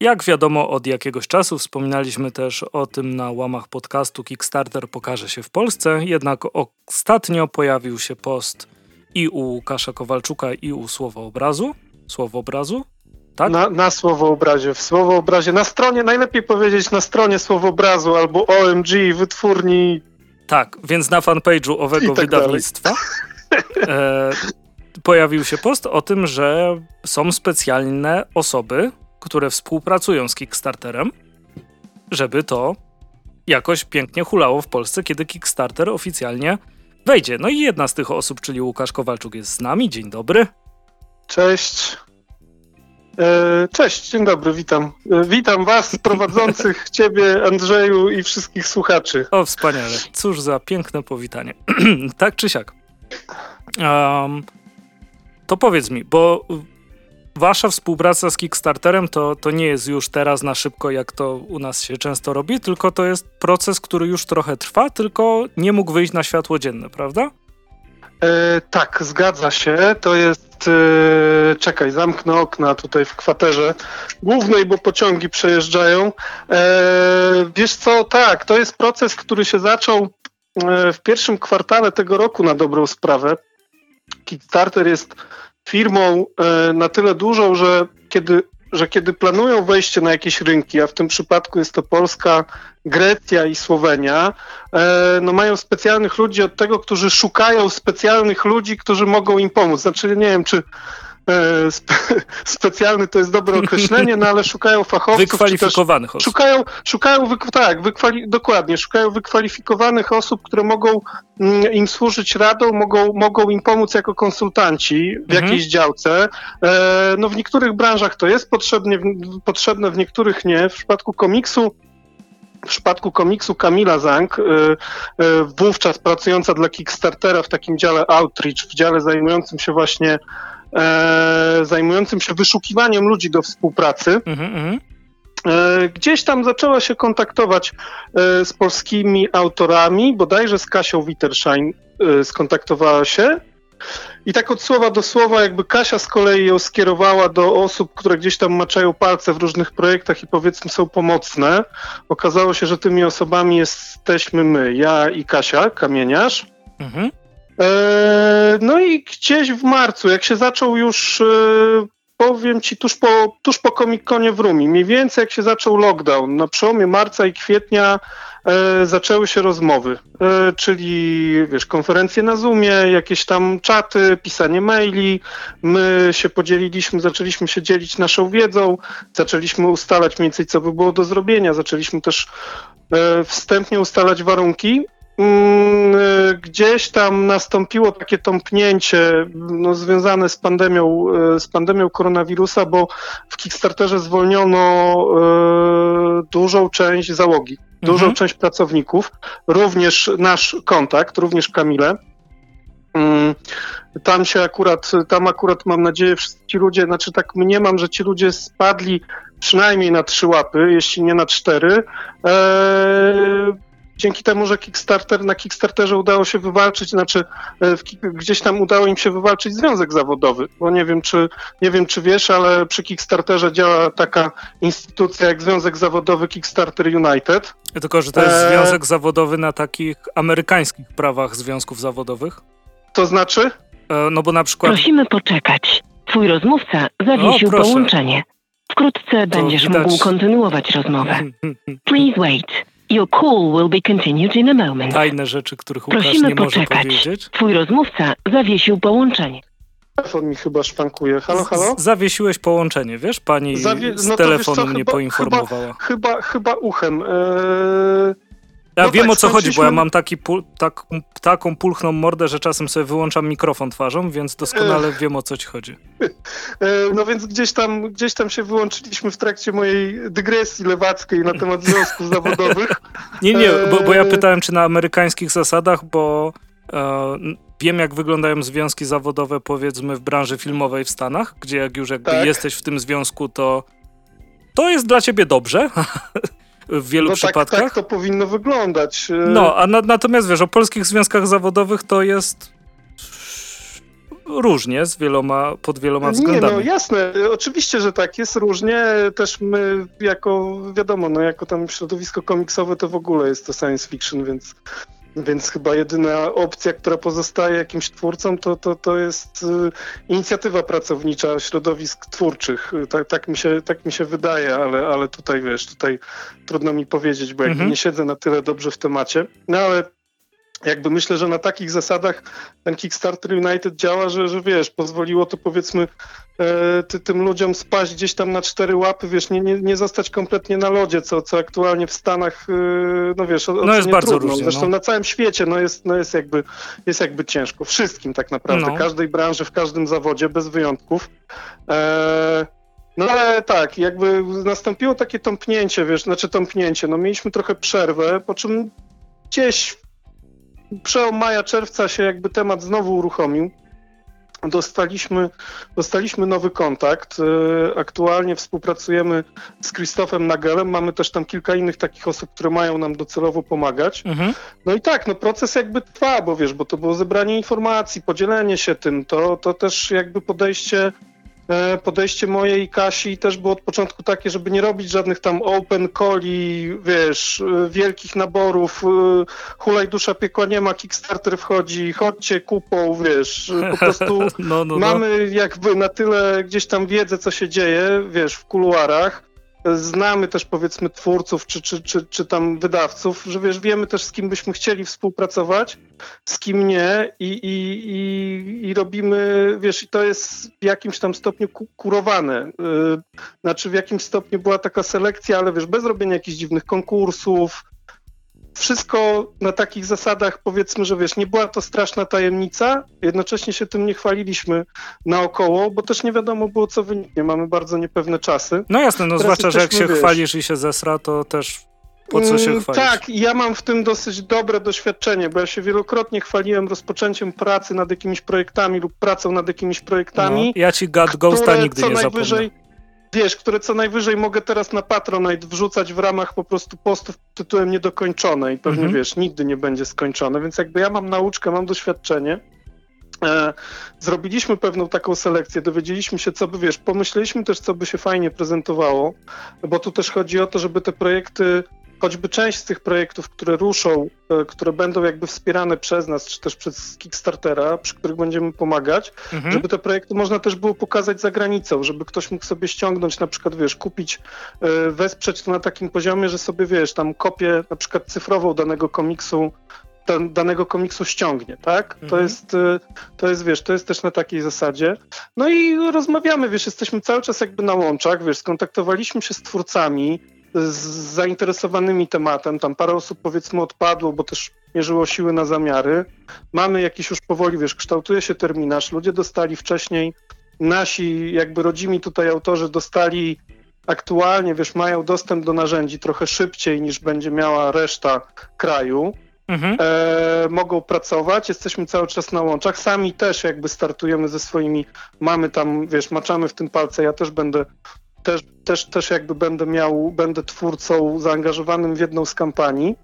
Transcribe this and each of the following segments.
Jak wiadomo, od jakiegoś czasu wspominaliśmy też o tym na łamach podcastu Kickstarter pokaże się w Polsce, jednak ostatnio pojawił się post i u Łukasza Kowalczuka, i u Słowo Obrazu. Słowo Obrazu? Tak? Na, na Słowoobrazie. W Słowoobrazie. Na stronie, najlepiej powiedzieć na stronie Słowoobrazu albo OMG, wytwórni. Tak, więc na fanpage'u owego tak wydawnictwa e, pojawił się post o tym, że są specjalne osoby, które współpracują z Kickstarterem, żeby to jakoś pięknie hulało w Polsce, kiedy Kickstarter oficjalnie wejdzie. No i jedna z tych osób, czyli Łukasz Kowalczuk jest z nami. Dzień dobry. Cześć. E, cześć, dzień dobry, witam. E, witam Was, prowadzących, Ciebie, Andrzeju i wszystkich słuchaczy. O, wspaniale. Cóż za piękne powitanie. tak czy siak. Um, to powiedz mi, bo wasza współpraca z Kickstarterem to, to nie jest już teraz na szybko, jak to u nas się często robi, tylko to jest proces, który już trochę trwa, tylko nie mógł wyjść na światło dzienne, prawda? E, tak, zgadza się. To jest. E, czekaj, zamknę okna tutaj w kwaterze głównej, bo pociągi przejeżdżają. E, wiesz co, tak, to jest proces, który się zaczął e, w pierwszym kwartale tego roku na dobrą sprawę. Kickstarter jest firmą e, na tyle dużą, że kiedy, że kiedy planują wejście na jakieś rynki, a w tym przypadku jest to Polska, Grecja i Słowenia, e, no mają specjalnych ludzi od tego, którzy szukają specjalnych ludzi, którzy mogą im pomóc. Znaczy, nie wiem, czy spe, specjalny to jest dobre określenie, no ale szukają fachowców. Wykwalifikowanych osób. Szukają, szukają tak, wykwali, dokładnie, szukają wykwalifikowanych osób, które mogą mm, im służyć radą, mogą, mogą im pomóc jako konsultanci w mhm. jakiejś działce. E, no w niektórych branżach to jest potrzebne, potrzebne, w niektórych nie. W przypadku komiksu w przypadku komiksu Kamila Zang, y, y, wówczas pracująca dla Kickstartera w takim dziale Outreach, w dziale zajmującym się właśnie e, zajmującym się wyszukiwaniem ludzi do współpracy. Mhm, mhm. E, gdzieś tam zaczęła się kontaktować e, z polskimi autorami, bodajże z Kasią Wittersheim e, skontaktowała się. I tak od słowa do słowa, jakby Kasia z kolei ją skierowała do osób, które gdzieś tam maczają palce w różnych projektach i powiedzmy są pomocne. Okazało się, że tymi osobami jesteśmy my, ja i Kasia, kamieniarz. Mhm. E, no i gdzieś w marcu, jak się zaczął już, e, powiem ci, tuż po, tuż po Comic-Conie w Rumi, mniej więcej jak się zaczął lockdown, na przełomie marca i kwietnia e, zaczęły się rozmowy, czyli wiesz, konferencje na Zoomie, jakieś tam czaty, pisanie maili, my się podzieliliśmy, zaczęliśmy się dzielić naszą wiedzą, zaczęliśmy ustalać mniej więcej co by było do zrobienia, zaczęliśmy też wstępnie ustalać warunki gdzieś tam nastąpiło takie tąpnięcie no, związane z pandemią, y, z pandemią koronawirusa, bo w Kickstarterze zwolniono y, dużą część załogi, dużą mhm. część pracowników, również nasz kontakt, również Kamile. Mm, tam się akurat, tam akurat mam nadzieję, wszyscy ci ludzie, znaczy tak mniemam, że ci ludzie spadli przynajmniej na trzy łapy, jeśli nie na cztery. Eee, dzięki temu, że Kickstarter na Kickstarterze udało się wywalczyć, znaczy e, w, gdzieś tam udało im się wywalczyć związek zawodowy, bo nie wiem, czy nie wiem, czy wiesz, ale przy Kickstarterze działa taka instytucja jak Związek Zawodowy Kickstarter United. Tylko, że to jest e... związek zawodowy na takich amerykańskich prawach związków zawodowych. To znaczy? E, no bo na przykład... Prosimy poczekać. Twój rozmówca zawiesił o, połączenie. Wkrótce to będziesz widać... mógł kontynuować rozmowę. Please wait. Your call will be continued in a moment. Tajne rzeczy, których Łukasz Prosimy nie poczekać. może powiedzieć. Twój rozmówca zawiesił połączenie. Telefon mi chyba szwankuje. Halo, halo? Z zawiesiłeś połączenie, wiesz? Pani Zawie... z no telefonu co, mnie chyba, poinformowała. Chyba, chyba, chyba uchem. Eee... Ja no wiem tak, o co chodzi, bo ja mam taki pul, tak, taką pulchną mordę, że czasem sobie wyłączam mikrofon twarzą, więc doskonale wiem o co ci chodzi. No więc gdzieś tam, gdzieś tam się wyłączyliśmy w trakcie mojej dygresji lewackiej na temat związków zawodowych. Nie, nie, bo, bo, ja pytałem, czy na amerykańskich zasadach, bo e, wiem, jak wyglądają związki zawodowe, powiedzmy, w branży filmowej w Stanach, gdzie jak już jakby tak. jesteś w tym związku, to to jest dla ciebie dobrze. w wielu no przypadkach. Tak, tak to powinno wyglądać. No, a na, natomiast wiesz, o polskich związkach zawodowych to jest różnie, z wieloma, pod wieloma względami. Nie, no jasne, oczywiście, że tak, jest różnie. Też my jako, wiadomo, no jako tam środowisko komiksowe to w ogóle jest to science fiction, więc więc chyba jedyna opcja, która pozostaje jakimś twórcom, to, to, to jest y, inicjatywa pracownicza środowisk twórczych. Tak, tak, mi, się, tak mi się wydaje, ale, ale tutaj wiesz, tutaj trudno mi powiedzieć, bo jakby mhm. nie siedzę na tyle dobrze w temacie. No ale jakby myślę, że na takich zasadach ten Kickstarter United działa, że, że wiesz, pozwoliło to powiedzmy ty, tym ludziom spaść gdzieś tam na cztery łapy, wiesz, nie, nie, nie zostać kompletnie na lodzie, co, co aktualnie w Stanach, e, no wiesz, no jest bardzo trudno. różnie. Zresztą no. na całym świecie no jest, no jest, jakby, jest jakby ciężko. Wszystkim tak naprawdę, no. każdej branży, w każdym zawodzie, bez wyjątków. E, no ale tak, jakby nastąpiło takie tąpnięcie, wiesz, znaczy tąpnięcie, no mieliśmy trochę przerwę, po czym gdzieś przełom maja, czerwca się jakby temat znowu uruchomił. Dostaliśmy, dostaliśmy nowy kontakt. E, aktualnie współpracujemy z Krzysztofem Nagelem. Mamy też tam kilka innych takich osób, które mają nam docelowo pomagać. Mhm. No i tak, no proces jakby trwa, bo wiesz, bo to było zebranie informacji, podzielenie się tym, to, to też jakby podejście podejście moje i Kasi też było od początku takie, żeby nie robić żadnych tam open coli, wiesz, e, wielkich naborów, e, hulaj dusza piekła nie ma, Kickstarter wchodzi, chodźcie kupą, wiesz, po prostu no, no, no. mamy jakby na tyle gdzieś tam wiedzę, co się dzieje, wiesz, w kuluarach, znamy też powiedzmy twórców czy, czy, czy, czy tam wydawców, że wiesz, wiemy też z kim byśmy chcieli współpracować, z kim nie i, i, i, i robimy, wiesz, i to jest w jakimś tam stopniu kurowane. Yy, znaczy w jakimś stopniu była taka selekcja, ale wiesz, bez robienia jakichś dziwnych konkursów, wszystko na takich zasadach, powiedzmy, że wiesz, nie była to straszna tajemnica, jednocześnie się tym nie chwaliliśmy naokoło, bo też nie wiadomo było, co wyniknie. Mamy bardzo niepewne czasy. No jasne, no Teraz zwłaszcza, że jak się wiesz, chwalisz i się zesra, to też po co się mm, chwalić? Tak, ja mam w tym dosyć dobre doświadczenie, bo ja się wielokrotnie chwaliłem rozpoczęciem pracy nad jakimiś projektami lub pracą nad jakimiś projektami. No, ja ci God Ghosta nigdy nie zapomnę wiesz, które co najwyżej mogę teraz na Patronite wrzucać w ramach po prostu postów tytułem niedokończone i pewnie, mhm. wiesz, nigdy nie będzie skończone, więc jakby ja mam nauczkę, mam doświadczenie. E, zrobiliśmy pewną taką selekcję, dowiedzieliśmy się, co by, wiesz, pomyśleliśmy też, co by się fajnie prezentowało, bo tu też chodzi o to, żeby te projekty choćby część z tych projektów, które ruszą, e, które będą jakby wspierane przez nas, czy też przez Kickstartera, przy których będziemy pomagać, mhm. żeby te projekty można też było pokazać za granicą, żeby ktoś mógł sobie ściągnąć, na przykład, wiesz, kupić, e, wesprzeć to na takim poziomie, że sobie, wiesz, tam kopię na przykład cyfrową danego komiksu danego komiksu ściągnie, tak? Mhm. To jest, e, to jest, wiesz, to jest też na takiej zasadzie. No i rozmawiamy, wiesz, jesteśmy cały czas jakby na łączach, wiesz, skontaktowaliśmy się z twórcami, z zainteresowanymi tematem. Tam parę osób powiedzmy odpadło, bo też mierzyło siły na zamiary. Mamy jakiś już powoli, wiesz, kształtuje się terminarz. Ludzie dostali wcześniej, nasi jakby rodzimi tutaj autorzy dostali aktualnie, wiesz, mają dostęp do narzędzi trochę szybciej niż będzie miała reszta kraju. Mhm. E, mogą pracować, jesteśmy cały czas na łączach. Sami też jakby startujemy ze swoimi, mamy tam, wiesz, maczamy w tym palce. Ja też będę też, też, też jakby będę miał, będę twórcą zaangażowanym w jedną z kampanii.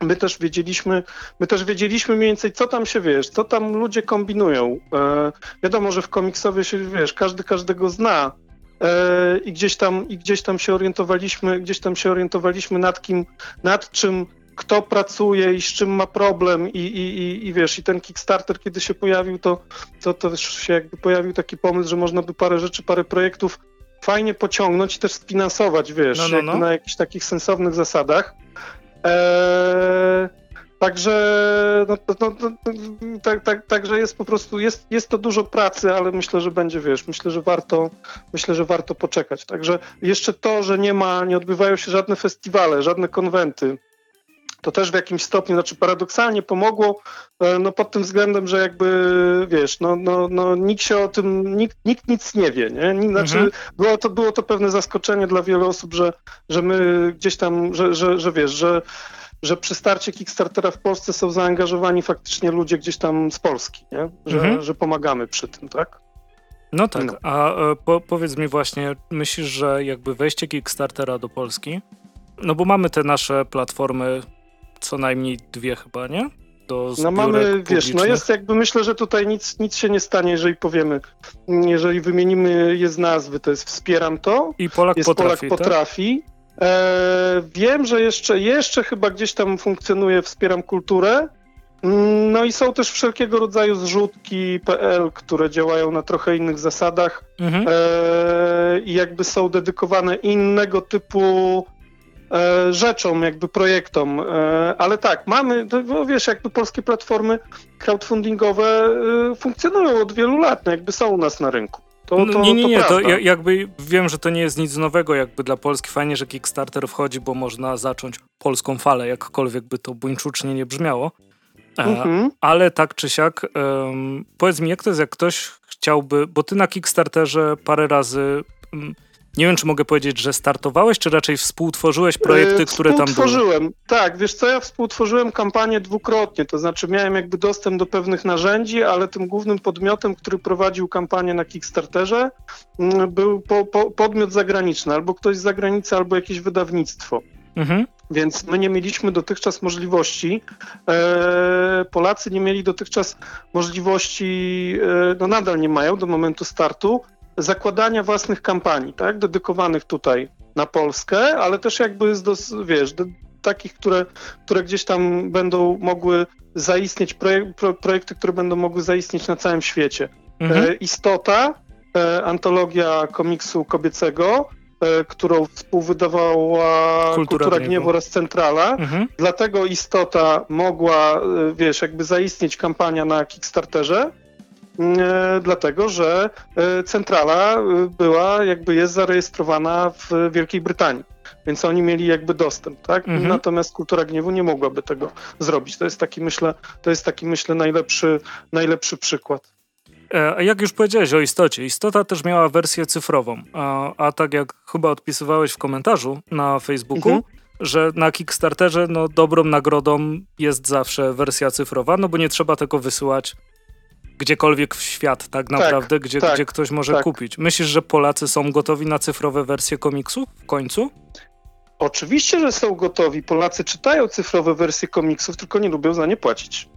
My też wiedzieliśmy, my też wiedzieliśmy mniej więcej, co tam się wiesz, co tam ludzie kombinują. E, wiadomo, że w komiksowie się wiesz, każdy każdego zna. E, I gdzieś tam, i gdzieś tam się orientowaliśmy, gdzieś tam się orientowaliśmy nad kim, nad czym kto pracuje i z czym ma problem i, i, i, i wiesz, i ten Kickstarter, kiedy się pojawił, to, to, to też się jakby pojawił taki pomysł, że można by parę rzeczy, parę projektów fajnie pociągnąć i też sfinansować, wiesz, no, no, no. na jakichś takich sensownych zasadach. Eee, także, no, no, no, tak, tak, także jest po prostu, jest, jest to dużo pracy, ale myślę, że będzie, wiesz, myślę, że warto, myślę, że warto poczekać. Także jeszcze to, że nie ma, nie odbywają się żadne festiwale, żadne konwenty, to też w jakimś stopniu, znaczy paradoksalnie pomogło, e, no pod tym względem, że jakby, wiesz, no, no, no nikt się o tym, nikt, nikt nic nie wie, nie? Znaczy mhm. było, to, było to pewne zaskoczenie dla wielu osób, że, że my gdzieś tam, że, że, że wiesz, że że przy starcie Kickstartera w Polsce są zaangażowani faktycznie ludzie gdzieś tam z Polski, nie? Że, mhm. że pomagamy przy tym, tak? No tak, no. a e, po, powiedz mi właśnie, myślisz, że jakby wejście Kickstartera do Polski, no bo mamy te nasze platformy co najmniej dwie chyba, nie? do No mamy, wiesz, no jest jakby, myślę, że tutaj nic, nic się nie stanie, jeżeli powiemy, jeżeli wymienimy je z nazwy, to jest wspieram to. I Polak jest potrafi, Polak potrafi. Tak? E, wiem, że jeszcze, jeszcze chyba gdzieś tam funkcjonuje Wspieram Kulturę. Mm, no i są też wszelkiego rodzaju zrzutki.pl, które działają na trochę innych zasadach mhm. e, i jakby są dedykowane innego typu rzeczom, jakby projektom. E, ale tak, mamy, no wiesz, jakby polskie platformy crowdfundingowe e, funkcjonują od wielu lat, no jakby są u nas na rynku. To, no, to, nie, nie, nie, to, to jakby wiem, że to nie jest nic nowego jakby dla Polski. Fajnie, że Kickstarter wchodzi, bo można zacząć polską falę, jakkolwiek by to buńczucznie nie brzmiało. E, mhm. Ale tak czy siak, um, powiedz mi, jak to jest, jak ktoś chciałby, bo ty na Kickstarterze parę razy um, nie wiem, czy mogę powiedzieć, że startowałeś, czy raczej współtworzyłeś projekty, które tam były? Współtworzyłem, tak. Wiesz co, ja współtworzyłem kampanię dwukrotnie, to znaczy miałem jakby dostęp do pewnych narzędzi, ale tym głównym podmiotem, który prowadził kampanię na Kickstarterze mm, był po, po, podmiot zagraniczny, albo ktoś z zagranicy, albo jakieś wydawnictwo. Mhm. Więc my nie mieliśmy dotychczas możliwości, e, Polacy nie mieli dotychczas możliwości, e, no nadal nie mają do momentu startu, zakładania własnych kampanii, tak, dedykowanych tutaj na Polskę, ale też jakby, z dos, wiesz, takich, które, które gdzieś tam będą mogły zaistnieć, projek pro, projekty, które będą mogły zaistnieć na całym świecie. Mhm. E, Istota, e, antologia komiksu kobiecego, e, którą współwydawała Kultura, Kultura Gniewu oraz Centrala. Mhm. Dlatego Istota mogła, e, wiesz, jakby zaistnieć kampania na Kickstarterze, dlatego że e, centrala e, była, jakby jest zarejestrowana w Wielkiej Brytanii. Więc oni mieli jakby dostęp, tak? Mhm. Natomiast kultura gniewu nie mogłaby tego zrobić. To jest taki, myślę, to jest taki, myślę, najlepszy, najlepszy przykład. A jak już powiedziałeś o istocie, istota też miała wersję cyfrową, a, a tak jak chyba odpisywałeś w komentarzu na Facebooku, mhm. że na Kickstarterze no, dobrą nagrodą jest zawsze wersja cyfrowa, no bo nie trzeba tego wysyłać gdziekolwiek w świat tak, tak naprawdę, tak, gdzie, tak, gdzie ktoś może tak. kupić. Myślisz, że Polacy są gotowi na cyfrowe wersje komiksu w końcu? Oczywiście, że są gotowi. Polacy czytają cyfrowe wersje komiksów, tylko nie lubią za nie płacić.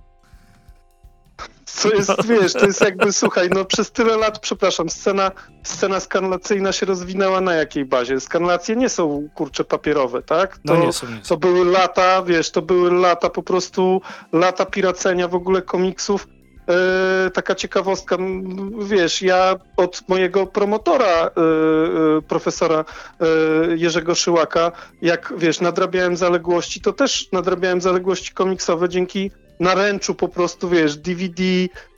Co jest, no. wiesz, to jest jakby, słuchaj, no przez tyle lat, przepraszam, scena, scena skanlacyjna się rozwinęła na jakiej bazie? Skanlacje nie są, kurcze, papierowe, tak? To, no nie są, nie to były lata, wiesz, to były lata po prostu, lata piracenia w ogóle komiksów taka ciekawostka, wiesz, ja od mojego promotora, e, e, profesora Jerzego Szyłaka, jak wiesz, nadrabiałem zaległości, to też nadrabiałem zaległości komiksowe dzięki naręczu po prostu, wiesz, DVD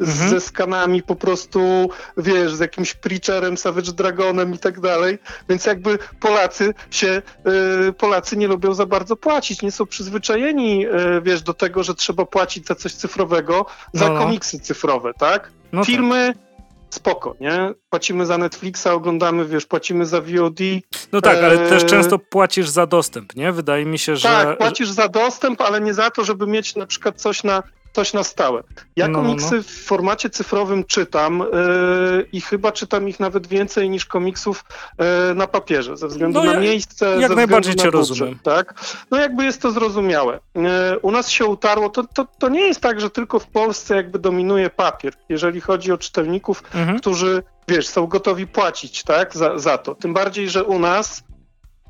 mhm. ze skanami po prostu, wiesz, z jakimś Preacherem, Savage Dragonem i tak dalej, więc jakby Polacy się, y, Polacy nie lubią za bardzo płacić, nie są przyzwyczajeni, y, wiesz, do tego, że trzeba płacić za coś cyfrowego, za no. komiksy cyfrowe, tak? No tak. Filmy tak spoko, nie? Płacimy za Netflixa, oglądamy, wiesz, płacimy za VOD. No tak, ale e... też często płacisz za dostęp, nie? Wydaje mi się, że... Tak, płacisz za dostęp, ale nie za to, żeby mieć na przykład coś na coś na stałe. Ja no, komiksy no. w formacie cyfrowym czytam yy, i chyba czytam ich nawet więcej niż komiksów yy, na papierze, ze względu no, na ja, miejsce, jak ze najbardziej cię budżet, rozumiem. Tak? No jakby jest to zrozumiałe. Yy, u nas się utarło, to, to, to nie jest tak, że tylko w Polsce jakby dominuje papier, jeżeli chodzi o czytelników, mhm. którzy wiesz, są gotowi płacić, tak, za, za to. Tym bardziej, że u nas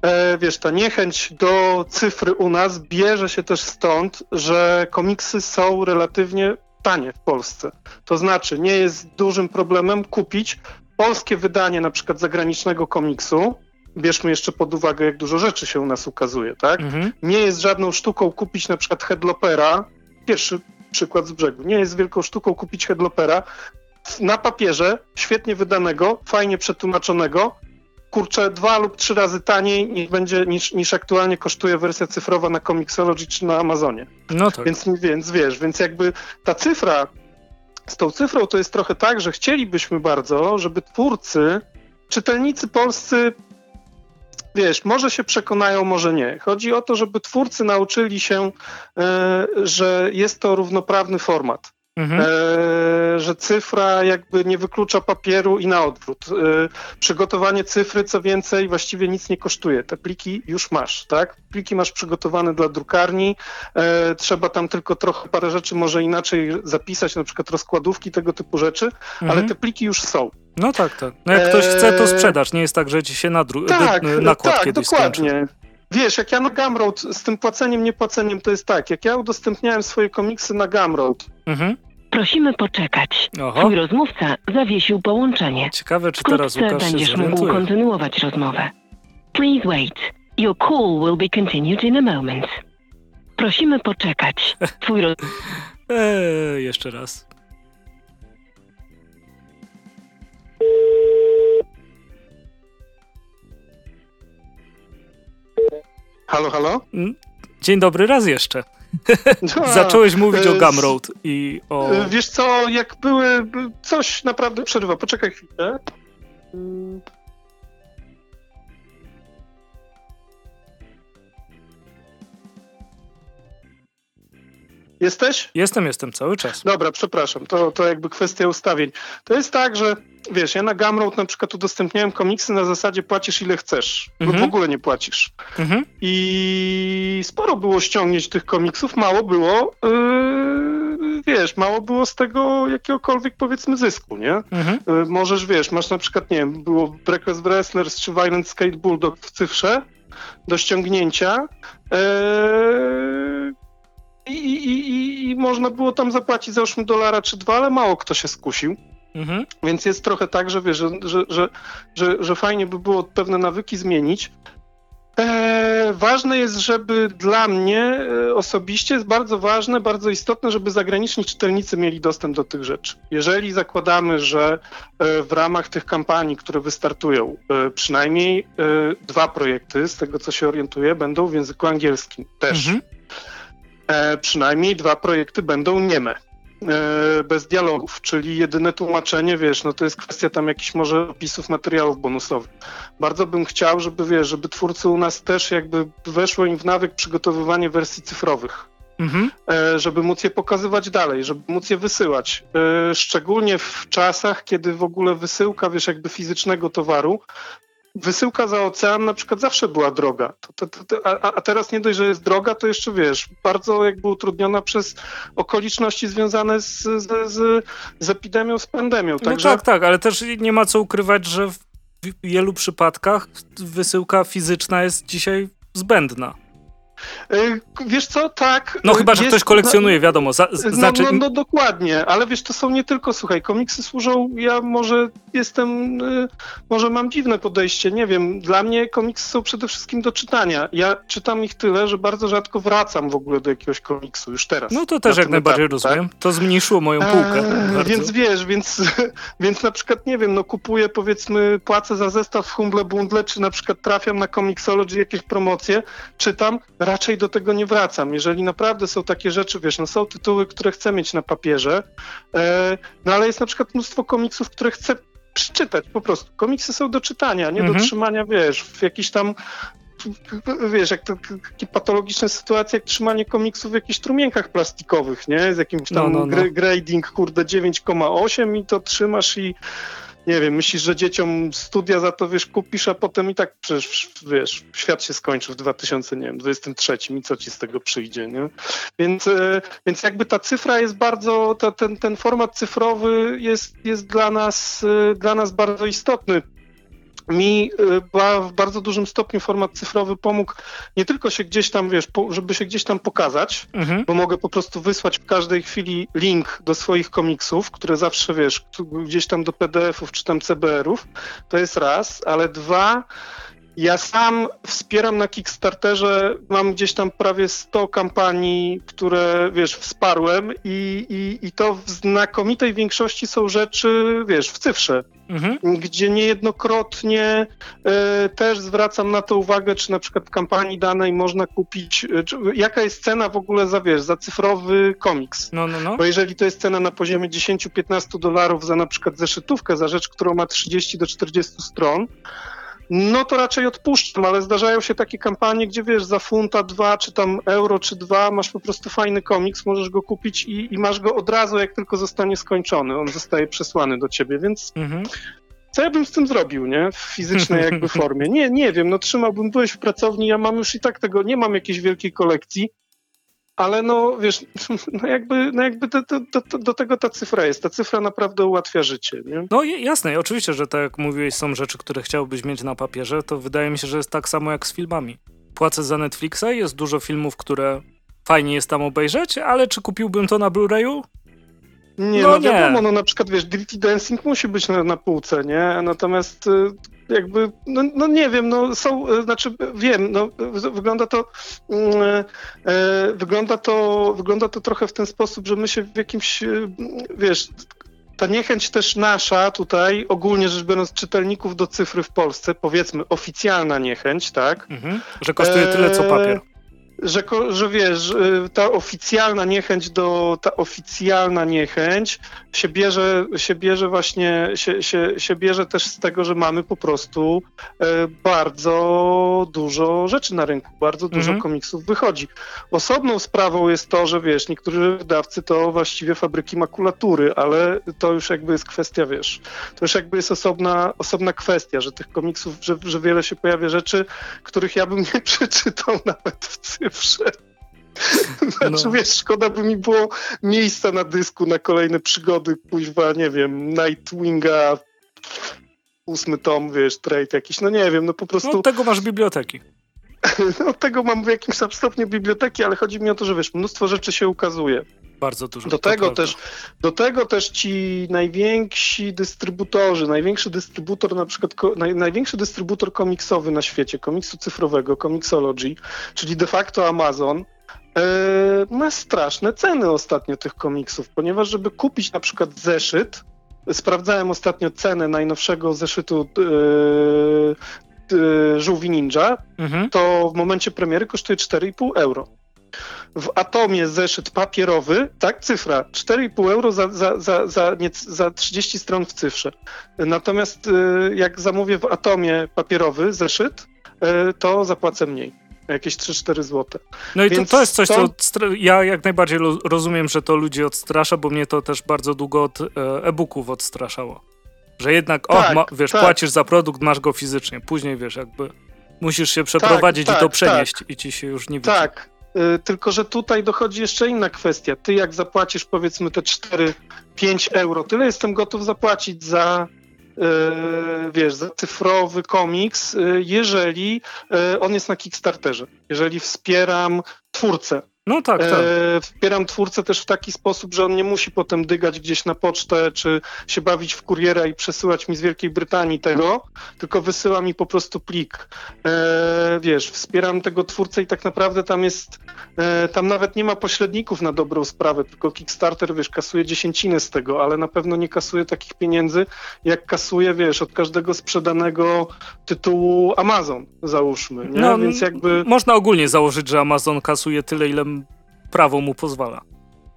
E, wiesz, ta niechęć do cyfry u nas bierze się też stąd, że komiksy są relatywnie tanie w Polsce. To znaczy, nie jest dużym problemem kupić polskie wydanie na przykład zagranicznego komiksu. Bierzmy jeszcze pod uwagę, jak dużo rzeczy się u nas ukazuje, tak? Mhm. Nie jest żadną sztuką kupić na przykład Headlopera. Pierwszy przykład z brzegu. Nie jest wielką sztuką kupić Headlopera na papierze, świetnie wydanego, fajnie przetłumaczonego, kurczę, dwa lub trzy razy taniej niż, będzie, niż, niż aktualnie kosztuje wersja cyfrowa na Comixology czy na Amazonie. No tak. Więc, więc wiesz, więc jakby ta cyfra, z tą cyfrą to jest trochę tak, że chcielibyśmy bardzo, żeby twórcy, czytelnicy polscy wiesz, może się przekonają, może nie. Chodzi o to, żeby twórcy nauczyli się, e, że jest to równoprawny format. Mhm. E, że cyfra jakby nie wyklucza papieru i na odwrót. Przygotowanie cyfry, co więcej, właściwie nic nie kosztuje. Te pliki już masz, tak? Pliki masz przygotowane dla drukarni, trzeba tam tylko trochę parę rzeczy może inaczej zapisać, na przykład rozkładówki, tego typu rzeczy, mhm. ale te pliki już są. No tak, tak. No jak ktoś chce, to sprzedaż. Nie jest tak, że ci się nadru- tak, nakład tak, kiedyś dokładnie. Skończy. Wiesz, jak ja na Gumroad z tym płaceniem, niepłaceniem, to jest tak, jak ja udostępniałem swoje komiksy na Gumroad. Mhm. Prosimy poczekać. Oho. Twój rozmówca zawiesił połączenie. Ciekawe, czy teraz Łukasz będziesz mógł kontynuować rozmowę. Please wait. Your call will be continued in a moment. Prosimy poczekać. Twój roz... eee, jeszcze raz. Halo, halo? Mm, dzień dobry raz jeszcze. Zacząłeś mówić o Gumroad i o... Wiesz co, jak były... Coś naprawdę przerywa. Poczekaj chwilę. Jesteś? Jestem, jestem cały czas. Dobra, przepraszam, to, to jakby kwestia ustawień. To jest tak, że wiesz, ja na Gumroad na przykład udostępniałem komiksy na zasadzie płacisz ile chcesz, mhm. lub w ogóle nie płacisz. Mhm. I sporo było ściągnięć tych komiksów, mało było, yy, wiesz, mało było z tego jakiegokolwiek powiedzmy zysku, nie? Mhm. Yy, możesz, wiesz, masz na przykład, nie wiem, było Breakfast Wrestlers czy Violent Skate Bulldog w cyfrze do ściągnięcia. Yy, i, i, i, I można było tam zapłacić załóżmy dolara czy dwa, ale mało kto się skusił. Mhm. Więc jest trochę tak, że wiesz, że, że, że, że, że fajnie by było pewne nawyki zmienić. E, ważne jest, żeby dla mnie e, osobiście jest bardzo ważne, bardzo istotne, żeby zagraniczni czytelnicy mieli dostęp do tych rzeczy. Jeżeli zakładamy, że e, w ramach tych kampanii, które wystartują, e, przynajmniej e, dwa projekty, z tego co się orientuję, będą w języku angielskim też. Mhm e, przynajmniej dwa projekty będą nieme. E, bez dialogów, czyli jedyne tłumaczenie, wiesz, no to jest kwestia tam jakichś może opisów materiałów bonusowych. Bardzo bym chciał, żeby, wiesz, żeby twórcy u nas też jakby weszło im w nawyk przygotowywanie wersji cyfrowych. Mhm. E, żeby móc je pokazywać dalej, żeby móc je wysyłać. E, szczególnie w czasach, kiedy w ogóle wysyłka, wiesz, jakby fizycznego towaru wysyłka za ocean na przykład zawsze była droga. To, to, to, a, a, teraz nie dość, że jest droga, to jeszcze wiesz, bardzo jakby utrudniona przez okoliczności związane z, z, z, z epidemią, z pandemią. No Także... tak, tak, ale też nie ma co ukrywać, że w wielu przypadkach wysyłka fizyczna jest dzisiaj zbędna. E, wiesz co, tak. No chyba, że jest, ktoś kolekcjonuje, wiadomo. Za, no, znaczy... no, no, dokładnie, ale wiesz, to są nie tylko, słuchaj, komiksy służą, ja może jestem, y, może mam dziwne podejście, nie wiem, dla mnie komiksy są przede wszystkim do czytania. Ja czytam ich tyle, że bardzo rzadko wracam w ogóle do jakiegoś komiksu, już teraz. No to też jak najbardziej etapie, rozumiem. Tak? To zmniejszyło moją półkę. Eee, więc wiesz, więc, więc na przykład, nie wiem, no kupuję powiedzmy, płacę za zestaw w Humble Bundle, czy na przykład trafiam na Comixology jakieś promocje, czytam, raczej do tego nie wracam. Jeżeli naprawdę są takie rzeczy, wiesz, no są tytuły, które chcę mieć na papierze, e, no ale jest na przykład mnóstwo komiksów, które chcę przeczytać po prostu. Komiksy są do czytania, nie mhm. do trzymania, wiesz, w jakiś tam wiesz, jak to takie patologiczne sytuacje, jak trzymanie komiksów w jakichś trumienkach plastikowych, nie? Z jakimś tam no, no, no. grading, kurde, 9,8 i to trzymasz i nie wiem, myślisz, że dzieciom studia za to, wiesz, kupisz, a potem i tak przecież, wiesz, świat się skończy w 2023 i co ci z tego przyjdzie, nie? Więc, e, więc jakby ta cyfra jest bardzo, ta, ten, ten format cyfrowy jest, jest dla nas, e, dla nas bardzo istotny mi y, w bardzo dużym stopniu format cyfrowy pomógł nie tylko się gdzieś tam, wiesz, żeby się gdzieś tam pokazać, mhm. bo mogę po prostu wysłać w każdej chwili link do swoich komiksów, które zawsze, wiesz, gdzieś tam do PDF-ów czy tam CBR-ów, to jest raz, ale dwa, ja sam wspieram na Kickstarterze, mam gdzieś tam prawie 100 kampanii, które, wiesz, wsparłem i, i, i to w znakomitej większości są rzeczy, wiesz, w cyfrze, mhm. gdzie niejednokrotnie y, też zwracam na to uwagę, czy na przykład w kampanii danej można kupić, y, czy, jaka jest cena w ogóle za, wiesz, za cyfrowy komiks. No, no, no. Bo jeżeli to jest cena na poziomie 10-15 dolarów za na przykład zeszytówkę, za rzecz, którą ma 30 do 40 stron, no to raczej odpuszczam, ale zdarzają się takie kampanie, gdzie wiesz, za funta dwa, czy tam euro, czy dwa, masz po prostu fajny komiks, możesz go kupić i, i masz go od razu, jak tylko zostanie skończony. On zostaje przesłany do ciebie, więc mhm. co ja bym z tym zrobił, nie? W fizycznej jakby formie. Nie, nie wiem, no trzymałbym, byłeś w pracowni, ja mam już i tak tego, nie mam jakiejś wielkiej kolekcji, ale no wiesz, no jakby, no jakby do, do, do, tego ta cyfra jest. Ta cyfra naprawdę ułatwia życie. Nie? No jasne, oczywiście, że tak jak mówiłeś, są rzeczy, które chciałbyś mieć na papierze, to wydaje mi się, że jest tak samo jak z filmami. Płacę za Netflixa, jest dużo filmów, które fajnie jest tam obejrzeć, ale czy kupiłbym to na Blu-rayu? Nie, no, no nie. wiadomo, no na przykład wiesz, Dirty Dancing musi być na, na półce, nie? Natomiast y, jakby, no, no, nie wiem, no są, y, znaczy wiem, no wygląda to, yy, wygląda to, wygląda to trochę w ten sposób, że my się w jakimś, yy, wiesz, ta niechęć też nasza tutaj, ogólnie rzecz biorąc, czytelników do cyfry w Polsce, powiedzmy oficjalna niechęć, tak? Mhm, że kosztuje tyle co papier że, że wiesz, y, ta oficjalna niechęć do, ta oficjalna niechęć się bierze, się bierze właśnie, się, się, się bierze też z tego, że mamy po prostu e, bardzo dużo rzeczy na rynku, bardzo dużo mhm. komiksów wychodzi. Osobną sprawą jest to, że wiesz, niektórzy wydawcy to właściwie fabryki makulatury, ale to już jakby jest kwestia, wiesz, to już jakby jest osobna, osobna kwestia, że tych komiksów, że, że wiele się pojawia rzeczy, których ja bym nie przeczytał nawet w cyfrze wszedł. Znaczy, no. wiesz, szkoda by mi było miejsca na dysku na kolejne przygody, kuźwa, nie wiem, Nightwinga, ósmy tom, wiesz, trade jakiś, no nie wiem, no po prostu... No, od tego masz biblioteki. no, tego mam w jakimś tam stopniu biblioteki, ale chodzi mi o to, że wiesz, mnóstwo rzeczy się ukazuje. Bardzo dużo. Do tego, też, do tego też ci najwięksi dystrybutorzy, największy dystrybutor, na przykład ko, naj, największy dystrybutor komiksowy na świecie, komiksu cyfrowego, Comixology, czyli de facto Amazon, e, ma straszne ceny ostatnio tych komiksów, ponieważ żeby kupić na przykład zeszyt, sprawdzałem ostatnio cenę najnowszego zeszytu yy, yy, Żółwi Ninja, mhm. to w momencie premiery kosztuje 4,5 euro w Atomie zeszyt papierowy, tak, cyfra, 4,5 euro za, za, za, za, nie, za 30 stron w cyfrze. Natomiast y, jak zamówię w Atomie papierowy zeszyt, y, to zapłacę mniej jakieś 3-4 zł. No i to, to jest coś, to... co ja jak najbardziej rozumiem, że to ludzi odstrasza, bo mnie to też bardzo długo od e, e-booków odstraszało. Że jednak, tak, o, ma, wiesz, tak. płacisz za produkt, masz go fizycznie. Później, wiesz, jakby musisz się przeprowadzić tak, i to tak, przenieść tak. i ci się już nie widzi. Tak, tylko, że tutaj dochodzi jeszcze inna kwestia. Ty jak zapłacisz powiedzmy te 4-5 euro, tyle jestem gotów zapłacić za yy, wiesz, za cyfrowy komiks, yy, jeżeli on jest na Kickstarterze. Jeżeli wspieram twórcę, no tak, tak. E, wspieram twórcę też w taki sposób, że on nie musi potem dygać gdzieś na pocztę, czy się bawić w kuriera i przesyłać mi z Wielkiej Brytanii tego, tylko wysyła mi po prostu plik. E, wiesz, wspieram tego twórcę i tak naprawdę tam jest, e, tam nawet nie ma pośredników na dobrą sprawę, tylko Kickstarter, wiesz, kasuje dziesięciny z tego, ale na pewno nie kasuje takich pieniędzy, jak kasuje, wiesz, od każdego sprzedanego tytułu Amazon, załóżmy, nie? No, Więc jakby... Można ogólnie założyć, że Amazon kasuje tyle, ile prawo mu pozwala.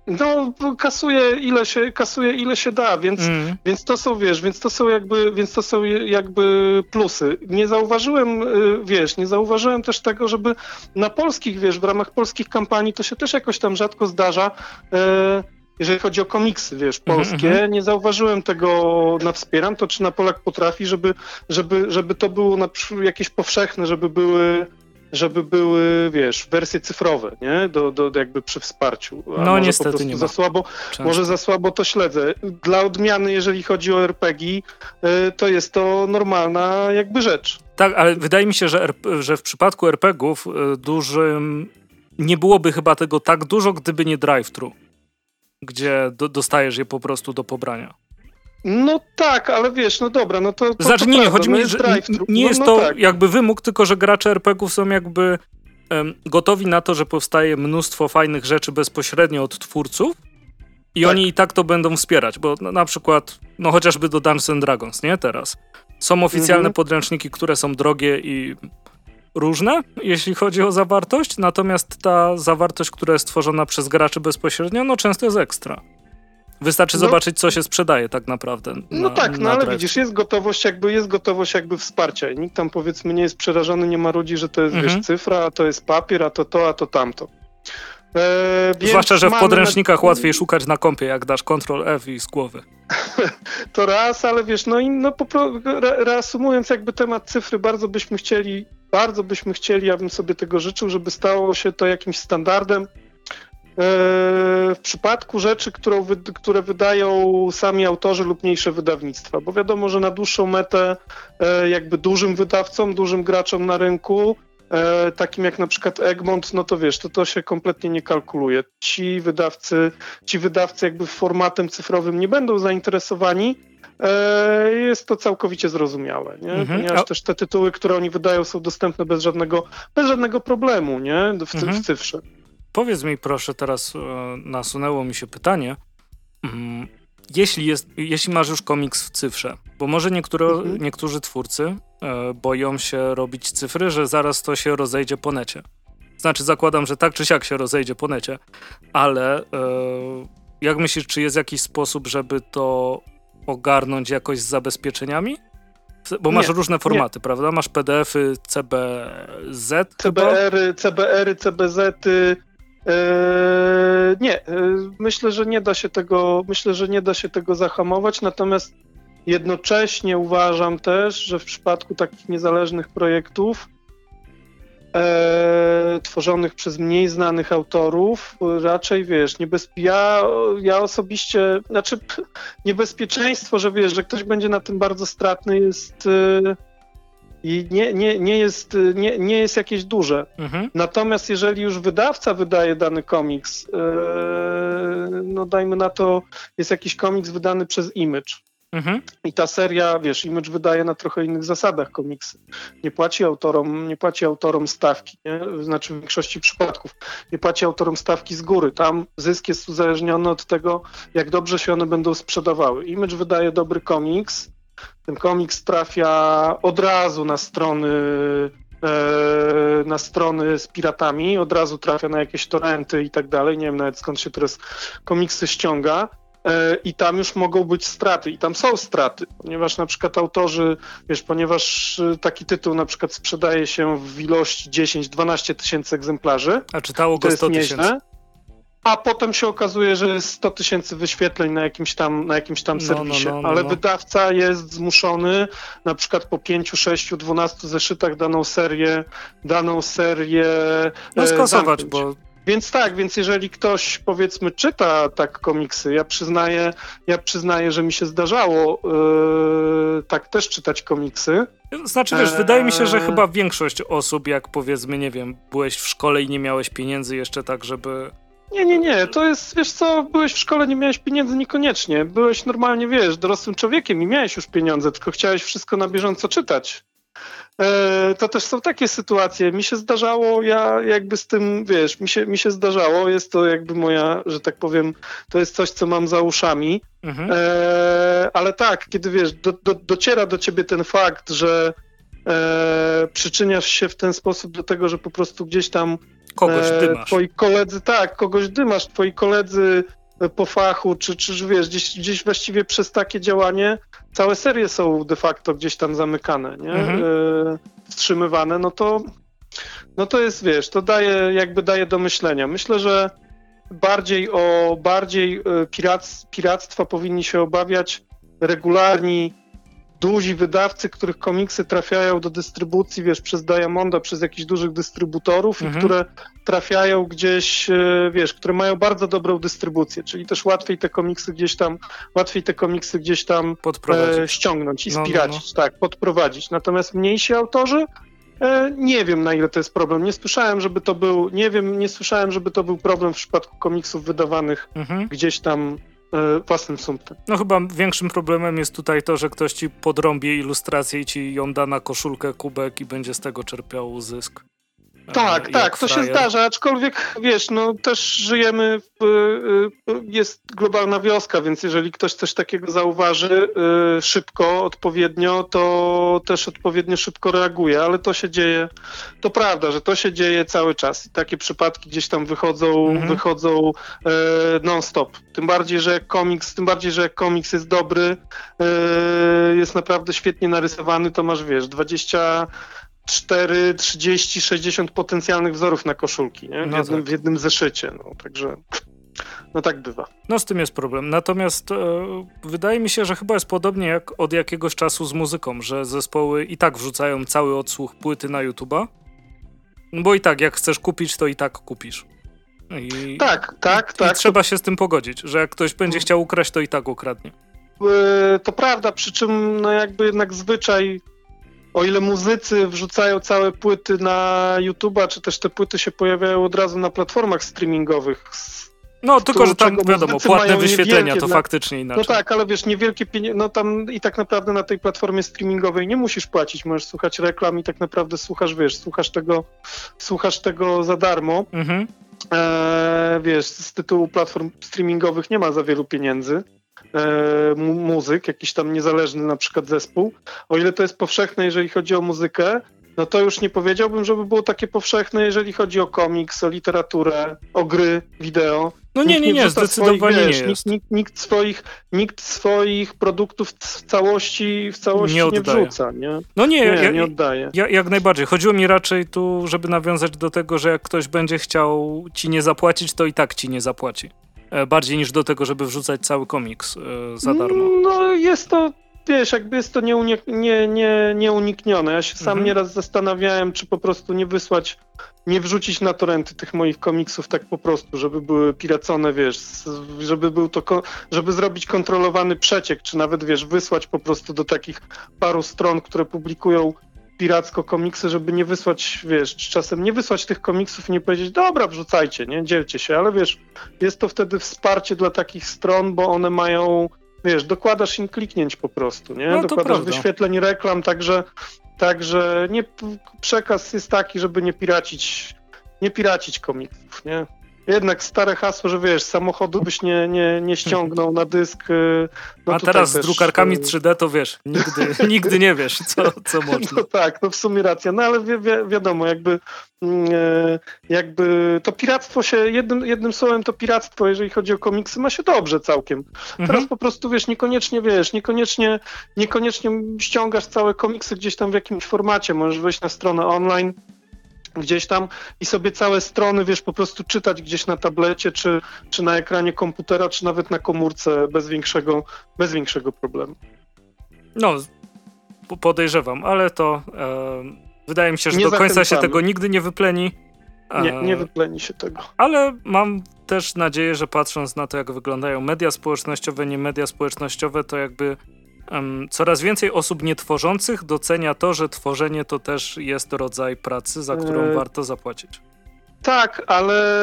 No, kasuje ile się, kasuje ile się da, więc, mm. więc to są, wiesz, więc to są jakby, więc to są jakby plusy. Nie zauważyłem, y, wiesz, nie zauważyłem też tego, żeby na polskich, wiesz, w ramach polskich kampanii to się też jakoś tam rzadko zdarza, e, jeżeli chodzi o komiksy, wiesz, mhm, polskie, mm -hmm. nie zauważyłem tego na Wspieram, to czy na Polak potrafi, żeby, żeby, żeby to było na, jakieś powszechne, żeby były żeby były, wiesz, wersje cyfrowe, nie? Do, do, jakby przy wsparciu. A no niestety nie za słabo, Może za słabo to śledzę. Dla odmiany, jeżeli chodzi o RPG, y, to jest to normalna jakby rzecz. Tak, ale wydaje mi się, że, że w przypadku RPGów y, dużym nie byłoby chyba tego tak dużo, gdyby nie drive-thru, gdzie do, dostajesz je po prostu do pobrania. No tak, ale wiesz, no dobra, no to. to znaczy, nie, chodzi mi, no że nie jest no, no to tak. jakby wymóg, tylko że gracze RPGów są jakby um, gotowi na to, że powstaje mnóstwo fajnych rzeczy bezpośrednio od twórców i tak. oni i tak to będą wspierać, bo na, przykład, no chociażby do Dungeons and Dragons, nie teraz. Są oficjalne mhm. podręczniki, które są drogie i różne, jeśli chodzi o zawartość, natomiast ta zawartość, która jest tworzona przez graczy bezpośrednio, no często jest ekstra. Wystarczy no, zobaczyć, co się sprzedaje tak naprawdę. No tak, no ale widzisz, jest gotowość jakby, jest gotowość jakby wsparcia i nikt tam powiedzmy nie jest przerażony, nie ma ludzi, że to jest mhm. wiesz, cyfra, a to jest papier, a to to, a to tamto. E, Zwłaszcza, że w podręcznikach na... łatwiej szukać na kompie, jak dasz Ctrl F i z głowy. to raz, ale wiesz, no i no, reasumując jakby temat cyfry, bardzo byśmy chcieli, bardzo byśmy chcieli, ja bym sobie tego życzył, żeby stało się to jakimś standardem. E, w przypadku rzeczy, którą, które wydają sami autorzy lub mniejsze wydawnictwa, bo wiadomo, że na dłuższą metę e, jakby dużym wydawcom, dużym graczom na rynku e, takim jak na przykład Egmont, no to wiesz, to to się kompletnie nie kalkuluje. Ci wydawcy, ci wydawcy jakby formatem cyfrowym nie będą zainteresowani, jest to całkowicie zrozumiałe, nie? Mhm. ponieważ też te tytuły, które oni wydają są dostępne bez żadnego, bez żadnego problemu nie? w, mhm. w cyfrze. Powiedz mi proszę, teraz e, nasunęło mi się pytanie, mm, jeśli, jest, jeśli masz już komiks w cyfrze, bo może niektóre, mhm. niektórzy twórcy e, boją się robić cyfry, że zaraz to się rozejdzie po necie. Znaczy, zakładam, że tak czy siak się rozejdzie po necie, ale e, jak myślisz, czy jest jakiś sposób, żeby to ogarnąć jakoś z zabezpieczeniami? Bo masz nie, różne formaty, nie. prawda? Masz PDF-y, CBZ. CBR-y, CBR-y, CBZ-y, nie, eee, myślę, że nie da się tego, myślę, że nie da się tego zahamować, natomiast jednocześnie uważam też, że w przypadku takich niezależnych projektów e, tworzonych przez mniej znanych autorów, raczej wiesz, niebezpie... ja, ja osobiście, znaczy niebezpieczeństwo, że wiesz, że ktoś będzie na tym bardzo stratny jest e, i nie, nie, nie, jest, nie, nie jest jakieś duże. Mhm. Natomiast jeżeli już wydawca wydaje dany komiks, yy, no dajmy na to, jest jakiś komiks wydany przez Image. Mhm. I ta seria, wiesz, Image wydaje na trochę innych zasadach komiksy. Nie płaci autorom, nie płaci autorom stawki, nie? znaczy w większości przypadków. Nie płaci autorom stawki z góry. Tam zysk jest uzależniony od tego, jak dobrze się one będą sprzedawały. Image wydaje dobry komiks, ten komiks trafia od razu na strony e, na strony z piratami, od razu trafia na jakieś torrenty i tak dalej. Nie wiem nawet skąd się teraz komiksy ściąga. E, I tam już mogą być straty, i tam są straty, ponieważ na przykład autorzy, wiesz, ponieważ e, taki tytuł na przykład sprzedaje się w ilości 10-12 tysięcy egzemplarzy. A czytało go 100 tysięcy a potem się okazuje, że jest 100 tysięcy wyświetleń na jakimś tam, na jakimś tam no, no serwisie, no, no, no, ale wydawca jest zmuszony na przykład po 5, 6, 12 zeszytach daną serię, daną serię no, e, bo więc tak, więc jeżeli ktoś powiedzmy czyta tak komiksy, ja przyznaję, ja przyznaję, że mi się zdarzało yy, tak też czytać komiksy. Znaczy wiesz, eee... wydaje mi się, że chyba większość osób, jak powiedzmy, nie wiem, byłeś w szkole i nie miałeś pieniędzy jeszcze tak, żeby nie, nie, nie, to jest, wiesz co, byłeś w szkole, nie miałeś pieniędzy niekoniecznie. Byłeś normalnie, wiesz, dorosłym człowiekiem i miałeś już pieniądze, tylko chciałeś wszystko na bieżąco czytać. E, to też są takie sytuacje. Mi się zdarzało, ja jakby z tym, wiesz, mi się, mi się zdarzało, jest to jakby moja, że tak powiem, to jest coś, co mam za uszami. Mhm. E, ale tak, kiedy wiesz, do, do, dociera do ciebie ten fakt, że e, przyczyniasz się w ten sposób do tego, że po prostu gdzieś tam Kogoś e, dymasz. Twoi koledzy, tak, kogoś dymasz, twoi koledzy po fachu, czy, czy wiesz, gdzieś, gdzieś właściwie przez takie działanie całe serie są de facto gdzieś tam zamykane, nie? Mhm. E, wstrzymywane, no to no to jest, wiesz, to daje, jakby daje do myślenia. Myślę, że bardziej o bardziej e, pirac, piractwa powinni się obawiać regularni duzi wydawcy, których komiksy trafiają do dystrybucji, wiesz, przez Diamonda, przez jakichś dużych dystrybutorów mhm. i które trafiają gdzieś, e, wiesz, które mają bardzo dobrą dystrybucję, czyli też łatwiej te komiksy gdzieś tam, łatwiej te komiksy gdzieś tam e, ściągnąć i spiracić, no, no, no. tak, podprowadzić. Natomiast mniejsi autorzy, e, nie wiem na ile to jest problem. Nie słyszałem, żeby to był, nie wiem, nie słyszałem, żeby to był problem w przypadku komiksów wydawanych mhm. gdzieś tam własnym sumptem. No chyba większym problemem jest tutaj to, że ktoś ci podrąbie ilustrację i ci ją da na koszulkę, kubek i będzie z tego czerpiał zysk. Tak, tak, to się zdarza, aczkolwiek wiesz, no też żyjemy, w, y, y, jest globalna wioska, więc jeżeli ktoś coś takiego zauważy y, szybko, odpowiednio, to też odpowiednio szybko reaguje, ale to się dzieje, to prawda, że to się dzieje cały czas i takie przypadki gdzieś tam wychodzą, mhm. wychodzą non-stop. Tym bardziej, że komiks, tym bardziej, że komiks jest dobry, jest naprawdę świetnie narysowany, to masz, wiesz, 20 4, 30, 60 potencjalnych wzorów na koszulki, nie? W, no jednym, tak. w jednym zeszycie. No, także no tak bywa. No z tym jest problem. Natomiast e, wydaje mi się, że chyba jest podobnie jak od jakiegoś czasu z muzyką, że zespoły i tak wrzucają cały odsłuch płyty na YouTube'a. No bo i tak, jak chcesz kupić, to i tak kupisz. I, tak, tak, i, tak. I trzeba to... się z tym pogodzić, że jak ktoś będzie chciał ukraść, to i tak ukradnie. E, to prawda, przy czym no jakby jednak zwyczaj o ile muzycy wrzucają całe płyty na YouTube'a, czy też te płyty się pojawiają od razu na platformach streamingowych. No, tylko, że tam wiadomo, płatne wyświetlenia to faktycznie inaczej. No tak, ale wiesz, niewielkie pieniądze, no tam i tak naprawdę na tej platformie streamingowej nie musisz płacić, możesz słuchać reklam i tak naprawdę słuchasz, wiesz, słuchasz tego, słuchasz tego za darmo. Mhm. E, wiesz, z tytułu platform streamingowych nie ma za wielu pieniędzy. E, muzyk, jakiś tam niezależny na przykład zespół. O ile to jest powszechne, jeżeli chodzi o muzykę, no to już nie powiedziałbym, żeby było takie powszechne, jeżeli chodzi o komiks, o literaturę, o gry, wideo. No nie, nie, nie, nie zdecydowanie swoich, wiesz, nie jest. Nikt, nikt, swoich, nikt swoich produktów w całości, w całości nie, nie wrzuca, nie? No nie, nie, ja, nie oddaje. Ja, jak najbardziej. Chodziło mi raczej tu, żeby nawiązać do tego, że jak ktoś będzie chciał ci nie zapłacić, to i tak ci nie zapłaci. E, bardziej niż do tego, żeby wrzucać cały komiks e, za darmo. No jest to, wiesz, jakby jest to nieunik nie, nie, nieuniknione. Ja się sam mhm. nieraz zastanawiałem, czy po prostu nie wysłać, nie wrzucić na torenty tych moich komiksów tak po prostu, żeby były piracone, wiesz, żeby był to, żeby zrobić kontrolowany przeciek, czy nawet, wiesz, wysłać po prostu do takich paru stron, które publikują piracko komiksy, żeby nie wysłać, wiesz, czasem nie wysłać tych komiksów i nie powiedzieć, dobra, wrzucajcie, nie, dzielcie się, ale wiesz, jest to wtedy wsparcie dla takich stron, bo one mają, wiesz, dokładasz im kliknięć po prostu, nie, no, dokładasz wyświetleń reklam, także, także nie, przekaz jest taki, żeby nie piracić, nie piracić komiksów, nie jednak stare hasło, że wiesz, samochodu byś nie, nie, nie ściągnął na dysk. Y, no A teraz też, z drukarkami 3D y, to wiesz, nigdy, nigdy nie wiesz, co, co można. No tak, no w sumie racja, no ale wi wi wiadomo, jakby, mm, e, jakby to piractwo się, jednym, jednym słowem to piractwo, jeżeli chodzi o komiksy, ma się dobrze całkiem. Teraz mhm. po prostu wiesz, niekoniecznie wiesz, niekoniecznie, niekoniecznie ściągasz całe komiksy gdzieś tam w jakimś formacie, możesz wejść na stronę online, gdzieś tam i sobie całe strony, wiesz, po prostu czytać gdzieś na tablecie, czy, czy na ekranie komputera, czy nawet na komórce bez większego, bez większego problemu. No, podejrzewam, ale to e, wydaje mi się, że nie do końca się tego nigdy nie wypleni. E, nie, nie wypleni się tego. Ale mam też nadzieję, że patrząc na to, jak wyglądają media społecznościowe, nie media społecznościowe, to jakby Coraz więcej osób nietworzących docenia to, że tworzenie to też jest rodzaj pracy, za którą e... warto zapłacić. Tak, ale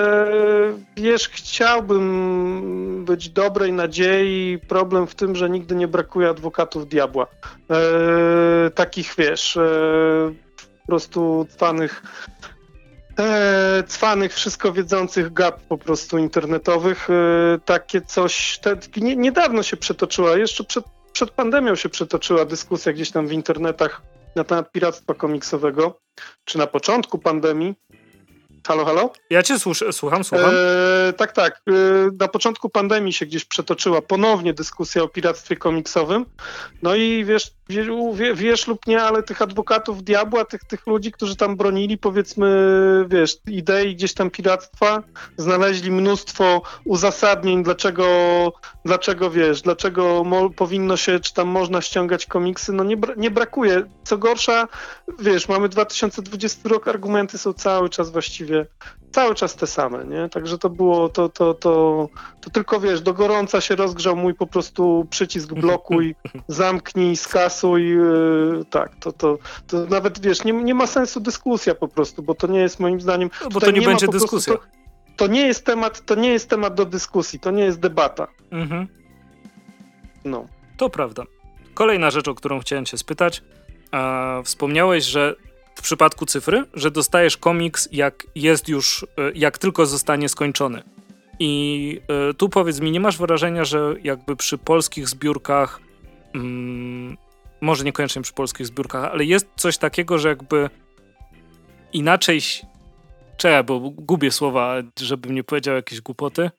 wiesz, chciałbym być dobrej nadziei. Problem w tym, że nigdy nie brakuje adwokatów diabła. E, takich, wiesz, e, po prostu cwanych, e, cwanych, wszystko wiedzących gap po prostu internetowych. E, takie coś, te, nie, niedawno się przetoczyła, jeszcze przed przed pandemią się przetoczyła dyskusja gdzieś tam w internetach na temat piractwa komiksowego, czy na początku pandemii, Halo, halo? Ja cię słucham, słucham. E, tak, tak. E, na początku pandemii się gdzieś przetoczyła ponownie dyskusja o piractwie komiksowym. No i wiesz, wiesz, wiesz lub nie, ale tych adwokatów diabła, tych, tych ludzi, którzy tam bronili, powiedzmy, wiesz, idei gdzieś tam piractwa, znaleźli mnóstwo uzasadnień, dlaczego, dlaczego wiesz, dlaczego powinno się, czy tam można ściągać komiksy. No nie, nie brakuje. Co gorsza, wiesz, mamy 2020 rok, argumenty są cały czas właściwie zasadzie cały czas te same, nie? Także to było, to, to, to, to tylko wiesz, do gorąca się rozgrzał mój po prostu przycisk blokuj, zamknij, skasuj, yy, tak, to, to, to nawet wiesz, nie, nie ma sensu dyskusja po prostu, bo to nie jest moim zdaniem. No, bo to nie, nie będzie dyskusja. Prostu, to, to, nie jest temat, to nie jest temat do dyskusji, to nie jest debata. Mhm. No. To prawda. Kolejna rzecz, o którą chciałem cię spytać. Wspomniałeś, że w przypadku cyfry, że dostajesz komiks jak jest już, e, jak tylko zostanie skończony. I y, tu powiedz mi, nie masz wrażenia, że jakby przy polskich zbiórkach, mm, może niekoniecznie przy polskich zbiórkach, ale jest coś takiego, że jakby inaczej. Czekaj, bo gubię słowa, żebym nie powiedział jakieś głupoty.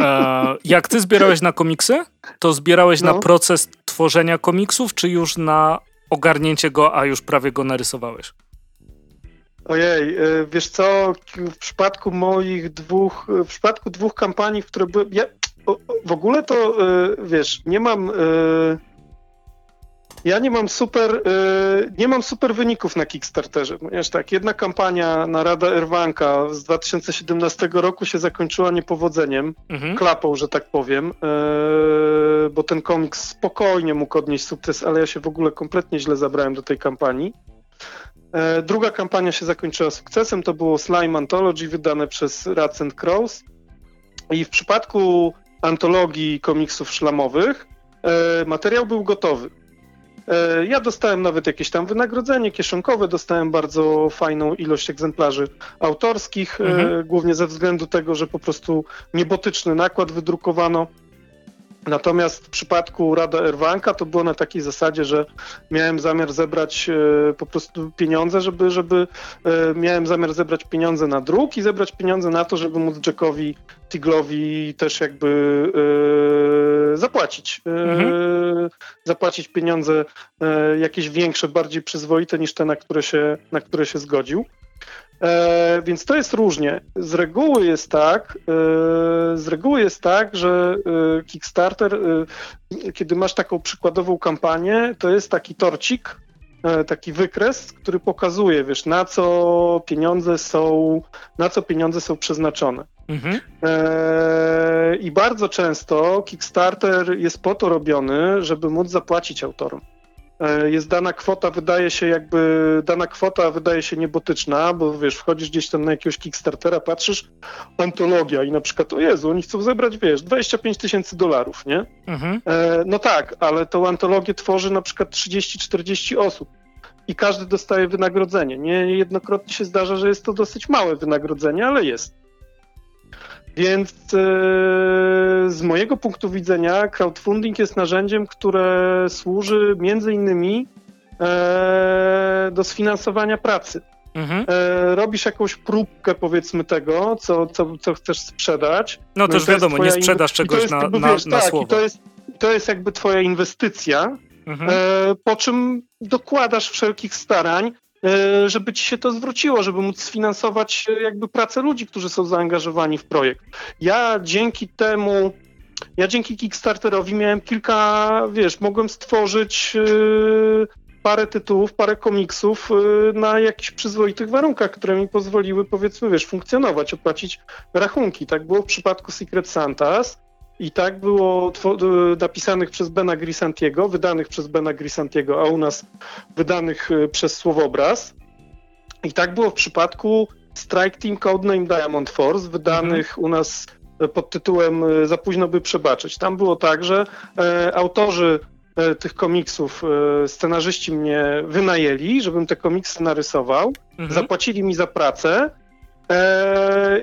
E, jak ty zbierałeś na komiksy, to zbierałeś no. na proces tworzenia komiksów, czy już na ogarnięcie go, a już prawie go narysowałeś? Ojej, e, wiesz co, w przypadku moich dwóch, w przypadku dwóch kampanii, w które były, ja, w ogóle to, e, wiesz, nie mam, e, ja nie mam super, nie mam super wyników na Kickstarterze, ponieważ tak, jedna kampania na Rada Erwanka z 2017 roku się zakończyła niepowodzeniem, mhm. klapą, że tak powiem, bo ten komiks spokojnie mógł odnieść sukces, ale ja się w ogóle kompletnie źle zabrałem do tej kampanii. E, druga kampania się zakończyła sukcesem, to było Slime Anthology wydane przez Rats and Crows i w przypadku antologii komiksów szlamowych materiał był gotowy. E, ja dostałem nawet jakieś tam wynagrodzenie kieszonkowe, dostałem bardzo fajną ilość egzemplarzy autorskich, mhm. głównie ze względu tego, że po prostu niebotyczny nakład wydrukowano. Natomiast w przypadku Rada Erwanka to było na takiej zasadzie, że miałem zamiar zebrać e, po prostu pieniądze, żeby, żeby e, miałem zamiar zebrać pieniądze na druk i zebrać pieniądze na to, żeby móc Jackowi Tiglowi też jakby e, zapłacić. Mhm. Zapłacić pieniądze jakieś większe, bardziej przyzwoite niż te, na które się, na które się zgodził. E, więc to jest różnie. Z reguły jest tak, e, z reguły jest tak, że e, Kickstarter, e, kiedy masz taką przykładową kampanię, to jest taki torcik, e, taki wykres, który pokazuje, wiesz, na co pieniądze są, na co pieniądze są przeznaczone. Mhm. E, I bardzo często Kickstarter jest po to robiony, żeby móc zapłacić autorom. E, jest dana kwota, wydaje się jakby, dana kwota wydaje się niebotyczna, bo wiesz, wchodzisz gdzieś tam na jakiegoś Kickstartera, patrzysz, antologia i na przykład, o Jezu, oni chcą zebrać, wiesz, 25 tysięcy dolarów, nie? Mhm. E, no tak, ale tą antologię tworzy na przykład 30-40 osób i każdy dostaje wynagrodzenie. Nie jednokrotnie się zdarza, że jest to dosyć małe wynagrodzenie, ale jest. Więc e, z mojego punktu widzenia crowdfunding jest narzędziem, które służy między innymi e, do sfinansowania pracy. Mhm. E, robisz jakąś próbkę, powiedzmy, tego, co, co, co chcesz sprzedać. No, no to już wiadomo, nie sprzedasz czegoś na, na, wiesz, na tak, słowo. I to, jest, to jest jakby twoja inwestycja, mhm. po czym dokładasz wszelkich starań, żeby ci się to zwróciło, żeby móc sfinansować e, jakby pracę ludzi, którzy są zaangażowani w projekt. Ja dzięki temu, ja dzięki Kickstarterowi miałem kilka, wiesz, mogłem stworzyć e, parę tytułów, parę komiksów na jakichś przyzwoitych warunkach, które mi pozwoliły, powiedzmy, wiesz, funkcjonować, opłacić rachunki. Tak było w przypadku Secret Santas. I tak było napisanych przez Bena Grisantiego, wydanych przez Bena Grisantiego, a u nas wydanych y, przez Słowobraz. I tak było w przypadku Strike Team Codename Diamond Force, wydanych mhm. u nas y, pod tytułem Za późno by przebaczyć. Tam było tak, że e, autorzy e, tych komiksów, e, scenarzyści mnie wynajęli, żebym te komiksy narysował, mhm. zapłacili mi za pracę E,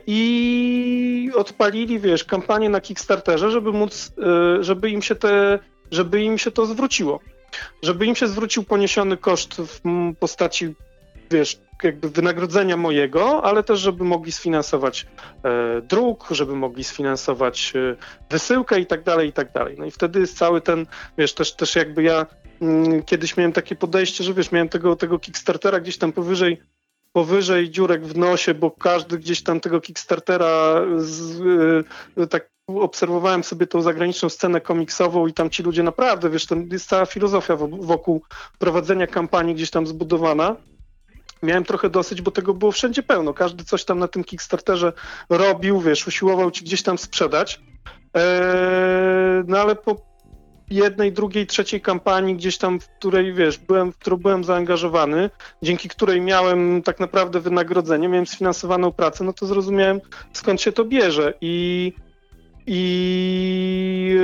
I odpalili, wiesz, kampanię na Kickstarterze, żeby móc, e, żeby im się te, żeby im się to zwróciło. Żeby im się zwrócił poniesiony koszt w postaci, wiesz, jakby wynagrodzenia mojego, ale też, żeby mogli sfinansować e, druk, żeby mogli sfinansować e, wysyłkę i tak dalej, i tak dalej. No i wtedy jest cały ten, wiesz, też, też jakby ja mm, kiedyś miałem takie podejście, że wiesz, miałem tego, tego Kickstartera gdzieś tam powyżej powyżej dziurek w nosie, bo każdy gdzieś tam tego Kickstartera z, y, tak obserwowałem sobie tą zagraniczną scenę komiksową i tam ci ludzie naprawdę, wiesz, tam jest cała filozofia wokół prowadzenia kampanii gdzieś tam zbudowana. Miałem trochę dosyć, bo tego było wszędzie pełno. Każdy coś tam na tym Kickstarterze robił, wiesz, usiłował ci gdzieś tam sprzedać. Eee, no ale po jednej, drugiej, trzeciej kampanii gdzieś tam, w której, wiesz, byłem, w którą byłem zaangażowany, dzięki której miałem tak naprawdę wynagrodzenie, miałem sfinansowaną pracę, no to zrozumiałem skąd się to bierze i i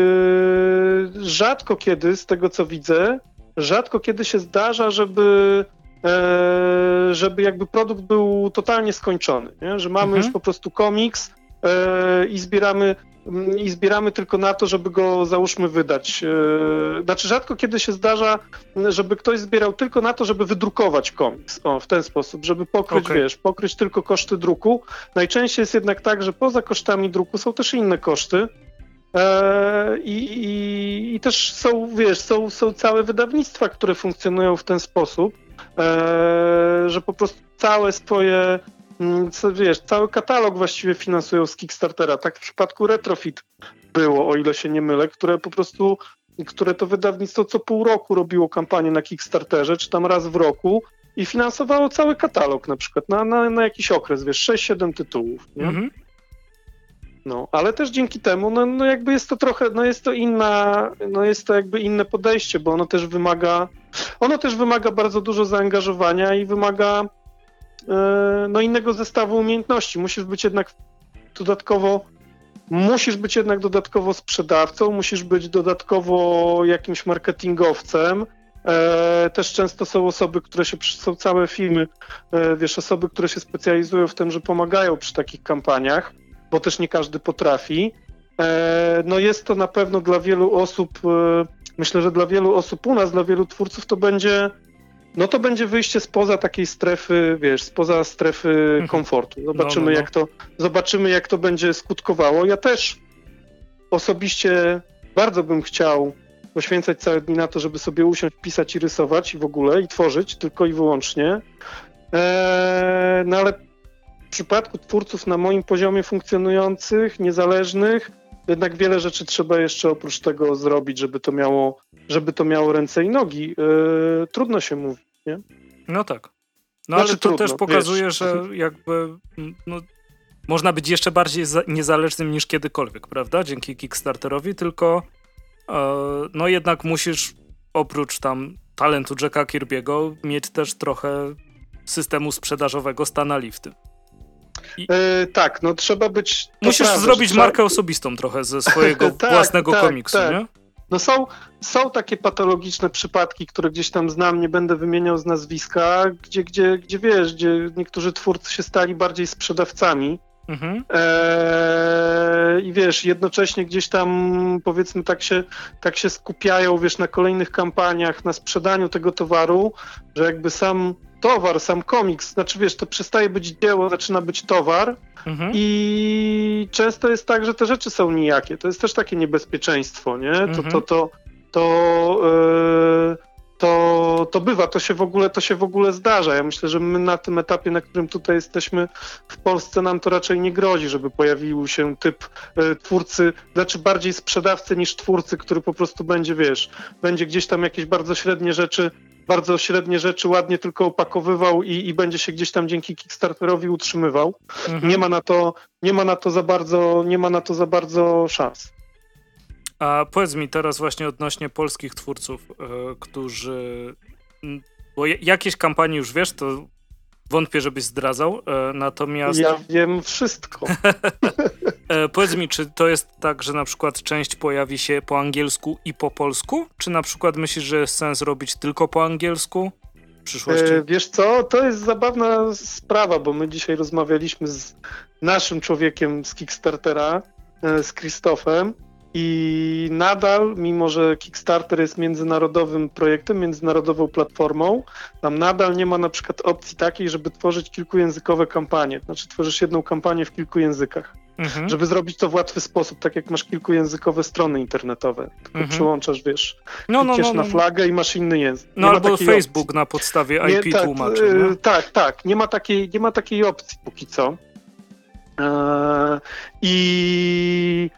yy, rzadko kiedy, z tego co widzę, rzadko kiedy się zdarza, żeby e, żeby jakby produkt był totalnie skończony, nie? że mamy mhm. już po prostu komiks e, i zbieramy i zbieramy tylko na to, żeby go załóżmy wydać. E, znaczy rzadko kiedy się zdarza, żeby ktoś zbierał tylko na to, żeby wydrukować komiks. O, w ten sposób, żeby pokryć, okay. wiesz, pokryć tylko koszty druku. Najczęściej jest jednak tak, że poza kosztami druku są też inne koszty. E, I, i, I, też są, wiesz, są, są całe wydawnictwa, które funkcjonują w ten sposób, e, że po prostu całe swoje Mm, co, wiesz, cały katalog właściwie finansują z Kickstartera. Tak w przypadku Retrofit było, o ile się nie mylę, które po prostu, które to wydawnictwo co pół roku robiło kampanię na Kickstarterze, czy tam raz w roku i finansowało cały katalog na przykład na, na, na jakiś okres, wiesz, 6-7 tytułów, nie? Mhm. No, ale też dzięki temu, no, no jakby jest to trochę, no jest to inna, no jest to jakby inne podejście, bo ono też wymaga, ono też wymaga bardzo dużo zaangażowania i wymaga no innego zestawu umiejętności. Musisz być jednak dodatkowo musisz być jednak dodatkowo sprzedawcą, musisz być dodatkowo jakimś marketingowcem. E, też często są osoby, które się, są całe firmy, e, wiesz, osoby, które się specjalizują w tym, że pomagają przy takich kampaniach, bo też nie każdy potrafi. no jest to na pewno dla wielu osób, myślę, że dla wielu osób u nas, dla wielu twórców to będzie no to będzie wyjście spoza takiej strefy, wiesz, spoza strefy mhm. komfortu. Zobaczymy, no, no, no. Jak to, zobaczymy, jak to będzie skutkowało. Ja też osobiście bardzo bym chciał poświęcać całe dni na to, żeby sobie usiąść, pisać i rysować i w ogóle, i tworzyć tylko i wyłącznie. Eee, no ale w przypadku twórców na moim poziomie funkcjonujących, niezależnych, jednak wiele rzeczy trzeba jeszcze oprócz tego zrobić, żeby to miało, żeby to miało ręce i nogi. Yy, trudno się mówi, nie? No tak. No znaczy, ale to trudno, też pokazuje, wiesz. że jakby no, można być jeszcze bardziej niezależnym niż kiedykolwiek, prawda? Dzięki Kickstarterowi, tylko yy, no jednak musisz oprócz tam talentu Jacka Kirby'ego mieć też trochę systemu sprzedażowego Stanali w tym. I... E, tak, no trzeba być. Musisz prawda, zrobić trzeba... markę osobistą trochę ze swojego tak, własnego tak, komiksu, tak. nie? No są, są takie patologiczne przypadki, które gdzieś tam znam, nie będę wymieniał z nazwiska, gdzie, gdzie, gdzie wiesz, gdzie niektórzy twórcy się stali bardziej sprzedawcami. Mhm. Eee, I wiesz, jednocześnie gdzieś tam powiedzmy tak się, tak się skupiają, wiesz, na kolejnych kampaniach, na sprzedaniu tego towaru, że jakby sam towar, sam komiks, znaczy wiesz, to przestaje być dzieło, zaczyna być towar mhm. i często jest tak, że te rzeczy są nijakie. To jest też takie niebezpieczeństwo, nie? To, mhm. to, to, to, yy, to, to bywa, to się, w ogóle, to się w ogóle zdarza. Ja myślę, że my na tym etapie, na którym tutaj jesteśmy w Polsce, nam to raczej nie grozi, żeby pojawił się typ y, twórcy, znaczy bardziej sprzedawcy niż twórcy, który po prostu będzie, wiesz, będzie gdzieś tam jakieś bardzo średnie rzeczy bardzo średnie rzeczy ładnie tylko opakowywał i, i będzie się gdzieś tam dzięki Kickstarterowi utrzymywał. Mhm. Nie ma na to, nie ma na to za bardzo, nie ma na to za bardzo szans. A powiedz mi teraz właśnie odnośnie polskich twórców, yy, którzy bo jakieś kampanie już wiesz, to Wątpię, żebyś zdradzał, e, natomiast... Ja wiem wszystko. E, powiedz mi, czy to jest tak, że na przykład część pojawi się po angielsku i po polsku? Czy na przykład myślisz, że jest sens robić tylko po angielsku w przyszłości? E, wiesz co, to jest zabawna sprawa, bo my dzisiaj rozmawialiśmy z naszym człowiekiem z Kickstartera, z Krzysztofem i nadal, mimo że Kickstarter jest międzynarodowym projektem, międzynarodową platformą, tam nadal nie ma na przykład opcji takiej, żeby tworzyć kilkujęzykowe kampanie. Znaczy tworzysz jedną kampanię w kilku językach. Mhm. Żeby zrobić to w łatwy sposób, tak jak masz kilkujęzykowe strony internetowe. Tylko mhm. przyłączasz, wiesz, no, no, no, no, na flagę i masz inny język. No nie albo Facebook opcji. na podstawie IP nie, tak, tłumaczy. Yy, tak, tak. Nie ma, takiej, nie ma takiej opcji póki co. Yy, I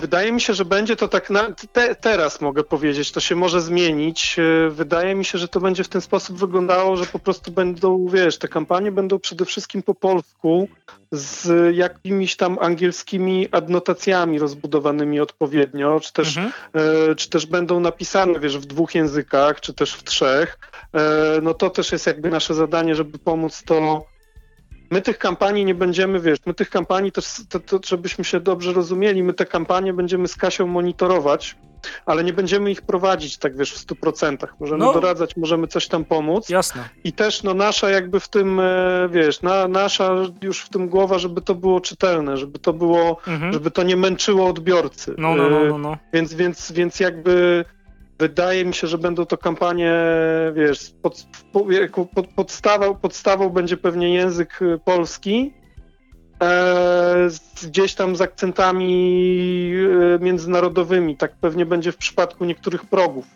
Wydaje mi się, że będzie to tak na, te, teraz mogę powiedzieć, to się może zmienić. E, wydaje mi się, że to będzie w ten sposób wyglądało, że po prostu będą, wiesz, te kampanie będą przede wszystkim po polsku z jakimiś tam angielskimi adnotacjami rozbudowanymi odpowiednio, czy też, mhm. e, czy też będą napisane, wiesz, w dwóch językach, czy też w trzech. E, no to też jest jakby nasze zadanie, żeby pomóc to My tych kampanii nie będziemy, wiesz, my tych kampanii też, to, to, żebyśmy się dobrze rozumieli, my te kampanie będziemy z Kasią monitorować, ale nie będziemy ich prowadzić, tak wiesz, w 100%. Możemy no, doradzać, możemy coś tam pomóc. Jasne. I też no nasza jakby w tym, e, wiesz, na, nasza już w tym głowa, żeby to było czytelne, żeby to było, mhm. żeby to nie męczyło odbiorcy. No, no, no, no, no. Więc, więc, więc jakby wydaje mi się, że będą to kampanie, wiesz, pod, pod, podstawą, podstawą będzie pewnie język polski, e, gdzieś tam z akcentami e, międzynarodowymi. Tak pewnie będzie w przypadku niektórych progów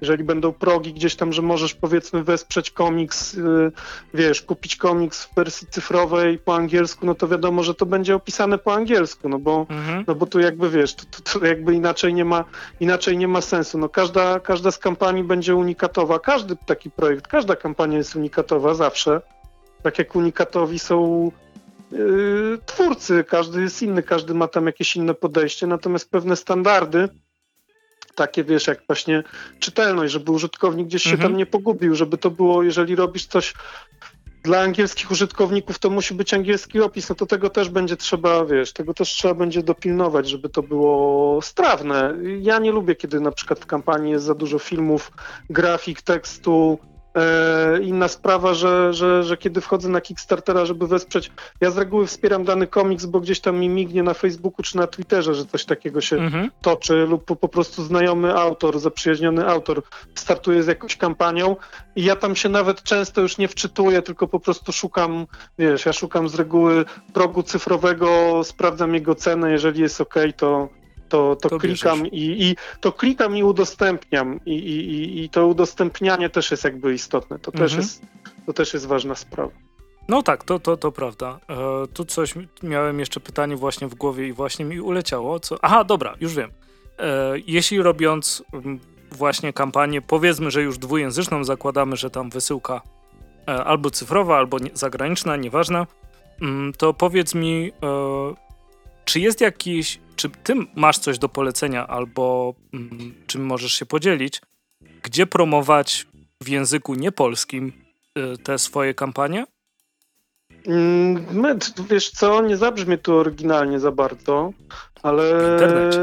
jeżeli będą progi gdzieś tam, że możesz powiedzmy wesprzeć komiks, yy, wiesz, kupić komiks w wersji cyfrowej po angielsku, no to wiadomo, że to będzie opisane po angielsku, no bo, mhm. no bo tu jakby wiesz, to, to, to, jakby inaczej nie ma, inaczej nie ma sensu. No każda, każda z kampanii będzie unikatowa, każdy taki projekt, każda kampania jest unikatowa zawsze. Tak jak unikatowi są Yy, twórcy, każdy jest inny, każdy ma tam jakieś inne podejście, natomiast pewne standardy takie, wiesz, jak właśnie czytelność, żeby użytkownik gdzieś się mhm. tam nie pogubił, żeby to było, jeżeli robisz coś dla angielskich użytkowników, to musi być angielski opis, no to tego też będzie trzeba, wiesz, tego też trzeba będzie dopilnować, żeby to było strawne. Ja nie lubię, kiedy na przykład w kampanii jest za dużo filmów, grafik, tekstu, inna sprawa, że, że, że kiedy wchodzę na Kickstartera, żeby wesprzeć, ja z reguły wspieram dany komiks, bo gdzieś tam mi mignie na Facebooku czy na Twitterze, że coś takiego się mhm. toczy, lub po, po, prostu znajomy autor, zaprzyjaźniony autor startuje z jakąś kampanią i ja tam się nawet często już nie wczytuję, tylko po prostu szukam, wiesz, ja szukam z reguły progu cyfrowego, sprawdzam jego cenę, jeżeli jest ok, to, to, to, to klikam i, i, to klikam i udostępniam i, i, i to udostępnianie też jest jakby istotne. To, mhm. też, jest, to też jest ważna sprawa. No tak, to, to, to prawda. E, tu coś miałem jeszcze pytanie właśnie w głowie i właśnie mi uleciało. Co... Aha, dobra, już wiem. E, jeśli robiąc m, właśnie kampanię, powiedzmy, że już dwujęzyczną, zakładamy, że tam wysyłka e, albo cyfrowa, albo nie, zagraniczna, nieważne, m, mm, to powiedz mi, e, czy jest jakiś czy ty masz coś do polecenia albo mm, czym możesz się podzielić, gdzie promować w języku niepolskim y, te swoje kampanie? Mm, my, wiesz co, nie zabrzmie tu oryginalnie za bardzo, ale... W internecie.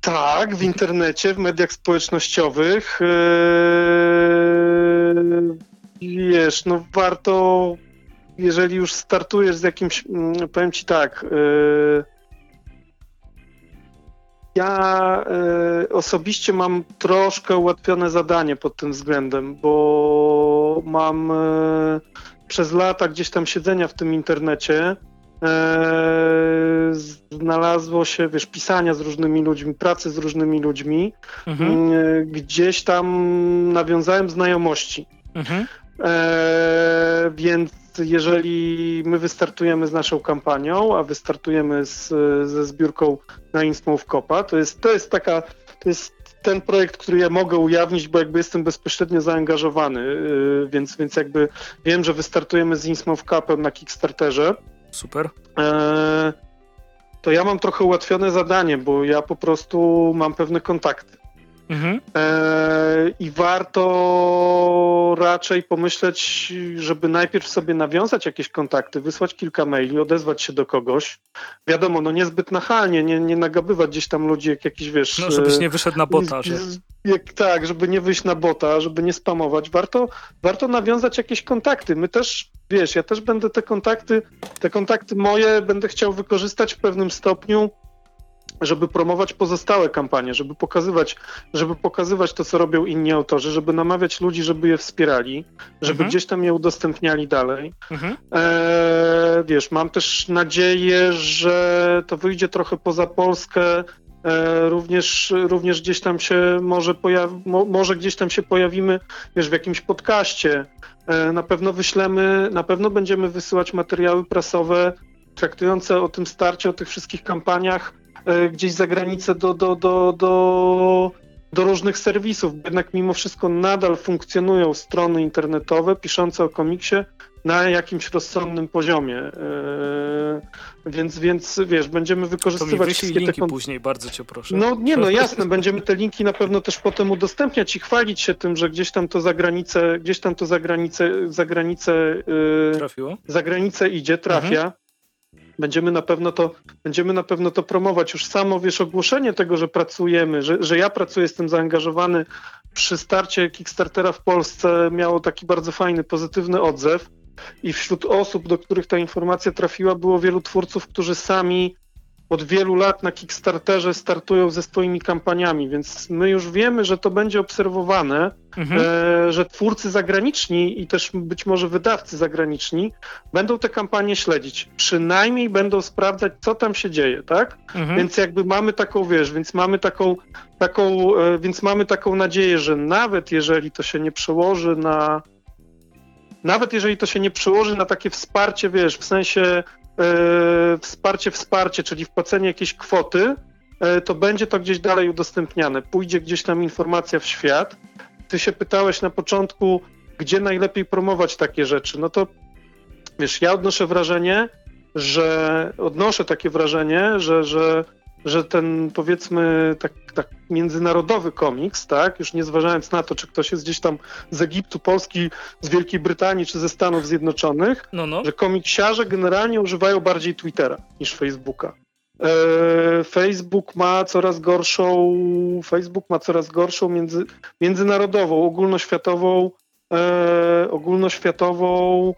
Tak, w internecie, w mediach społecznościowych. Yy, wiesz, no warto, jeżeli już startujesz z jakimś, mm, powiem ci tak, yy, ja y, osobiście mam troszkę ułatwione zadanie pod tym względem, bo mam y, przez lata gdzieś tam siedzenia w tym internecie y, znalazło się, wiesz, pisania z różnymi ludźmi, pracy z różnymi ludźmi. Mhm. Gdzieś tam nawiązałem znajomości. Mhm. E, więc jeżeli my wystartujemy z naszą kampanią, a wystartujemy z, ze zbiórką na Innsmouth Copa, to jest, to jest taka, to jest ten projekt, który ja mogę ujawnić, bo jakby jestem bezpośrednio zaangażowany, yy, więc, więc jakby wiem, że wystartujemy z Innsmouth Cupem na Kickstarterze. Super. E, to ja mam trochę ułatwione zadanie, bo ja po prostu mam pewne kontakty. Mhm. E, I warto raczej pomyśleć, żeby najpierw sobie nawiązać jakieś kontakty, wysłać kilka maili, odezwać się do kogoś. Wiadomo, no niezbyt nachalnie, nie, nie nagabywać gdzieś tam ludzi jak jakiś, wiesz... No, żebyś nie wyszedł na bota. Że... Jak, tak, żeby nie wyjść na bota, żeby nie spamować. Warto, warto nawiązać jakieś kontakty. My też, wiesz, ja też będę te kontakty, te kontakty moje będę chciał wykorzystać w pewnym stopniu żeby promować pozostałe kampanie, żeby pokazywać, żeby pokazywać to, co robią inni autorzy, żeby namawiać ludzi, żeby je wspierali, żeby mhm. gdzieś tam je udostępniali dalej. Mhm. E, wiesz, mam też nadzieję, że to wyjdzie trochę poza Polskę. E, również, również gdzieś tam się może, pojawi, mo, może gdzieś tam się pojawimy, wiesz, w jakimś podcaście. E, na pewno wyślemy, na pewno będziemy wysyłać materiały prasowe traktujące o tym starcie, o tych wszystkich kampaniach gdzieś za granicę do, do, do, do, do różnych serwisów. Jednak mimo wszystko nadal funkcjonują strony internetowe piszące o komiksie na jakimś rozsądnym poziomie. Yy, więc, więc wiesz, będziemy wykorzystywać to mi wszystkie linki te później, bardzo cię proszę. No nie, no jasne, będziemy te linki na pewno też potem udostępniać i chwalić się tym, że gdzieś tam to za granicę, gdzieś tam to za granicę, za granicę, Trafiło? Za granicę idzie, trafia. Mhm. Będziemy na pewno to, będziemy na pewno to promować. Już samo, wiesz, ogłoszenie tego, że pracujemy, że, że ja pracuję, jestem zaangażowany przy starcie Kickstartera w Polsce miało taki bardzo fajny, pozytywny odzew i wśród osób, do których ta informacja trafiła, było wielu twórców, którzy sami od wielu lat na Kickstarterze startują ze swoimi kampaniami, więc my już wiemy, że to będzie obserwowane, mhm. e, że twórcy zagraniczni i też być może wydawcy zagraniczni będą te kampanie śledzić. Przynajmniej będą sprawdzać, co tam się dzieje, tak? Mhm. Więc jakby mamy taką, wiesz, więc mamy taką, taką, e, więc mamy taką nadzieję, że nawet jeżeli to się nie przełoży na nawet jeżeli to się nie przełoży na takie wsparcie, wiesz, w sensie wsparcie, wsparcie, czyli wpłacenie jakiejś kwoty, e, to będzie to gdzieś dalej udostępniane. Pójdzie gdzieś tam informacja w świat. Ty się pytałeś na początku, gdzie najlepiej promować takie rzeczy. No to wiesz, ja odnoszę wrażenie, że odnoszę takie wrażenie, że, że że ten powiedzmy tak, tak międzynarodowy komiks, tak, już nie zważając na to, czy ktoś jest gdzieś tam z Egiptu, Polski, z Wielkiej Brytanii, czy ze Stanów Zjednoczonych, no, no. że komiksiarze generalnie używają bardziej Twittera niż Facebooka. E, Facebook ma coraz gorszą, Facebook ma coraz gorszą między, międzynarodową, ogólnoświatową, e, ogólnoświatową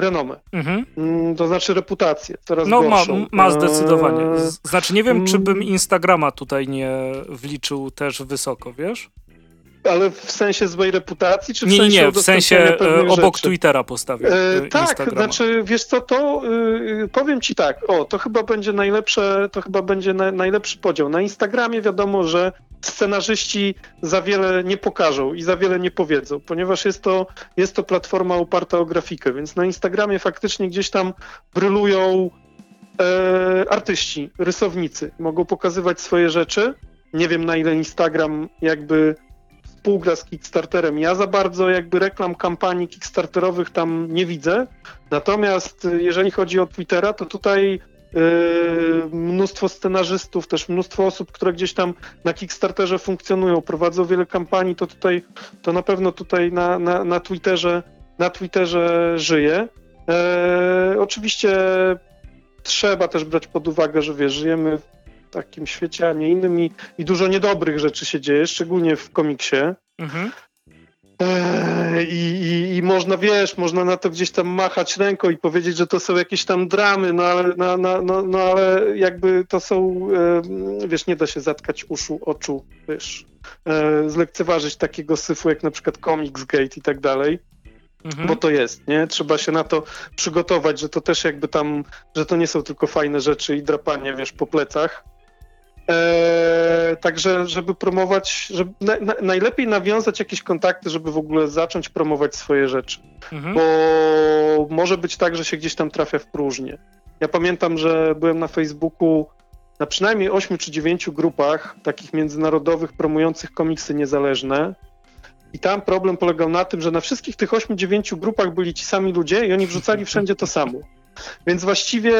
renomę. Mhm. Mm, to znaczy reputację, coraz no, gorszą. Ma, ma zdecydowanie. E, znaczy nie wiem, czy bym mm. Instagrama tutaj nie wliczył też wysoko, wiesz? Ale w sensie złej reputacji, czy w nie, sensie Nie, w sensie e, obok rzeczy? Twittera postawię. E, tak, znaczy, wiesz co, to y, powiem ci tak, o, to chyba będzie najlepsze, to chyba będzie na, najlepszy podział. Na Instagramie wiadomo, że scenarzyści za wiele nie pokażą i za wiele nie powiedzą, ponieważ jest to, jest to platforma oparta o grafikę, więc na Instagramie faktycznie gdzieś tam brylują e, artyści, rysownicy, mogą pokazywać swoje rzeczy. Nie wiem na ile Instagram jakby współgra z Kickstarterem. Ja za bardzo jakby reklam kampanii Kickstarterowych tam nie widzę. Natomiast jeżeli chodzi o Twittera, to tutaj Yy, mnóstwo scenarzystów, też mnóstwo osób, które gdzieś tam na Kickstarterze funkcjonują, prowadzą wiele kampanii, to tutaj, to na pewno tutaj na, na, na Twitterze, na Twitterze żyje. E, oczywiście trzeba też brać pod uwagę, że wiesz, żyjemy takim świecie, a nie innym i, i dużo niedobrych rzeczy się dzieje, szczególnie w komiksie. Mhm. I, i, I, można, wiesz, można na to gdzieś tam machać ręką i powiedzieć, że to są jakieś tam dramy, no ale, no, no, no, no ale jakby to są, wiesz, nie da się zatkać uszu, oczu, wiesz, e, zlekceważyć takiego syfu jak na przykład Comicsgate i tak dalej. Mhm. Bo to jest, nie? Trzeba się na to przygotować, że to też jakby tam, że to nie są tylko fajne rzeczy i drapanie, wiesz, po plecach, Eee, także, żeby promować, żeby na, na, najlepiej nawiązać jakieś kontakty, żeby w ogóle zacząć promować swoje rzeczy. Mhm. Bo może być tak, że się gdzieś tam trafia w próżnię. Ja pamiętam, że byłem na Facebooku na przynajmniej 8 czy 9 grupach takich międzynarodowych promujących komiksy niezależne. I tam problem polegał na tym, że na wszystkich tych 8-9 grupach byli ci sami ludzie i oni wrzucali wszędzie to samo. Więc właściwie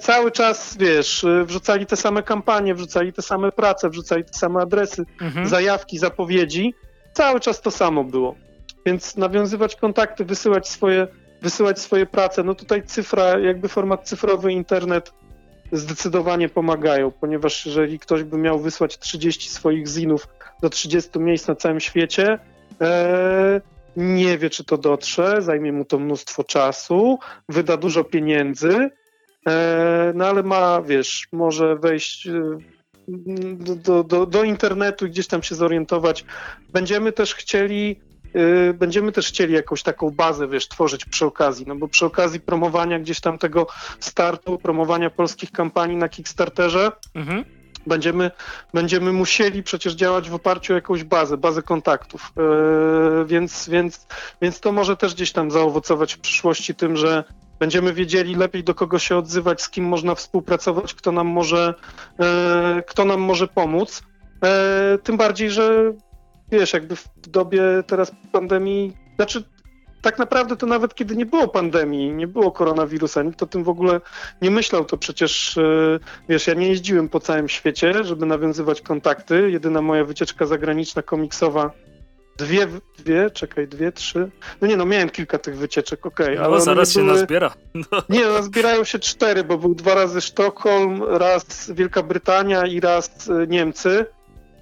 cały czas, wiesz, wrzucali te same kampanie, wrzucali te same prace, wrzucali te same adresy, mhm. zajawki, zapowiedzi. Cały czas to samo było. Więc nawiązywać kontakty, wysyłać swoje, wysyłać swoje prace. No tutaj cyfra, jakby format cyfrowy, internet zdecydowanie pomagają, ponieważ jeżeli ktoś by miał wysłać 30 swoich zinów do 30 miejsc na całym świecie, e, nie wie, czy to dotrze, zajmie mu to mnóstwo czasu, wyda dużo pieniędzy, e, no ale ma, wiesz, może wejść e, do, do, do internetu i gdzieś tam się zorientować. Będziemy też chcieli e, będziemy też chcieli jakąś taką bazę, wiesz, tworzyć przy okazji, no bo przy okazji promowania gdzieś tam tego startu, promowania polskich kampanii na Kickstarterze, mhm będziemy, będziemy musieli przecież działać w oparciu o jakąś bazę, bazę kontaktów. Yy, więc, więc, więc to może też gdzieś tam zaowocować w przyszłości tym, że będziemy wiedzieli lepiej do kogo się odzywać, z kim można współpracować, kto nam może, yy, kto nam może pomóc. Yy, tym bardziej, że wiesz, jakby w dobie teraz pandemii, znaczy tak naprawdę to nawet kiedy nie było pandemii, nie było koronawirusa, nikt o tym w ogóle nie myślał, to przecież, e, wiesz, ja nie jeździłem po całym świecie, żeby nawiązywać kontakty. Jedyna moja wycieczka zagraniczna komiksowa dwie, dwie, czekaj, dwie, trzy. No nie, no miałem kilka tych wycieczek, okej. Okay, no, ale zaraz się były... nazbiera. No. Nie, no, zbierają się cztery, bo był dwa razy Sztokholm, raz Wielka Brytania i raz e, Niemcy.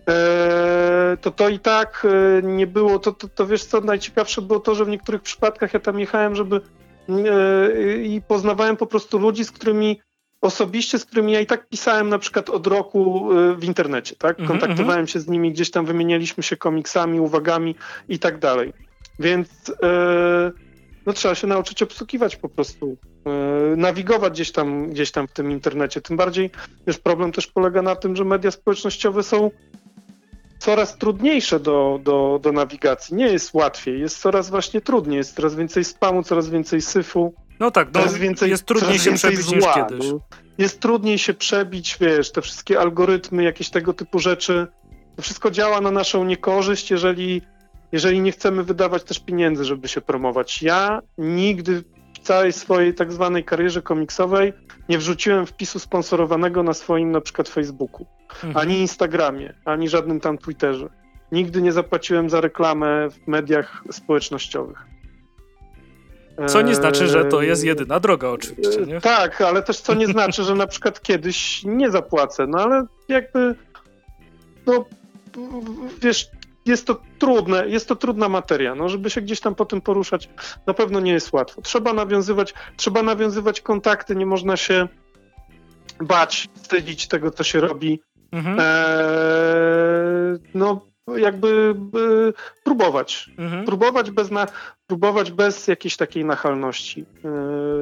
Eee, to to i tak e, nie było, to, to, to wiesz co, najciekawsze było to, że w niektórych przypadkach ja tam jechałem, żeby e, i poznawałem po prostu ludzi, z którymi osobiście, z którymi ja i tak pisałem na przykład od roku y, w internecie, tak? Mhm, Kontaktowałem mm -hmm. się z nimi, gdzieś tam wymienialiśmy się komiksami, uwagami i tak dalej. Więc e, no trzeba się nauczyć obsługiwać po prostu, e, nawigować gdzieś tam, gdzieś tam w tym internecie. Tym bardziej, wiesz, problem też polega na tym, że media społecznościowe są coraz trudniejsze do, do, do nawigacji. Nie jest łatwiej, jest coraz właśnie trudniej, jest coraz więcej spamu, coraz więcej syfu. No tak, no, jest, więcej, jest trudniej się przebić zła, niż kiedyś. Jest trudniej się przebić, wiesz, te wszystkie algorytmy, jakieś tego typu rzeczy. To wszystko działa na naszą niekorzyść, jeżeli, jeżeli nie chcemy wydawać też pieniędzy, żeby się promować. Ja nigdy całej swojej tak zwanej karierze komiksowej nie wrzuciłem wpisu sponsorowanego na swoim na przykład Facebooku, mhm. ani Instagramie, ani żadnym tam Twitterze. Nigdy nie zapłaciłem za reklamę w mediach społecznościowych. Co nie znaczy, że to jest jedyna droga oczywiście, nie? Tak, ale też co nie znaczy, że na przykład kiedyś nie zapłacę, no ale jakby no wiesz, jest to trudne, jest to trudna materia, no żeby się gdzieś tam po tym poruszać, na pewno nie jest łatwo. Trzeba nawiązywać, trzeba nawiązywać kontakty, nie można się bać, wstydzić tego, co się robi. Mhm. Eee, no jakby y, próbować. Mhm. Próbować, bez na, próbować bez jakiejś takiej nachalności.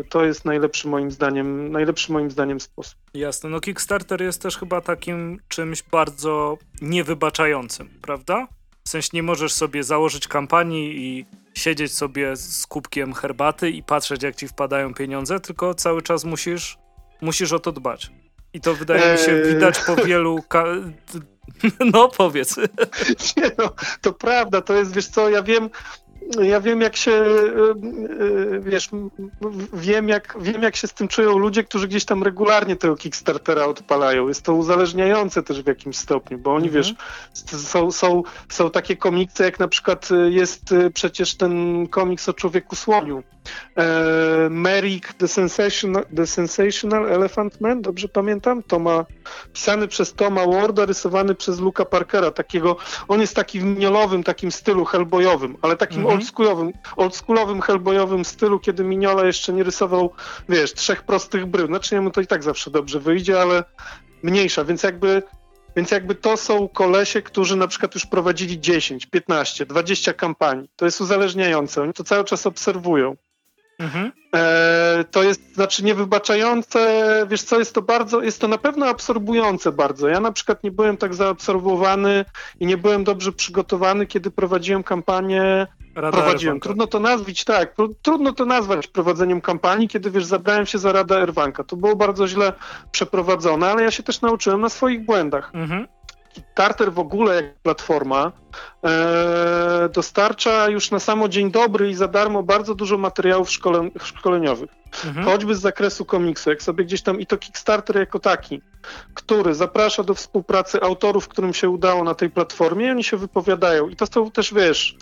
Y, to jest najlepszy moim zdaniem, najlepszy moim zdaniem sposób. Jasne. No Kickstarter jest też chyba takim czymś bardzo niewybaczającym, prawda? Sensie nie możesz sobie założyć kampanii i siedzieć sobie z kubkiem herbaty i patrzeć, jak ci wpadają pieniądze, tylko cały czas musisz, musisz o to dbać. I to wydaje mi się eee. widać po wielu No powiedz. Nie no, to prawda, to jest, wiesz co, ja wiem, ja wiem jak się, e, e, wiesz, wiem jak, wiem jak się z tym czują ludzie, którzy gdzieś tam regularnie tego Kickstartera odpalają. Jest to uzależniające też w jakimś stopniu, bo oni, mhm. wiesz, są, są, są takie komiksy, jak na przykład jest przecież ten komiks o Człowieku Słoniu. E, Merrick the Sensational, the Sensational Elephant Man, dobrze pamiętam? Toma, pisany przez Toma Warda, rysowany przez Luka Parkera, takiego, on jest taki w miniolowym takim stylu hellboyowym, ale takim mhm oldschoolowym, oldschoolowym hellboyowym stylu, kiedy Mignola jeszcze nie rysował, wiesz, trzech prostych brył. Znaczy mu to i tak zawsze dobrze wyjdzie, ale mniejsza, więc jakby więc jakby to są kolesie, którzy na przykład już prowadzili 10, 15, 20 kampanii. To jest uzależniające. Oni to cały czas obserwują. Mhm. E, to jest, znaczy niewybaczające, wiesz co, jest to bardzo, jest to na pewno absorbujące bardzo. Ja na przykład nie byłem tak zaabsorbowany i nie byłem dobrze przygotowany, kiedy prowadziłem kampanię Rada prowadziłem. Trudno to nazwać, tak, trudno to nazwać prowadzeniem kampanii, kiedy wiesz, zabrałem się za Radę Erwanka. To było bardzo źle przeprowadzone, ale ja się też nauczyłem na swoich błędach. Mhm. Carter w ogóle jak platforma e, dostarcza już na samo dzień dobry i za darmo bardzo dużo materiałów szkole, szkoleniowych. Mhm. Choćby z zakresu komiksu, jak sobie gdzieś tam i to Kickstarter jako taki, który zaprasza do współpracy autorów, którym się udało na tej platformie, oni się wypowiadają. I to są też, wiesz,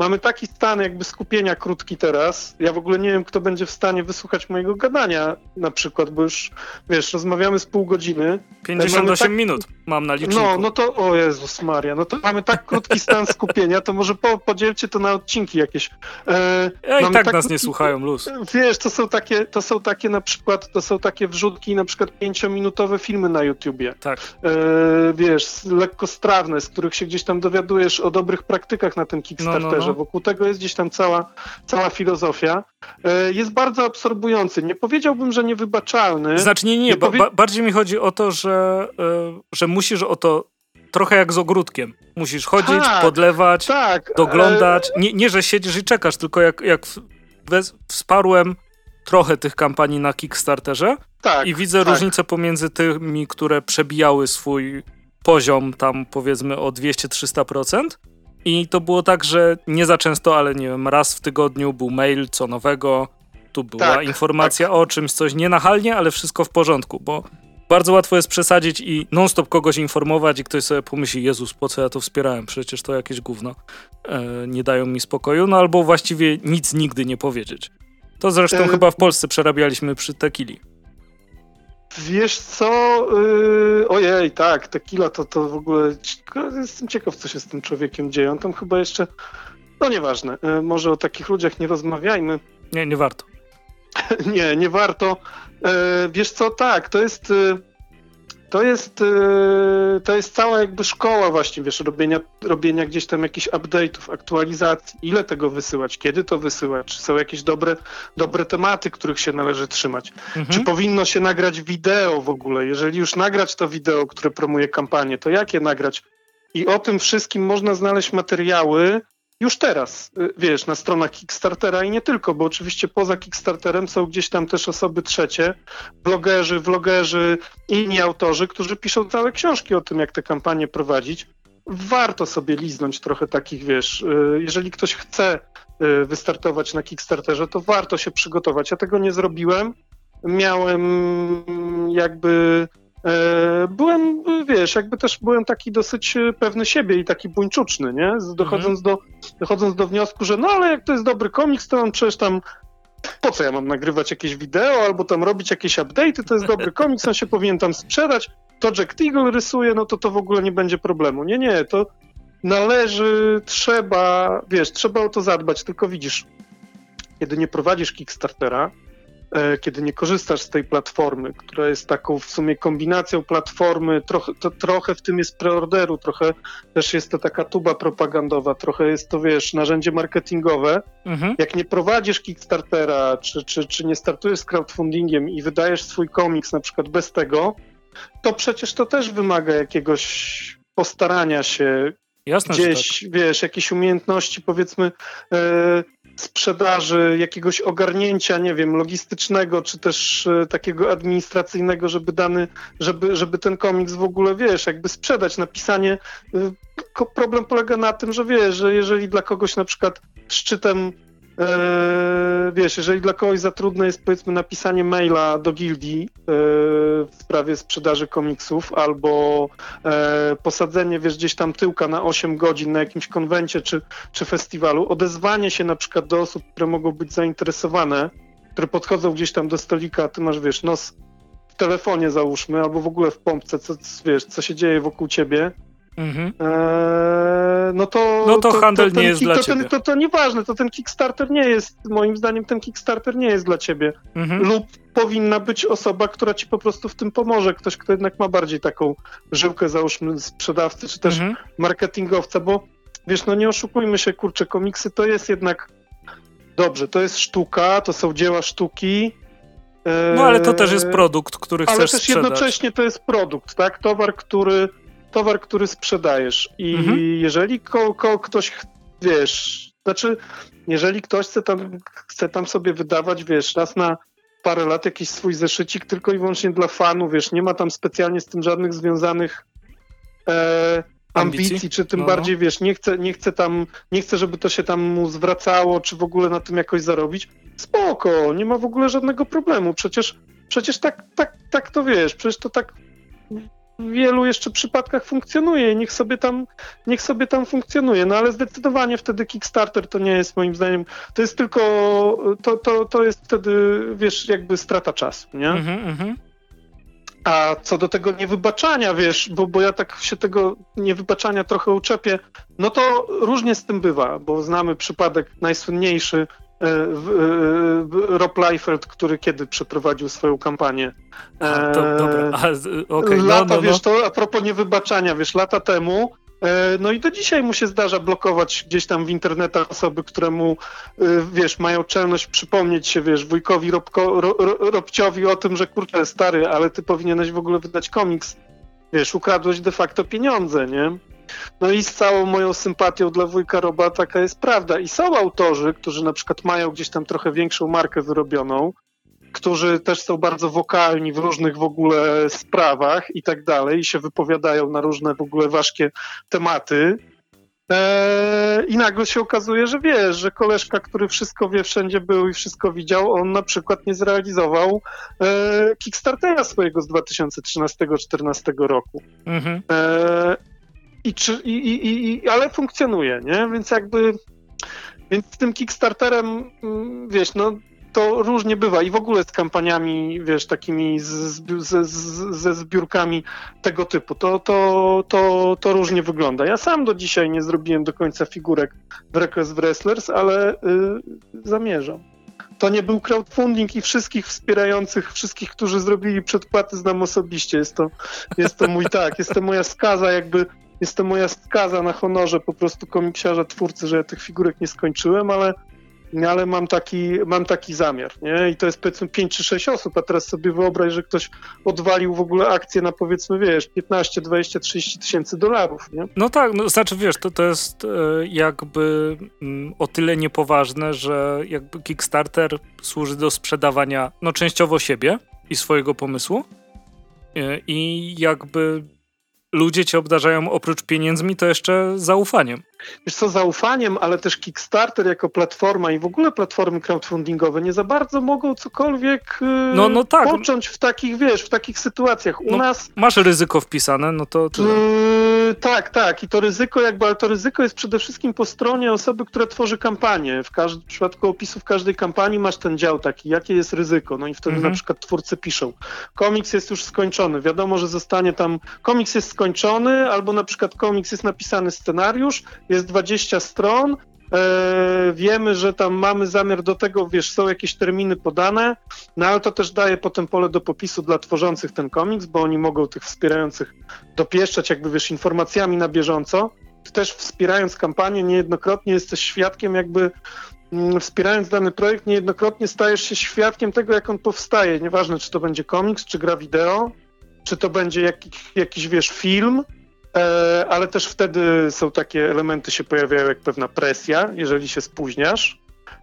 mamy taki stan jakby skupienia krótki teraz. Ja w ogóle nie wiem, kto będzie w stanie wysłuchać mojego gadania na przykład, bo już, wiesz, rozmawiamy z pół godziny. 58 tak... minut mam na liczniku. No, no to, o Jezus Maria, no to mamy tak krótki stan skupienia, to może po, podzielcie to na odcinki jakieś. E, ja i tak, tak nas nie słuchają, luz. Wiesz, to są takie, to są takie na przykład, to są takie wrzutki, na przykład pięciominutowe filmy na YouTubie. Tak. E, wiesz, lekko strawne, z których się gdzieś tam dowiadujesz o dobrych praktykach na tym Kickstarterze. No, no, no. Wokół tego jest gdzieś tam cała, cała filozofia. E, jest bardzo absorbujący. Nie powiedziałbym, że niewybaczalny. Znaczy nie, nie, nie ba bardziej mi chodzi o to, że, e, że musisz o to trochę jak z ogródkiem. Musisz chodzić, tak, podlewać, tak, doglądać. Nie, nie, że siedzisz i czekasz, tylko jak, jak wsparłem trochę tych kampanii na Kickstarterze tak, i widzę tak. różnicę pomiędzy tymi, które przebijały swój poziom tam powiedzmy o 200-300%, i to było tak, że nie za często, ale nie wiem, raz w tygodniu był mail, co nowego, tu była tak, informacja tak. o czymś, coś nienachalnie, ale wszystko w porządku, bo bardzo łatwo jest przesadzić i non-stop kogoś informować i ktoś sobie pomyśli, Jezus, po co ja to wspierałem? Przecież to jakieś gówno. E, nie dają mi spokoju, no albo właściwie nic nigdy nie powiedzieć. To zresztą e... chyba w Polsce przerabialiśmy przy Tekili. Wiesz co? Yy, ojej, tak, tequila to, to w ogóle. Jestem ciekaw, co się z tym człowiekiem dzieje. On tam chyba jeszcze. No nieważne. Yy, może o takich ludziach nie rozmawiajmy. Nie, nie warto. nie, nie warto. Yy, wiesz co, tak, to jest. Yy, to jest, yy, to jest cała jakby szkoła właśnie, wiesz, robienia, robienia gdzieś tam jakichś update'ów, aktualizacji, ile tego wysyłać, kiedy to wysyłać, czy są jakieś dobre, dobre tematy, których się należy trzymać, mhm. czy powinno się nagrać wideo w ogóle, jeżeli już nagrać to wideo, które promuje kampanię, to jakie nagrać? I o tym wszystkim można znaleźć materiały, już teraz, y, wiesz, na stronach Kickstartera i nie tylko, bo oczywiście poza Kickstarterem są gdzieś tam też osoby trzecie, blogerzy, vlogerzy, inni autorzy, którzy piszą całe książki o tym, jak te kampanie prowadzić. Warto sobie liznąć trochę takich, wiesz, y, jeżeli ktoś chce y, wystartować na Kickstarterze, to warto się przygotować. Ja tego nie zrobiłem. Miałem jakby byłem, wiesz, jakby też byłem taki dosyć e, pewny siebie i taki buńczuczny, nie? Dochodząc, mhm. do, dochodząc do wniosku, że no ale jak to jest dobry komiks, to on przecież tam po co ja mam nagrywać jakieś wideo albo tam robić jakieś update'y, to jest dobry komiks, on się powinien tam sprzedać, to Jack Teagle rysuje, no to to w ogóle nie będzie problemu. Nie, nie, to należy, trzeba, wiesz, trzeba o to zadbać, tylko widzisz, kiedy nie prowadzisz Kickstartera, E, kiedy nie korzystasz z tej platformy, która jest taką w sumie kombinacją platformy, trochę, to, trochę w tym jest preorderu, trochę też jest to taka tuba propagandowa, trochę jest to, wiesz, narzędzie marketingowe. Mhm. Jak nie prowadzisz Kickstartera, czy, czy, czy nie startujesz z crowdfundingiem i wydajesz swój komiks na przykład bez tego, to przecież to też wymaga jakiegoś postarania się, Jasne, gdzieś, tak. wiesz, jakieś umiejętności, powiedzmy, e, sprzedaży, jakiegoś ogarnięcia, nie wiem, logistycznego, czy też e, takiego administracyjnego, żeby dany, żeby, żeby ten komiks w ogóle, wiesz, jakby sprzedać, napisanie. E, problem polega na tym, że wiesz, że jeżeli dla kogoś na przykład szczytem wiesz, jeżeli dla kogoś za trudne jest powiedzmy napisanie maila do gildii e, w sprawie sprzedaży komiksów albo e, posadzenie, wiesz, gdzieś tam tyłka na 8 godzin na jakimś konwencie czy, czy festiwalu, odezwanie się na przykład do osób, które mogą być zainteresowane, które podchodzą gdzieś tam do stolika, ty masz, wiesz, nos w telefonie załóżmy, albo w ogóle w pompce, co, wiesz, co się dzieje wokół ciebie, Mhm. Eee, no to, no to, to handel to, nie jest dla to, ciebie. Ten, to, to nieważne, to ten Kickstarter nie jest, moim zdaniem ten Kickstarter nie jest dla ciebie. Mhm. Lub powinna być osoba, która ci po prostu w tym pomoże. Ktoś, kto jednak ma bardziej taką żyłkę, załóżmy, sprzedawcy, czy też mhm. marketingowca, bo wiesz, no nie oszukujmy się, kurczę, komiksy to jest jednak dobrze, to jest sztuka, to są dzieła sztuki, no ale to też jest eee, produkt, który chcesz sprzedać. Ale też jednocześnie to jest produkt, tak? Towar, który towar, który sprzedajesz. I mhm. jeżeli ko, ko, ktoś, wiesz, znaczy, jeżeli ktoś chce tam, chce tam sobie wydawać, wiesz, raz na parę lat jakiś swój zeszycik tylko i wyłącznie dla fanów, wiesz, nie ma tam specjalnie z tym żadnych związanych e, ambicji, ambicji, czy tym no. bardziej, wiesz, nie chce, nie chce tam, nie chce, żeby to się tam mu zwracało, czy w ogóle na tym jakoś zarobić, spoko, nie ma w ogóle żadnego problemu, przecież, przecież tak, tak, tak to wiesz, przecież to tak w wielu jeszcze przypadkach funkcjonuje i niech sobie tam, niech sobie tam funkcjonuje. No ale zdecydowanie wtedy Kickstarter to nie jest moim zdaniem, to jest tylko, to, to, to jest wtedy, wiesz, jakby strata czasu, nie? Mm -hmm. A co do tego niewybaczania, wiesz, bo, bo ja tak się tego niewybaczania trochę uczepię, no to różnie z tym bywa, bo znamy przypadek najsłynniejszy Rob Liefeld, który kiedy przeprowadził swoją kampanię. A, to, dobra. A, okay. no, lata, no, no. wiesz, to a propos niewybaczania, wiesz, lata temu e, no i do dzisiaj mu się zdarza blokować gdzieś tam w internetach osoby, które mu, wiesz, mają czelność przypomnieć się, wiesz, wujkowi Robko, Ro, Robciowi o tym, że kurczę, stary, ale ty powinieneś w ogóle wydać komiks. Wiesz, ukradłeś de facto pieniądze, nie? No i z całą moją sympatią dla wujka Roba taka jest prawda. I są autorzy, którzy na przykład mają gdzieś tam trochę większą markę wyrobioną, którzy też są bardzo wokalni w różnych w ogóle sprawach i tak dalej, i się wypowiadają na różne w ogóle ważkie tematy. E, I nagle się okazuje, że wiesz, że koleżka, który wszystko wie, wszędzie był i wszystko widział, on na przykład nie zrealizował e, Kickstartera swojego z 2013-2014 roku. Mhm. E, i, czy, i, i, i, ale funkcjonuje, nie? Więc jakby więc z tym Kickstarterem, mm, wiesz, no to różnie bywa i w ogóle z kampaniami, wiesz, takimi z, z, z, ze zbiórkami tego typu. To, to, to, to różnie wygląda. Ja sam do dzisiaj nie zrobiłem do końca figurek w Request Wrestlers, ale y, zamierzam. To nie był crowdfunding i wszystkich wspierających, wszystkich, którzy zrobili przedpłaty znam osobiście. Jest to, jest to mój tak, jest to moja skaza jakby jest to moja skaza na honorze po prostu komiksiarza, twórcy, że ja tych figurek nie skończyłem, ale ale mam taki, mam taki zamiar, nie? I to jest powiedzmy 5 czy 6 osób, a teraz sobie wyobraź, że ktoś odwalił w ogóle akcję na powiedzmy, wiesz, 15, 20, 30 tysięcy dolarów, nie? No tak, no znaczy wiesz, to, to jest e, jakby mm, o tyle niepoważne, że jakby Kickstarter służy do sprzedawania, no częściowo siebie i swojego pomysłu e, i jakby ludzie cię obdarzają oprócz pieniędzmi, to jeszcze zaufaniem. Wiesz co, zaufaniem, ale też Kickstarter jako platforma i w ogóle platformy crowdfundingowe nie za bardzo mogą cokolwiek y, no, no tak. począć w takich, wiesz, w takich sytuacjach. U no, nas... Masz ryzyko wpisane, no to... to... Yy, tak, tak. I to ryzyko jakby, ale to ryzyko jest przede wszystkim po stronie osoby, która tworzy kampanię. W, każdym, w przypadku opisów każdej kampanii masz ten dział taki, jakie jest ryzyko. No i wtedy mhm. na przykład twórcy piszą, komiks jest już skończony, wiadomo, że zostanie tam, komiks jest skończony, albo na przykład komiks jest napisany scenariusz, jest 20 stron, e, wiemy, że tam mamy zamiar do tego, wiesz, są jakieś terminy podane, no ale to też daje potem pole do popisu dla tworzących ten komiks, bo oni mogą tych wspierających dopieszczać jakby, wiesz, informacjami na bieżąco. Ty też wspierając kampanię niejednokrotnie jesteś świadkiem jakby mm, wspierając dany projekt, niejednokrotnie stajesz się świadkiem tego, jak on powstaje. Nieważne, czy to będzie komiks, czy gra wideo, czy to będzie jakiś, jakiś wiesz, film, ale też wtedy są takie elementy się pojawiają jak pewna presja, jeżeli się spóźniasz.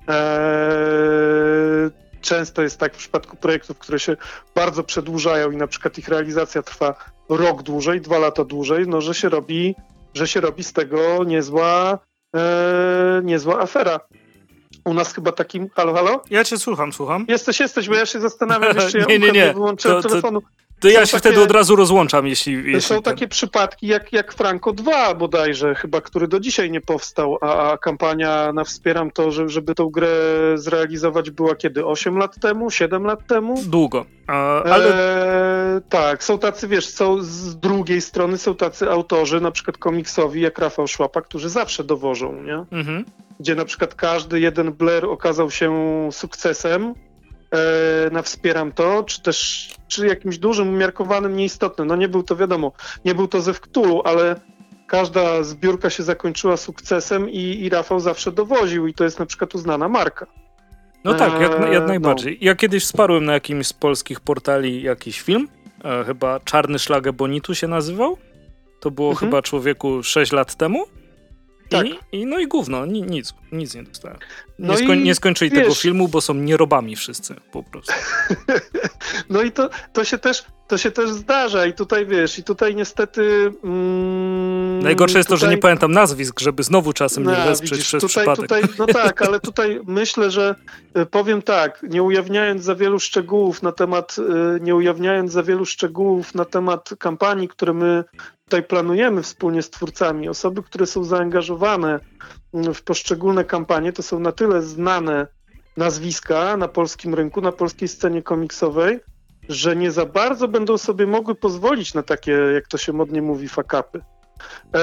E, często jest tak w przypadku projektów, które się bardzo przedłużają i na przykład ich realizacja trwa rok dłużej, dwa lata dłużej, no że się robi, że się robi z tego niezła, e, niezła afera. U nas chyba takim. Halo, halo? Ja cię słucham, słucham. Jesteś, jesteś, bo ja się zastanawiam, jeszcze ja nie, nie, nie. wyłączyłem to, telefonu. To ja się takie, wtedy od razu rozłączam, jeśli... jeśli są ten... takie przypadki jak, jak Franco 2 bodajże, chyba, który do dzisiaj nie powstał, a, a kampania na Wspieram to, że, żeby tą grę zrealizować była kiedy? 8 lat temu? 7 lat temu? Długo, a, ale... E, tak, są tacy, wiesz, są z drugiej strony są tacy autorzy, na przykład komiksowi, jak Rafał Szłapa, którzy zawsze dowożą, nie? Mhm. Gdzie na przykład każdy jeden Blair okazał się sukcesem, E, na wspieram to, czy też czy jakimś dużym, umiarkowanym, nieistotnym. No nie był to wiadomo, nie był to ze Wktulu, ale każda zbiórka się zakończyła sukcesem i, i Rafał zawsze dowoził i to jest na przykład uznana marka. No tak, jak, jak e, najbardziej. No. Ja kiedyś wsparłem na jakimś z polskich portali jakiś film, e, chyba Czarny Szlagę Bonitu się nazywał. To było mhm. chyba człowieku 6 lat temu. Tak. I, I, no i gówno, ni, nic, nic nie dostałem. No nie, skoń, nie skończyli wiesz, tego filmu, bo są nierobami wszyscy po prostu. no i to, to, się też, to się też zdarza i tutaj wiesz, i tutaj niestety... Mm, Najgorsze jest tutaj... to, że nie pamiętam nazwisk, żeby znowu czasem nie wesprzeć widzisz, przez tutaj, przypadek. Tutaj, no tak, ale tutaj myślę, że e, powiem tak, nie ujawniając za wielu szczegółów na temat, e, nie ujawniając za wielu szczegółów na temat kampanii, które my tutaj planujemy wspólnie z twórcami, osoby, które są zaangażowane w poszczególne kampanie, to są na tyle znane nazwiska na polskim rynku, na polskiej scenie komiksowej, że nie za bardzo będą sobie mogły pozwolić na takie, jak to się modnie mówi, fakapy. Eee,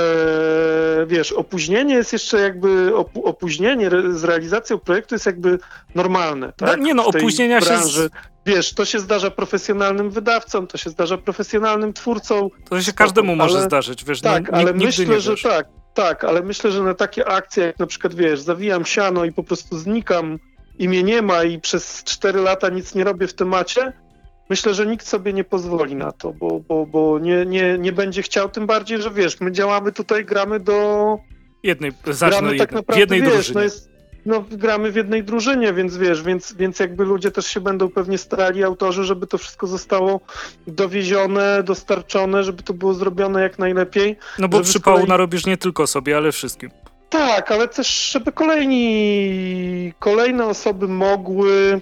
wiesz, opóźnienie jest jeszcze jakby, op opóźnienie z realizacją projektu jest jakby normalne, no, tak? No, nie no, opóźnienia branży. się... Wiesz, to się zdarza profesjonalnym wydawcom, to się zdarza profesjonalnym twórcom. To się każdemu może zdarzyć, wiesz, Tak, no, ale myślę, że tak, tak, ale myślę, że na takie akcje, jak na przykład, wiesz, zawijam siano i po prostu znikam i mnie nie ma i przez 4 lata nic nie robię w temacie, myślę, że nikt sobie nie pozwoli na to, bo, bo, bo nie, nie, nie będzie chciał, tym bardziej, że wiesz, my działamy tutaj, gramy do... Jednej, gramy tak naprawdę, w jednej wiesz, drużynie. No jest, no, gramy w jednej drużynie, więc wiesz, więc, więc jakby ludzie też się będą pewnie starali, autorzy, żeby to wszystko zostało dowiezione, dostarczone, żeby to było zrobione jak najlepiej. No bo przypału kolei... narobisz nie tylko sobie, ale wszystkim. Tak, ale też, żeby kolejni, kolejne osoby mogły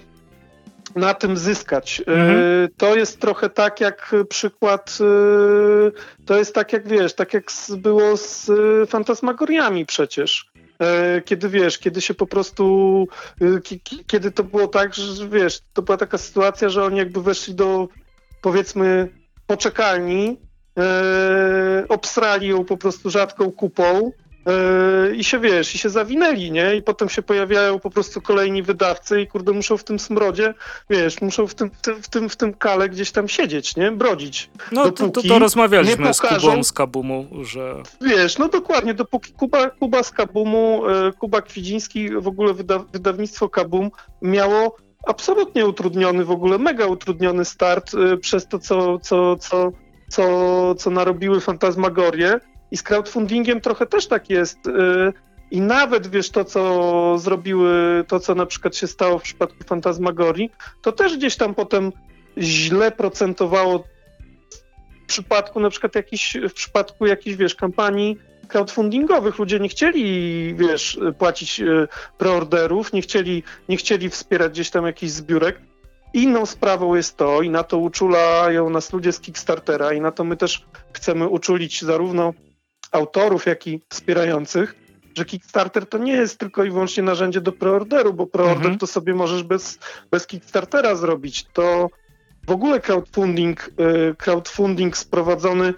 na tym zyskać. E, mhm. To jest trochę tak jak przykład, e, to jest tak jak wiesz, tak jak było z fantasmagoriami przecież. E, kiedy wiesz, kiedy się po prostu, kiedy to było tak, że wiesz, to była taka sytuacja, że oni jakby weszli do powiedzmy poczekalni, obsrali ją po prostu rzadką kupą, i się wiesz, i się zawinęli, nie? I potem się pojawiają po prostu kolejni wydawcy i kurde muszą w tym smrodzie, wiesz, muszą w tym, w tym, w tym kale gdzieś tam siedzieć, nie? Brodzić. No to, to, to rozmawialiśmy pokażą, z Kubą z Kabumu, że... Wiesz, no dokładnie, dopóki Kuba, Kuba z Kabumu, yy, Kuba Kwidziński, w ogóle wyda, wydawnictwo Kabum miało absolutnie utrudniony, w ogóle mega utrudniony start yy, przez to, co, co, co, co, co narobiły fantasmagorie i z crowdfundingiem trochę też tak jest. Y, I nawet wiesz to, co zrobiły, to co na przykład się stało w przypadku Fantasmagorii, to też gdzieś tam potem źle procentowało w przypadku na przykład jakiś, w przypadku jakichś, wiesz, kampanii crowdfundingowych. Ludzie nie chcieli, wiesz, płacić y, preorderów, nie chcieli, nie chcieli wspierać gdzieś tam jakichś zbiórek. Inną sprawą jest to, i na to uczulają nas ludzie z Kickstartera, i na to my też chcemy uczulić zarówno autorów, jak i wspierających, że Kickstarter to nie jest tylko i wyłącznie narzędzie do preorderu, bo preorder mhm. to sobie możesz bez, bez Kickstartera zrobić. To w ogóle crowdfunding, y, crowdfunding sprowadzony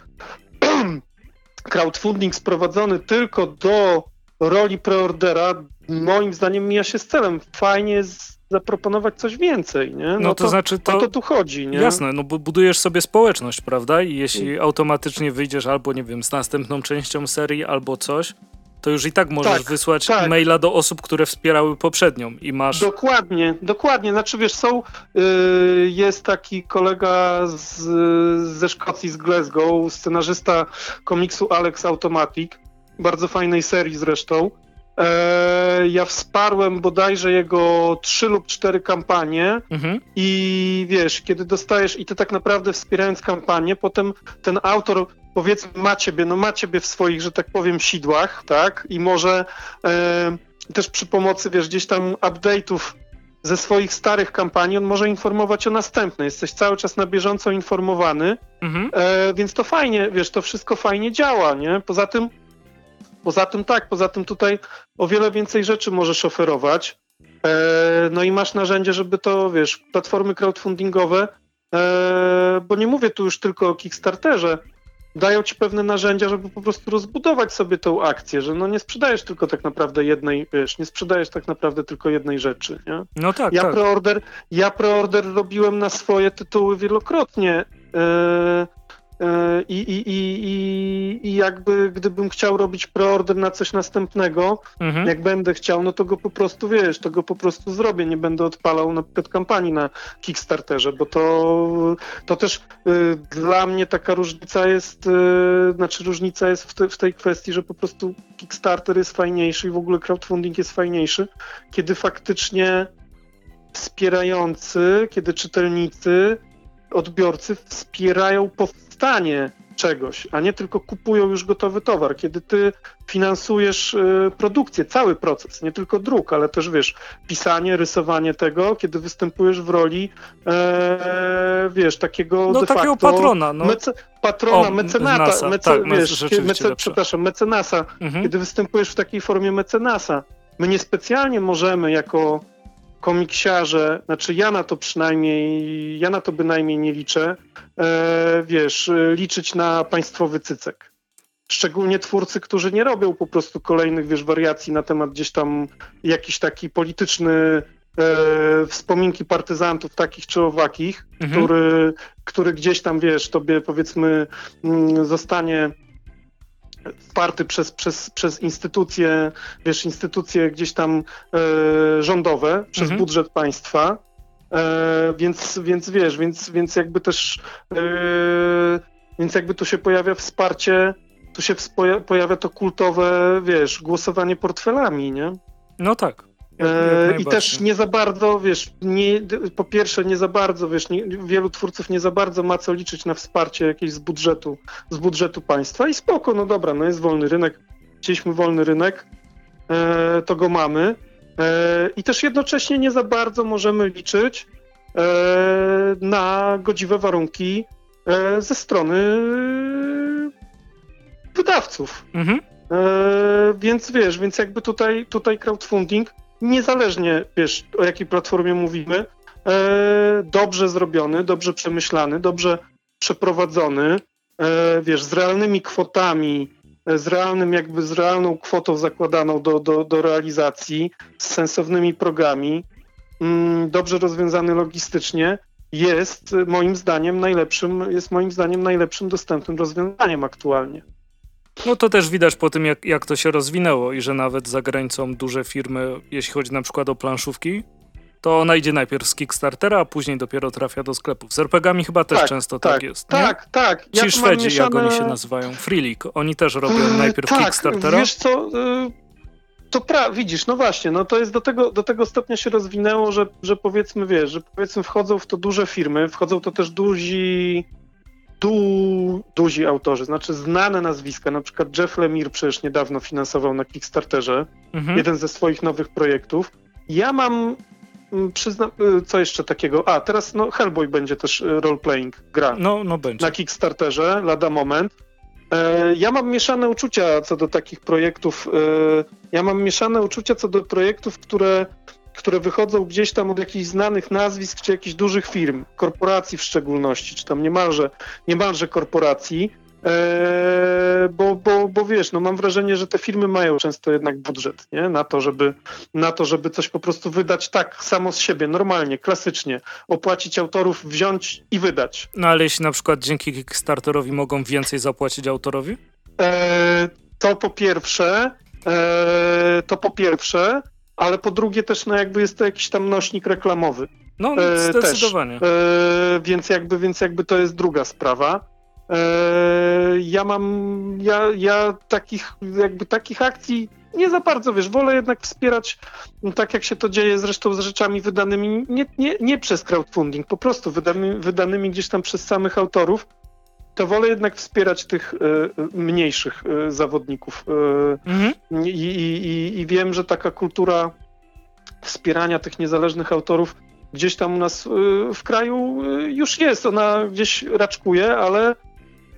crowdfunding sprowadzony tylko do roli preordera moim zdaniem mija się z celem. Fajnie jest zaproponować coś więcej, nie? No, no to, to, znaczy to, o to tu chodzi, nie? Jasne, no budujesz sobie społeczność, prawda? I jeśli automatycznie wyjdziesz albo, nie wiem, z następną częścią serii albo coś, to już i tak możesz tak, wysłać tak. maila do osób, które wspierały poprzednią i masz... Dokładnie, dokładnie. Znaczy, wiesz, są... Yy, jest taki kolega z, ze Szkocji, z Glasgow, scenarzysta komiksu Alex Automatic, bardzo fajnej serii zresztą, ja wsparłem bodajże jego trzy lub cztery kampanie mhm. i wiesz, kiedy dostajesz, i ty tak naprawdę wspierając kampanię, potem ten autor powiedzmy ma ciebie, no ma ciebie w swoich, że tak powiem, sidłach, tak? I może e, też przy pomocy, wiesz, gdzieś tam update'ów ze swoich starych kampanii, on może informować o następnej. Jesteś cały czas na bieżąco informowany, mhm. e, więc to fajnie, wiesz, to wszystko fajnie działa, nie? Poza tym Poza tym tak, poza tym tutaj o wiele więcej rzeczy możesz oferować. E, no i masz narzędzie, żeby to, wiesz, platformy crowdfundingowe, e, bo nie mówię tu już tylko o Kickstarterze, dają ci pewne narzędzia, żeby po prostu rozbudować sobie tą akcję, że no nie sprzedajesz tylko tak naprawdę jednej, wiesz, nie sprzedajesz tak naprawdę tylko jednej rzeczy, nie? No tak, ja tak. Preorder, ja preorder robiłem na swoje tytuły wielokrotnie. E, I, i, i, i, jakby gdybym chciał robić preorder na coś następnego, mhm. jak będę chciał, no to go po prostu wiesz, to go po prostu zrobię. Nie będę odpalał na przykład kampanii na Kickstarterze, bo to, to też y, dla mnie taka różnica jest, y, znaczy różnica jest w, te, w tej kwestii, że po prostu Kickstarter jest fajniejszy i w ogóle crowdfunding jest fajniejszy, kiedy faktycznie wspierający, kiedy czytelnicy odbiorcy wspierają powstanie czegoś, a nie tylko kupują już gotowy towar. Kiedy ty finansujesz y, produkcję, cały proces, nie tylko druk, ale też wiesz, pisanie, rysowanie tego, kiedy występujesz w roli, e, wiesz, takiego no, de takiego facto, patrona, no. Mece, patrona, o, mecenata, mece, tak, wiesz, mece, przepraszam, mecenasa, mhm. kiedy występujesz w takiej formie mecenasa. My niespecjalnie możemy jako komiksiarze, znaczy ja na to przynajmniej, ja na to bynajmniej nie liczę, e, wiesz, liczyć na państwowy cycek. Szczególnie twórcy, którzy nie robią po prostu kolejnych, wiesz, wariacji na temat gdzieś tam jakiś taki polityczny e, wspominki partyzantów takich czy owakich, mhm. który, który gdzieś tam, wiesz, tobie powiedzmy mm, zostanie wsparty przez, przez, przez instytucje, wiesz, instytucje gdzieś tam e, rządowe, przez mhm. budżet państwa. E, więc, więc wiesz, więc, więc jakby też e, więc jakby tu się pojawia wsparcie, tu się pojawia to kultowe, wiesz, głosowanie portfelami, nie? No tak. E, I też nie za bardzo, wiesz, nie, po pierwsze nie za bardzo, wiesz, nie, wielu twórców nie za bardzo ma co liczyć na wsparcie jakieś z budżetu, z budżetu państwa i spoko, no dobra, no jest wolny rynek, chcieliśmy wolny rynek, e, to go mamy e, i też jednocześnie nie za bardzo możemy liczyć e, na godziwe warunki e, ze strony wydawców. Mhm. Więc wiesz, więc jakby tutaj, tutaj crowdfunding niezależnie, wiesz, o jakiej platformie mówimy, e, dobrze zrobiony, dobrze przemyślany, dobrze przeprowadzony, e, wiesz, z realnymi kwotami, e, z realnym, jakby z realną kwotą zakładaną do, do, do realizacji, z sensownymi progami, mm, dobrze rozwiązany logistycznie, jest moim zdaniem najlepszym, jest moim zdaniem najlepszym dostępnym rozwiązaniem aktualnie. No to też widać po tym, jak, jak to się rozwinęło i że nawet za granicą duże firmy, jeśli chodzi na przykład o planszówki, to ona idzie najpierw z Kickstartera, a później dopiero trafia do sklepów. Z RPG-ami chyba też tak, często tak, tak jest. Tak, nie? tak. Ci ja Szwedzi, mieszane... jak oni się nazywają, Free League, oni też robią yy, najpierw tak, Kickstartera. Wiesz co, yy, to pra, widzisz, no właśnie, no to jest do tego, do tego stopnia się rozwinęło, że, że powiedzmy, wiesz, że powiedzmy wchodzą w to duże firmy, wchodzą to też duzi du, duzi autorzy, znaczy znane nazwiska, na przykład Jeff Lemire przecież niedawno finansował na Kickstarterze mhm. jeden ze swoich nowych projektów. Ja mam, mm, przyznam, y, co jeszcze takiego, a teraz no Hellboy będzie też y, role-playing gra no, no będzie. na Kickstarterze, lada moment. E, ja mam mieszane uczucia co do takich projektów. E, ja mam mieszane uczucia co do projektów, które które wychodzą gdzieś tam od jakichś znanych nazwisk, czy jakichś dużych firm, korporacji w szczególności, czy tam niemalże, niemalże korporacji, Eee, bo, bo, bo wiesz, no mam wrażenie, że te firmy mają często jednak budżet nie? Na, to, żeby, na to, żeby coś po prostu wydać tak samo z siebie, normalnie, klasycznie, opłacić autorów, wziąć i wydać. No ale jeśli na przykład dzięki Kickstarterowi mogą więcej zapłacić autorowi? Eee, to po pierwsze, eee, to po pierwsze, ale po drugie też no jakby jest to jakiś tam nośnik reklamowy. No, e, zdecydowanie. E, więc, jakby, więc jakby to jest druga sprawa. E, ja mam, ja, ja takich, jakby takich akcji nie za bardzo, wiesz, wolę jednak wspierać, no, tak jak się to dzieje zresztą z rzeczami wydanymi nie, nie, nie przez crowdfunding, po prostu wydany, wydanymi gdzieś tam przez samych autorów, to wolę jednak wspierać tych y, mniejszych y, zawodników. Y, mhm. I, i, I, wiem, że taka kultura wspierania tych niezależnych autorów gdzieś tam u nas w kraju już jest. Ona gdzieś raczkuje, ale,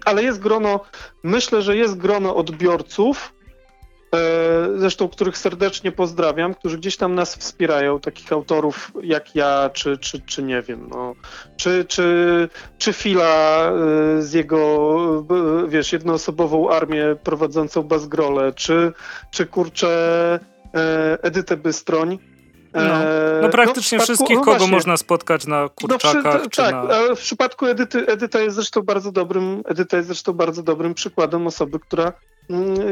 ale jest grono, myślę, że jest grono odbiorców, E, zresztą których serdecznie pozdrawiam, którzy gdzieś tam nas wspierają, takich autorów jak ja, czy, czy, czy nie wiem, no, czy, czy, czy Fila e, z jego, e, wiesz, jednoosobową armię prowadzącą Bazgrole, czy, czy kurczę Edytę Bystroń. No, no praktycznie no, wszystkich, no kogo można spotkać na no, kurczakach. No, tak, na... w przypadku Edyty, Edyta jest zresztą bardzo dobrym, Edyta jest zresztą bardzo dobrym przykładem osoby, która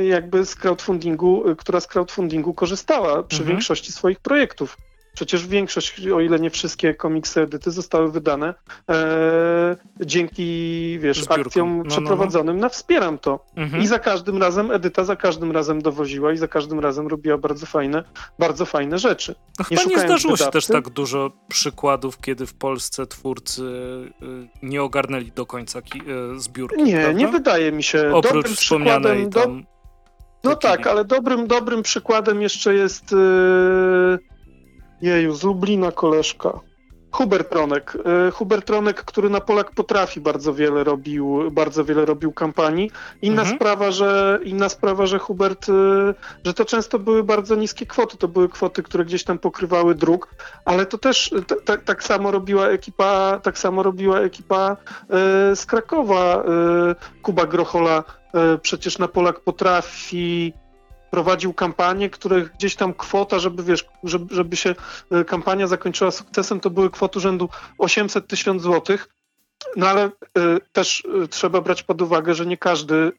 jakby z crowdfundingu, y, która z crowdfundingu korzystała przy mhm. większości swoich projektów. Przecież większość, o ile nie wszystkie komiksy edyty zostały wydane e, dzięki, wiesz, akcjom no, przeprowadzonym no, no. na Wspieram to. Mhm. I za każdym razem edyta za każdym razem dowoziła i za każdym razem robiła bardzo fajne, bardzo fajne rzeczy. No, chyba nie, nie zdarzyło wydawcy. się też tak dużo przykładów, kiedy w Polsce twórcy y, nie ogarnęli do końca y, zbiórki. Nie, prawda? nie wydaje mi się. Oprócz dobrym wspomnianej tam... Do... No tak, ale dobrym, dobrym przykładem jeszcze jest... Yy Jeju, z Lublina koleżka. Hubert Ronek. E, Hubert Ronek, który na Polak potrafi bardzo wiele robił, bardzo wiele robił kampanii. Inna mhm. sprawa, że inna sprawa, że Hubert, e, że to często były bardzo niskie kwoty. To były kwoty, które gdzieś tam pokrywały dróg, ale to też tak samo robiła ekipa, tak samo robiła ekipa e, z Krakowa. Kuba Grochola przecież na Polak potrafi prowadził kampanię, których gdzieś tam kwota, żeby wiesz, żeby, żeby się e, kampania zakończyła sukcesem, to były kwoty rzędu 800 tysięcy złotych. No ale y, też y, trzeba brać pod uwagę, że nie każdy, y,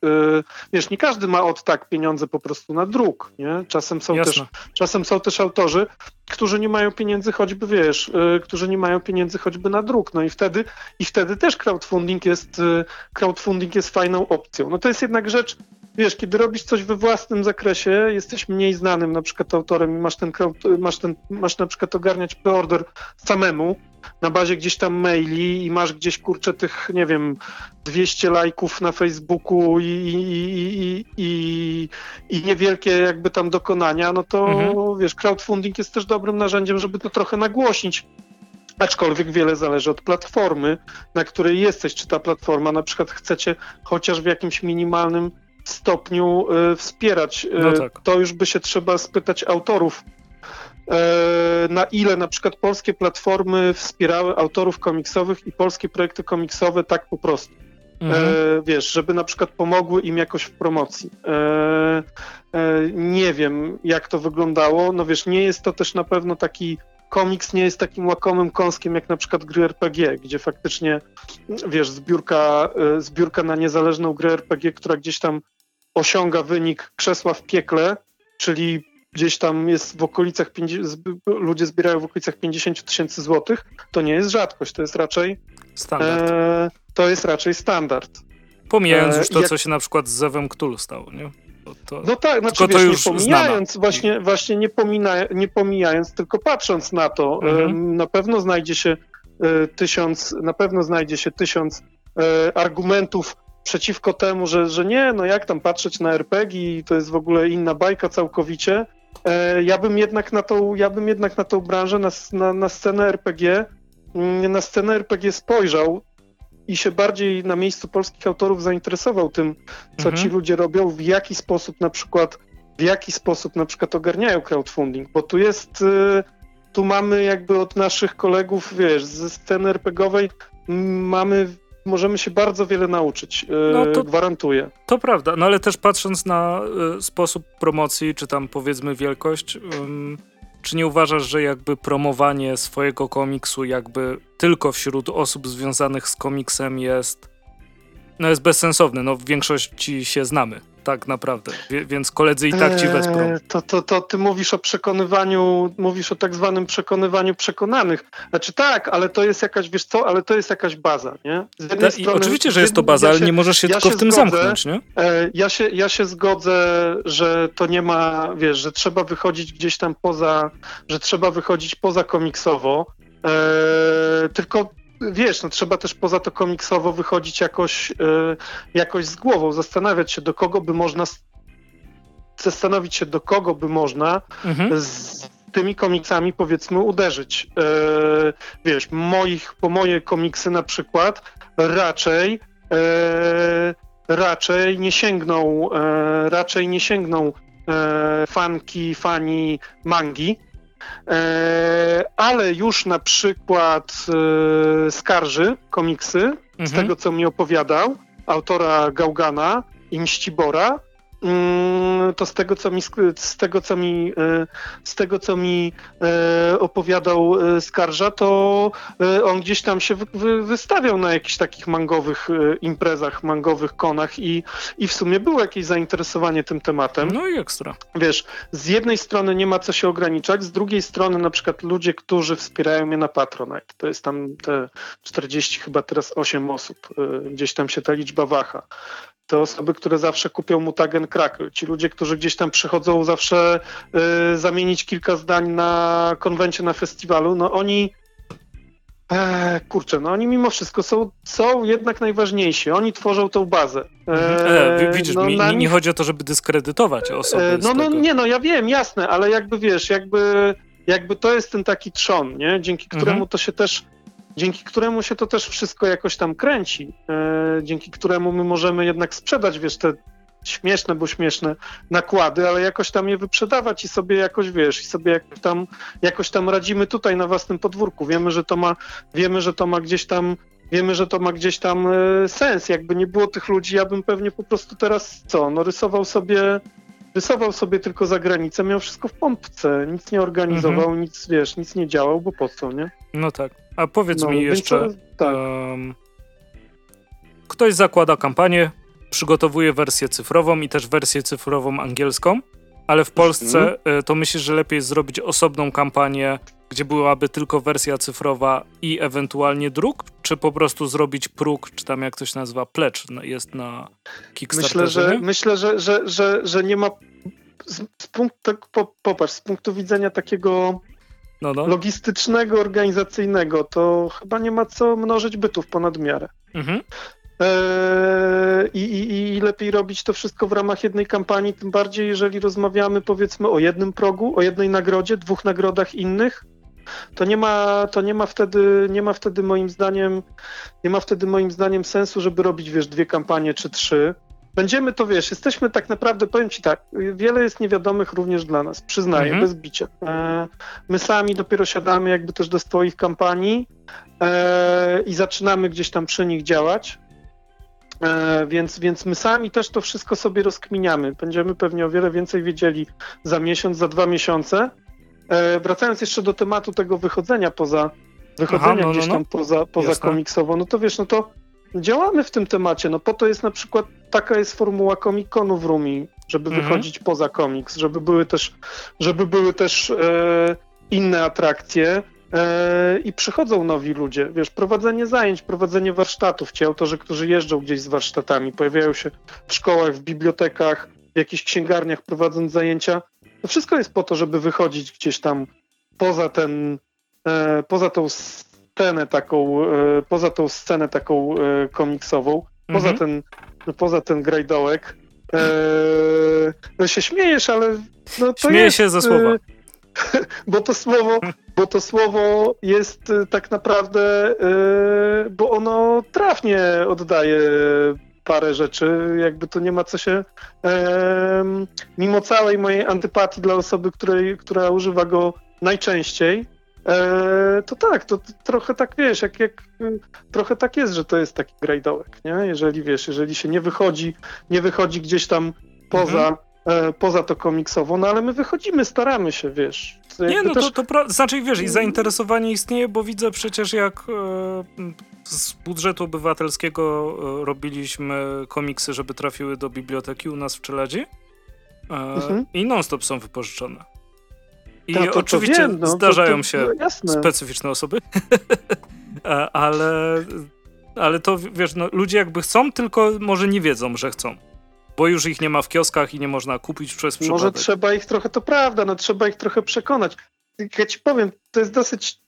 wiesz, nie każdy ma od tak pieniądze po prostu na druk, nie? Czasem są, też, czasem są też autorzy, którzy nie mają pieniędzy choćby, wiesz, y, którzy nie mają pieniędzy choćby na druk, no i wtedy, i wtedy też crowdfunding jest, y, crowdfunding jest fajną opcją. No to jest jednak rzecz, wiesz, kiedy robisz coś we własnym zakresie, jesteś mniej znanym na przykład autorem i masz ten, masz ten, masz na przykład ogarniać preorder samemu, na bazie gdzieś tam maili i masz gdzieś, kurczę, tych, nie wiem, 200 lajków na Facebooku i, i, i, i, niewielkie jakby tam dokonania, no to mhm. wiesz, crowdfunding jest też dobrym narzędziem, żeby to trochę nagłośnić. Aczkolwiek wiele zależy od platformy, na której jesteś. Czy ta platforma na przykład chcecie chociaż w jakimś minimalnym stopniu y, wspierać. Y, no tak. To już by się trzeba spytać autorów na ile na przykład polskie platformy wspierały autorów komiksowych i polskie projekty komiksowe tak po prostu. E, mhm. E, wiesz, żeby na przykład pomogły im jakoś w promocji. E, e, nie wiem, jak to wyglądało. No wiesz, nie jest to też na pewno taki komiks nie jest takim łakomym kąskiem jak na przykład gry RPG, gdzie faktycznie, wiesz, zbiórka, e, zbiórka na niezależną grę RPG, która gdzieś tam osiąga wynik krzesła w piekle, czyli gdzieś tam jest w okolicach, ludzie zbierają w okolicach 50 tysięcy złotych, to nie jest rzadkość, to jest raczej standard. E, to jest raczej standard. Pomijając e, już to, jak... co się na przykład z Zewem Cthulhu stało, nie? To, no tak, znaczy wiesz, nie pomijając, właśnie, właśnie nie, pomina, nie pomijając, tylko patrząc na to, mhm. na pewno znajdzie się e, tysiąc, na pewno znajdzie się tysiąc e, argumentów przeciwko temu, że, że nie, no jak tam patrzeć na RPG, to jest w ogóle inna bajka całkowicie, E, ja bym jednak na tą, ja bym jednak na tą branżę, na, na, na scenę RPG, mm, na scenę RPG spojrzał i się bardziej na miejscu polskich autorów zainteresował tym, co mhm. ci ludzie robią, w jaki sposób na przykład, w jaki sposób na przykład ogarniają crowdfunding, bo tu jest, y, tu mamy jakby od naszych kolegów, wiesz, ze sceny RPGowej mamy możemy się bardzo wiele nauczyć, e, no to, gwarantuję. To prawda, no ale też patrząc na y, sposób promocji, czy tam powiedzmy wielkość, czy nie uważasz, że jakby promowanie swojego komiksu jakby tylko wśród osób związanych z komiksem jest no jest bezsensowne, no w większości się znamy tak naprawdę, więc koledzy i tak ci wesprą. Eee, to, to, to ty mówisz o przekonywaniu, mówisz o tak zwanym przekonywaniu przekonanych. Znaczy tak, ale to jest jakaś, wiesz co, ale to jest jakaś baza, nie? Ta, strony, oczywiście, że jest to baza, ja ale nie możesz się ja tylko się w tym zgodzę, zamknąć, nie? E, ja się, ja się zgodzę, że to nie ma, wiesz, że trzeba wychodzić gdzieś tam poza, że trzeba wychodzić poza komiksowo, e, tylko wiesz, no trzeba też poza to komiksowo wychodzić jakoś, yy, jakoś z głową, zastanawiać się, do kogo by można, zastanowić się, do kogo by można mhm. z tymi komiksami powiedzmy uderzyć. Yy, wiesz, moich, po moje komiksy na przykład raczej yy, raczej nie sięgną raczej nie sięgną fanki, fani mangi, ale już na przykład e, Skarży komiksy, mhm. z tego co mi opowiadał, autora Gaugana i Mścibora, to z tego, co mi, z tego, co mi, e, z tego, co mi e, opowiadał e, Skarża, to on gdzieś tam się wystawiał na jakichś takich mangowych imprezach, mangowych konach i, i w sumie było jakieś zainteresowanie tym tematem. No i ekstra. Wiesz, z jednej strony nie ma co się ograniczać, z drugiej strony na przykład ludzie, którzy wspierają mnie na Patronite, to jest tam te 40 chyba teraz 8 osób, gdzieś tam się ta liczba waha te osoby, które zawsze kupią mutagen crackle. Ci ludzie, którzy gdzieś tam przychodzą zawsze y, zamienić kilka zdań na konwencie, na festiwalu, no oni e, kurczę, no oni mimo wszystko są, są jednak najważniejsi. Oni tworzą tą bazę. E, e, widzisz, no, mi, mi nie chodzi o to, żeby dyskredytować osoby. E, no, no nie, no ja wiem, jasne, ale jakby wiesz, jakby, jakby to jest ten taki trzon, nie? dzięki któremu mhm. to się też dzięki któremu się to też wszystko jakoś tam kręci, e, dzięki któremu my możemy jednak sprzedać, wiesz, te śmieszne, bo śmieszne nakłady, ale jakoś tam je wyprzedawać i sobie jakoś, wiesz, i sobie jakoś tam, jakoś tam radzimy tutaj na własnym podwórku. Wiemy, że to ma, wiemy, że to ma gdzieś tam wiemy, że to ma gdzieś tam e, sens. Jakby nie było tych ludzi, ja bym pewnie po prostu teraz co, no rysował sobie rysował sobie tylko za granicę, miał wszystko w pompce, nic nie organizował, mhm. nic, wiesz, nic nie działał, bo po co, nie? No tak. A powiedz no, mi jeszcze, to, tak. um, ktoś zakłada kampanię, przygotowuje wersję cyfrową i też wersję cyfrową angielską, ale w Polsce mhm. to myślisz, że lepiej zrobić osobną kampanię, gdzie byłaby tylko wersja cyfrowa i ewentualnie druk, czy po prostu zrobić próg, czy tam jak ktoś nazywa plecz jest na Kickstarterze? Myślę, że, myślę, że, że, że, że nie ma z, z punktu, tak, po, popatrz, z punktu widzenia takiego no, no. logistycznego, organizacyjnego, to chyba nie ma co mnożyć bytów ponad miarę. Mhm. Eee, i, i, I lepiej robić to wszystko w ramach jednej kampanii, tym bardziej jeżeli rozmawiamy powiedzmy o jednym progu, o jednej nagrodzie, dwóch nagrodach innych, to nie ma, to nie ma wtedy, nie ma wtedy moim zdaniem, nie ma wtedy moim zdaniem sensu, żeby robić, wiesz, dwie kampanie czy trzy. Będziemy to, wiesz, jesteśmy tak naprawdę, powiem ci tak, wiele jest niewiadomych również dla nas, przyznaję, mhm. bez bicia. E, my sami dopiero siadamy jakby też do swoich kampanii e, i zaczynamy gdzieś tam przy nich działać. E, więc, więc my sami też to wszystko sobie rozkminiamy. Będziemy pewnie o wiele więcej wiedzieli za miesiąc, za dwa miesiące. E, wracając jeszcze do tematu tego wychodzenia poza, wychodzenia Aha, no, gdzieś no, tam no. poza, poza komiksowo, no to wiesz, no to działamy w tym temacie. No po to jest na przykład taka jest formuła komikonu w Rumi, żeby mhm. wychodzić poza komiks, żeby były też, żeby były też e, inne atrakcje. E, I przychodzą nowi ludzie, wiesz, prowadzenie zajęć, prowadzenie warsztatów. Ci autorzy, którzy jeżdżą gdzieś z warsztatami, pojawiają się w szkołach, w bibliotekach, w jakichś księgarniach, prowadząc zajęcia. To wszystko jest po to, żeby wychodzić gdzieś tam poza ten, e, poza tą scenę taką, e, poza tą scenę taką komiksową, poza mhm. ten, poza ten grajdołek. No się śmiejesz, ale no to Śmieję jest, się ze słowa. bo to słowo, bo to słowo jest y, tak naprawdę, bo ono trafnie oddaje parę rzeczy, jakby to nie ma co się, yy, mimo całej mojej antypatii dla osoby, której, która używa go najczęściej, yy, to tak, to, to, trochę tak wiesz, jak, jak trochę tak jest, że to jest taki grajdołek, nie? Jeżeli wiesz, jeżeli się nie wychodzi, nie wychodzi gdzieś tam poza, mhm. E, poza to komiksowo, no ale my wychodzimy, staramy się, wiesz. Nie, no też... to, to pra... znaczy, wiesz, i zainteresowanie istnieje, bo widzę przecież jak e, z budżetu obywatelskiego e, robiliśmy komiksy, żeby trafiły do biblioteki u nas w Czeladzi e, mhm. i non-stop są wypożyczone. I Ta, to, oczywiście to wiem, no, zdarzają to, się no, specyficzne osoby, e, ale, ale to, wiesz, no, ludzie jakby chcą, tylko może nie wiedzą, że chcą. Bo już ich nie ma w kioskach i nie można kupić przez przypadek. Może trzeba ich trochę, to prawda, no trzeba ich trochę przekonać. Ja ci powiem, to jest dosyć,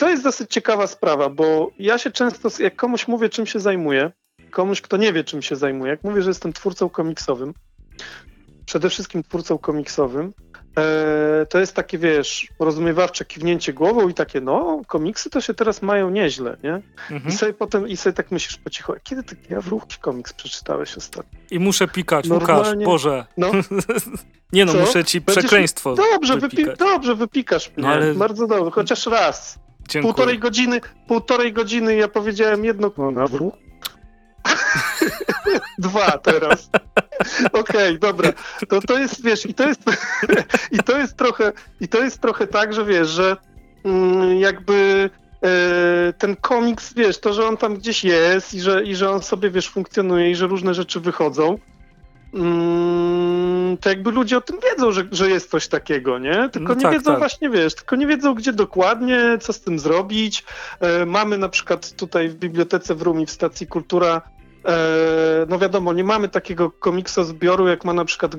to jest dosyć ciekawa sprawa, bo ja się często, jak komuś mówię, czym się zajmuję, komuś, kto nie wie, czym się zajmuję, jak mówię, że jestem twórcą komiksowym, przede wszystkim twórcą komiksowym, e, to jest takie, wiesz, porozumiewawcze kiwnięcie głową i takie, no, komiksy to się teraz mają nieźle, nie? Mhm. I sobie potem, i sobie tak myślisz po cichu, kiedy taki Jawruchki komiks przeczytałeś ostatnio? I muszę pikać, Normalnie... Łukasz, Boże. No. nie no, Co? muszę ci Będziesz... przekleństwo Dobrze, wypi... dobrze, wypikasz mnie, no, ale... bardzo dobrze, chociaż raz. Dziękuję. Półtorej godziny, półtorej godziny ja powiedziałem jedno, no, Nawruch. Dwa teraz. Okej, okay, dobra. To, to jest, wiesz, i to jest, i to jest trochę, i to jest trochę tak, że wiesz, że mm, jakby e, ten komiks, wiesz, to, że on tam gdzieś jest i że, i że on sobie, wiesz, funkcjonuje i że różne rzeczy wychodzą, mm, to jakby ludzie o tym wiedzą, że, że jest coś takiego, nie? Tylko no nie tak, wiedzą tak. właśnie, wiesz, tylko nie wiedzą, gdzie dokładnie, co z tym zrobić. E, mamy na przykład tutaj w bibliotece w Rumi, w stacji Kultura, E, no wiadomo, nie mamy takiego zbioru, jak ma na przykład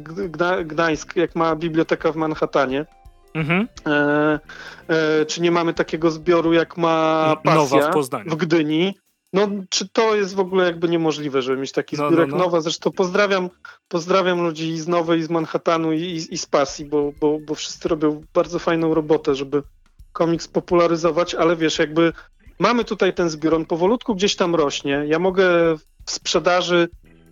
Gdańsk, jak ma biblioteka w Manhattanie. Mhm. E, e, czy nie mamy takiego zbioru, jak ma Pasja w, w, Gdyni. No, czy to jest w ogóle jakby niemożliwe, żeby mieć taki no, zbiór no, no. Nowa? Zresztą pozdrawiam, pozdrawiam ludzi z Nowej, z Manhattanu i, i, i z Pasji, bo, bo, bo wszyscy robią bardzo fajną robotę, żeby komiks popularyzować, ale wiesz, jakby mamy tutaj ten zbiór, on powolutku gdzieś tam rośnie. Ja mogę w sprzedaży,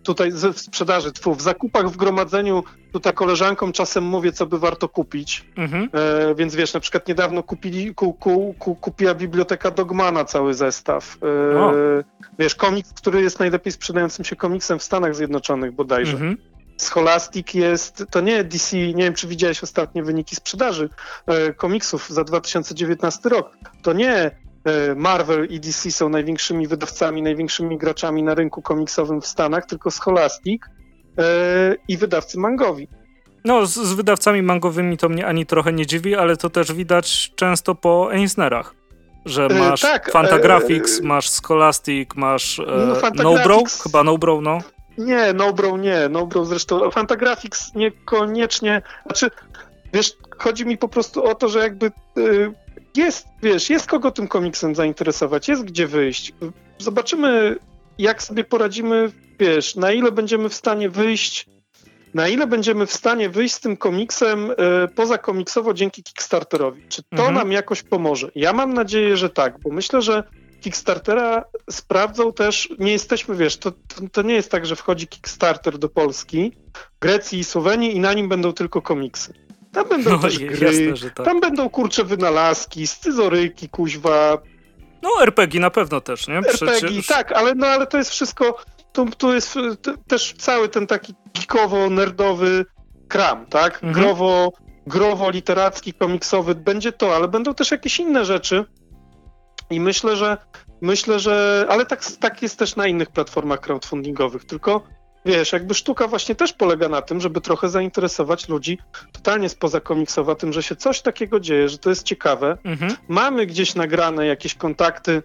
tutaj w sprzedaży, tfu, w zakupach, w gromadzeniu, tutaj koleżankom czasem mówię, co by warto kupić. Mhm. E, więc wiesz, na przykład niedawno kupili, ku, ku, ku, kupiła biblioteka Dogmana cały zestaw. E, wiesz, komiks, który jest najlepiej sprzedającym się komiksem w Stanach Zjednoczonych bodajże. Mhm. Scholastic jest, to nie DC, nie wiem czy widziałeś ostatnie wyniki sprzedaży e, komiksów za 2019 rok. To nie Marvel i DC są największymi wydawcami, największymi graczami na rynku komiksowym w Stanach, tylko Scholastic i wydawcy mangowi. No, z, z, wydawcami mangowymi to mnie ani trochę nie dziwi, ale to też widać często po Eisnerach. Że masz tak, Fantagraphics, e, masz Scholastic, masz e, no, Nobro, chyba Nobro, no. Nie, Nobro nie, Nobro zresztą. Fantagraphics niekoniecznie, znaczy, wiesz, chodzi mi po prostu o to, że jakby y, jest, wiesz, jest kogo tym komiksem zainteresować, jest gdzie wyjść. Zobaczymy, jak sobie poradzimy, wiesz, na ile będziemy w stanie wyjść, na ile będziemy w stanie wyjść z tym komiksem y, poza komiksowo dzięki Kickstarterowi. Czy to mhm. nam jakoś pomoże? Ja mam nadzieję, że tak, bo myślę, że Kickstartera sprawdzą też, nie jesteśmy, wiesz, to, to, to, nie jest tak, że wchodzi Kickstarter do Polski, Grecji i Słowenii i na nim będą tylko komiksy. Tam będą no, też gry, jasne, tak. tam będą kurcze wynalazki, scyzoryki, kuźwa. No RPG na pewno też, nie? RPG, tak, ale, no, ale to jest wszystko, tu, tu jest też cały ten taki geekowo-nerdowy kram, tak? Mhm. Growo, growo-literacki, komiksowy, będzie to, ale będą też jakieś inne rzeczy, i myślę, że myślę, że. Ale tak, tak jest też na innych platformach crowdfundingowych. Tylko wiesz, jakby sztuka właśnie też polega na tym, żeby trochę zainteresować ludzi totalnie spoza komiksowa tym, że się coś takiego dzieje, że to jest ciekawe. Mhm. Mamy gdzieś nagrane jakieś kontakty,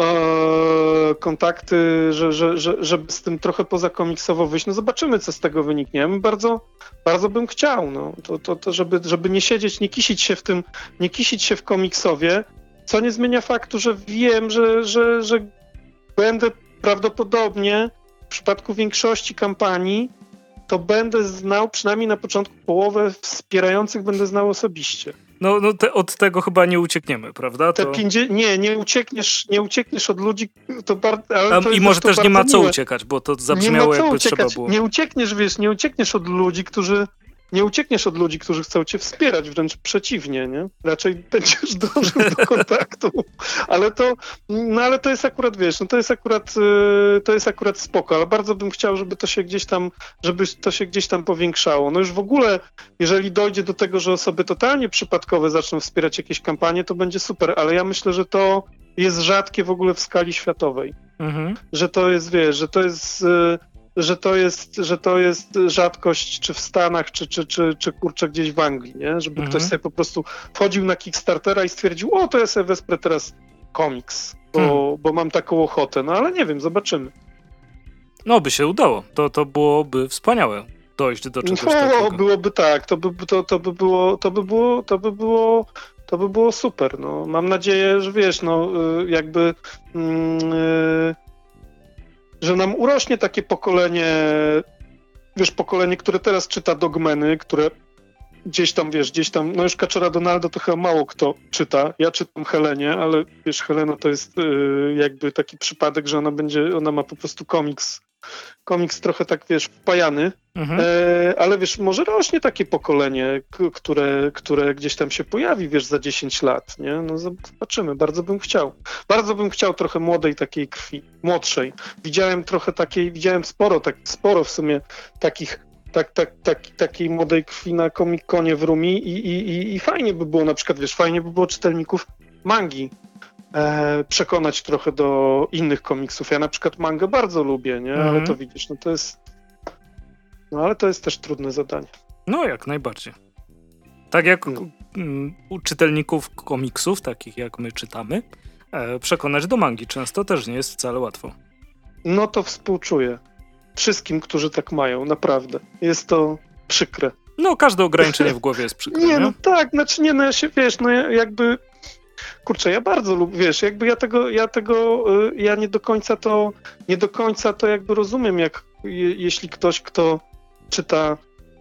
e, kontakty, że, że, że, żeby z tym trochę poza komiksowo wyjść. No zobaczymy, co z tego wyniknie. Ja bym bardzo, bardzo bym chciał, no, to, to, to żeby, żeby nie siedzieć, nie kisić się w tym, nie kisić się w komiksowie, co nie zmienia faktu, że wiem, że, że, że będę prawdopodobnie przypadku większości kampanii, to będę znał przynajmniej na początku połowę wspierających będę znał osobiście. No, no te, od tego chyba nie uciekniemy, prawda? To... nie, nie uciekniesz, nie uciekniesz od ludzi, to bardzo. I może też nie ma co miłe. uciekać, bo to zabrzmiało jakby uciekać. trzeba było. Nie uciekniesz, wiesz, nie uciekniesz od ludzi, którzy nie uciekniesz od ludzi, którzy chcą cię wspierać, wręcz przeciwnie, nie? Raczej będziesz dążył do kontaktu. Ale to, no ale to jest akurat, wiesz, no to jest akurat, y, to jest akurat spoko, ale bardzo bym chciał, żeby to się gdzieś tam, żeby to się gdzieś tam powiększało. No już w ogóle, jeżeli dojdzie do tego, że osoby totalnie przypadkowe zaczną wspierać jakieś kampanie, to będzie super, ale ja myślę, że to jest rzadkie w ogóle w skali światowej. Mhm. Że to jest, wiesz, że to jest y, że to jest, że to jest rzadkość, czy w Stanach, czy, czy, czy, czy kurczę gdzieś w Anglii, nie? Żeby ktoś mhm. sobie po prostu wchodził na Kickstartera i stwierdził, o, to ja sobie wesprę teraz komiks, bo, hmm. bo mam taką ochotę. No ale nie wiem, zobaczymy. No, by się udało. To, to byłoby wspaniałe dojść do czegoś no, takiego. byłoby tak, to by, to, to by było, to by było, to by było, to by było super. No, mam nadzieję, że wiesz, no, y, jakby yy, że nam urośnie takie pokolenie, wiesz, pokolenie, które teraz czyta dogmeny, które gdzieś tam, wiesz, gdzieś tam, no już Kaczora Donaldo to chyba mało kto czyta. Ja czytam Helenie, ale wiesz, Helena to jest yy, jakby taki przypadek, że ona będzie, ona ma po prostu komiks komiks trochę tak, wiesz, wpajany, mhm. e, ale wiesz, może rośnie takie pokolenie, które, które gdzieś tam się pojawi, wiesz, za 10 lat, nie? No zobaczymy, bardzo bym chciał. Bardzo bym chciał trochę młodej takiej krwi, młodszej. Widziałem trochę takiej, widziałem sporo, tak, sporo w sumie takich tak, tak, tak, takiej młodej krwi na komikonie w Rumi i, i, i, i fajnie by było na przykład, wiesz, fajnie by było czytelników mangi e, przekonać trochę do innych komiksów. Ja na przykład mangę bardzo lubię, nie? Ale mhm. to widzisz, no to jest. No ale to jest też trudne zadanie. No, jak najbardziej. Tak jak no. u czytelników komiksów, takich jak my czytamy, e, przekonać do mangi często też nie jest wcale łatwo. No to współczuję. Wszystkim, którzy tak mają, naprawdę. Jest to przykre. No, każde ograniczenie w głowie jest przykre. Nie, nie? no tak, znaczy nie, no ja się, wiesz, no jakby kurczę, ja bardzo lubię, wiesz, jakby ja tego, ja tego, y, ja nie do końca to, nie do końca to jakby rozumiem, jak jeśli ktoś, kto czyta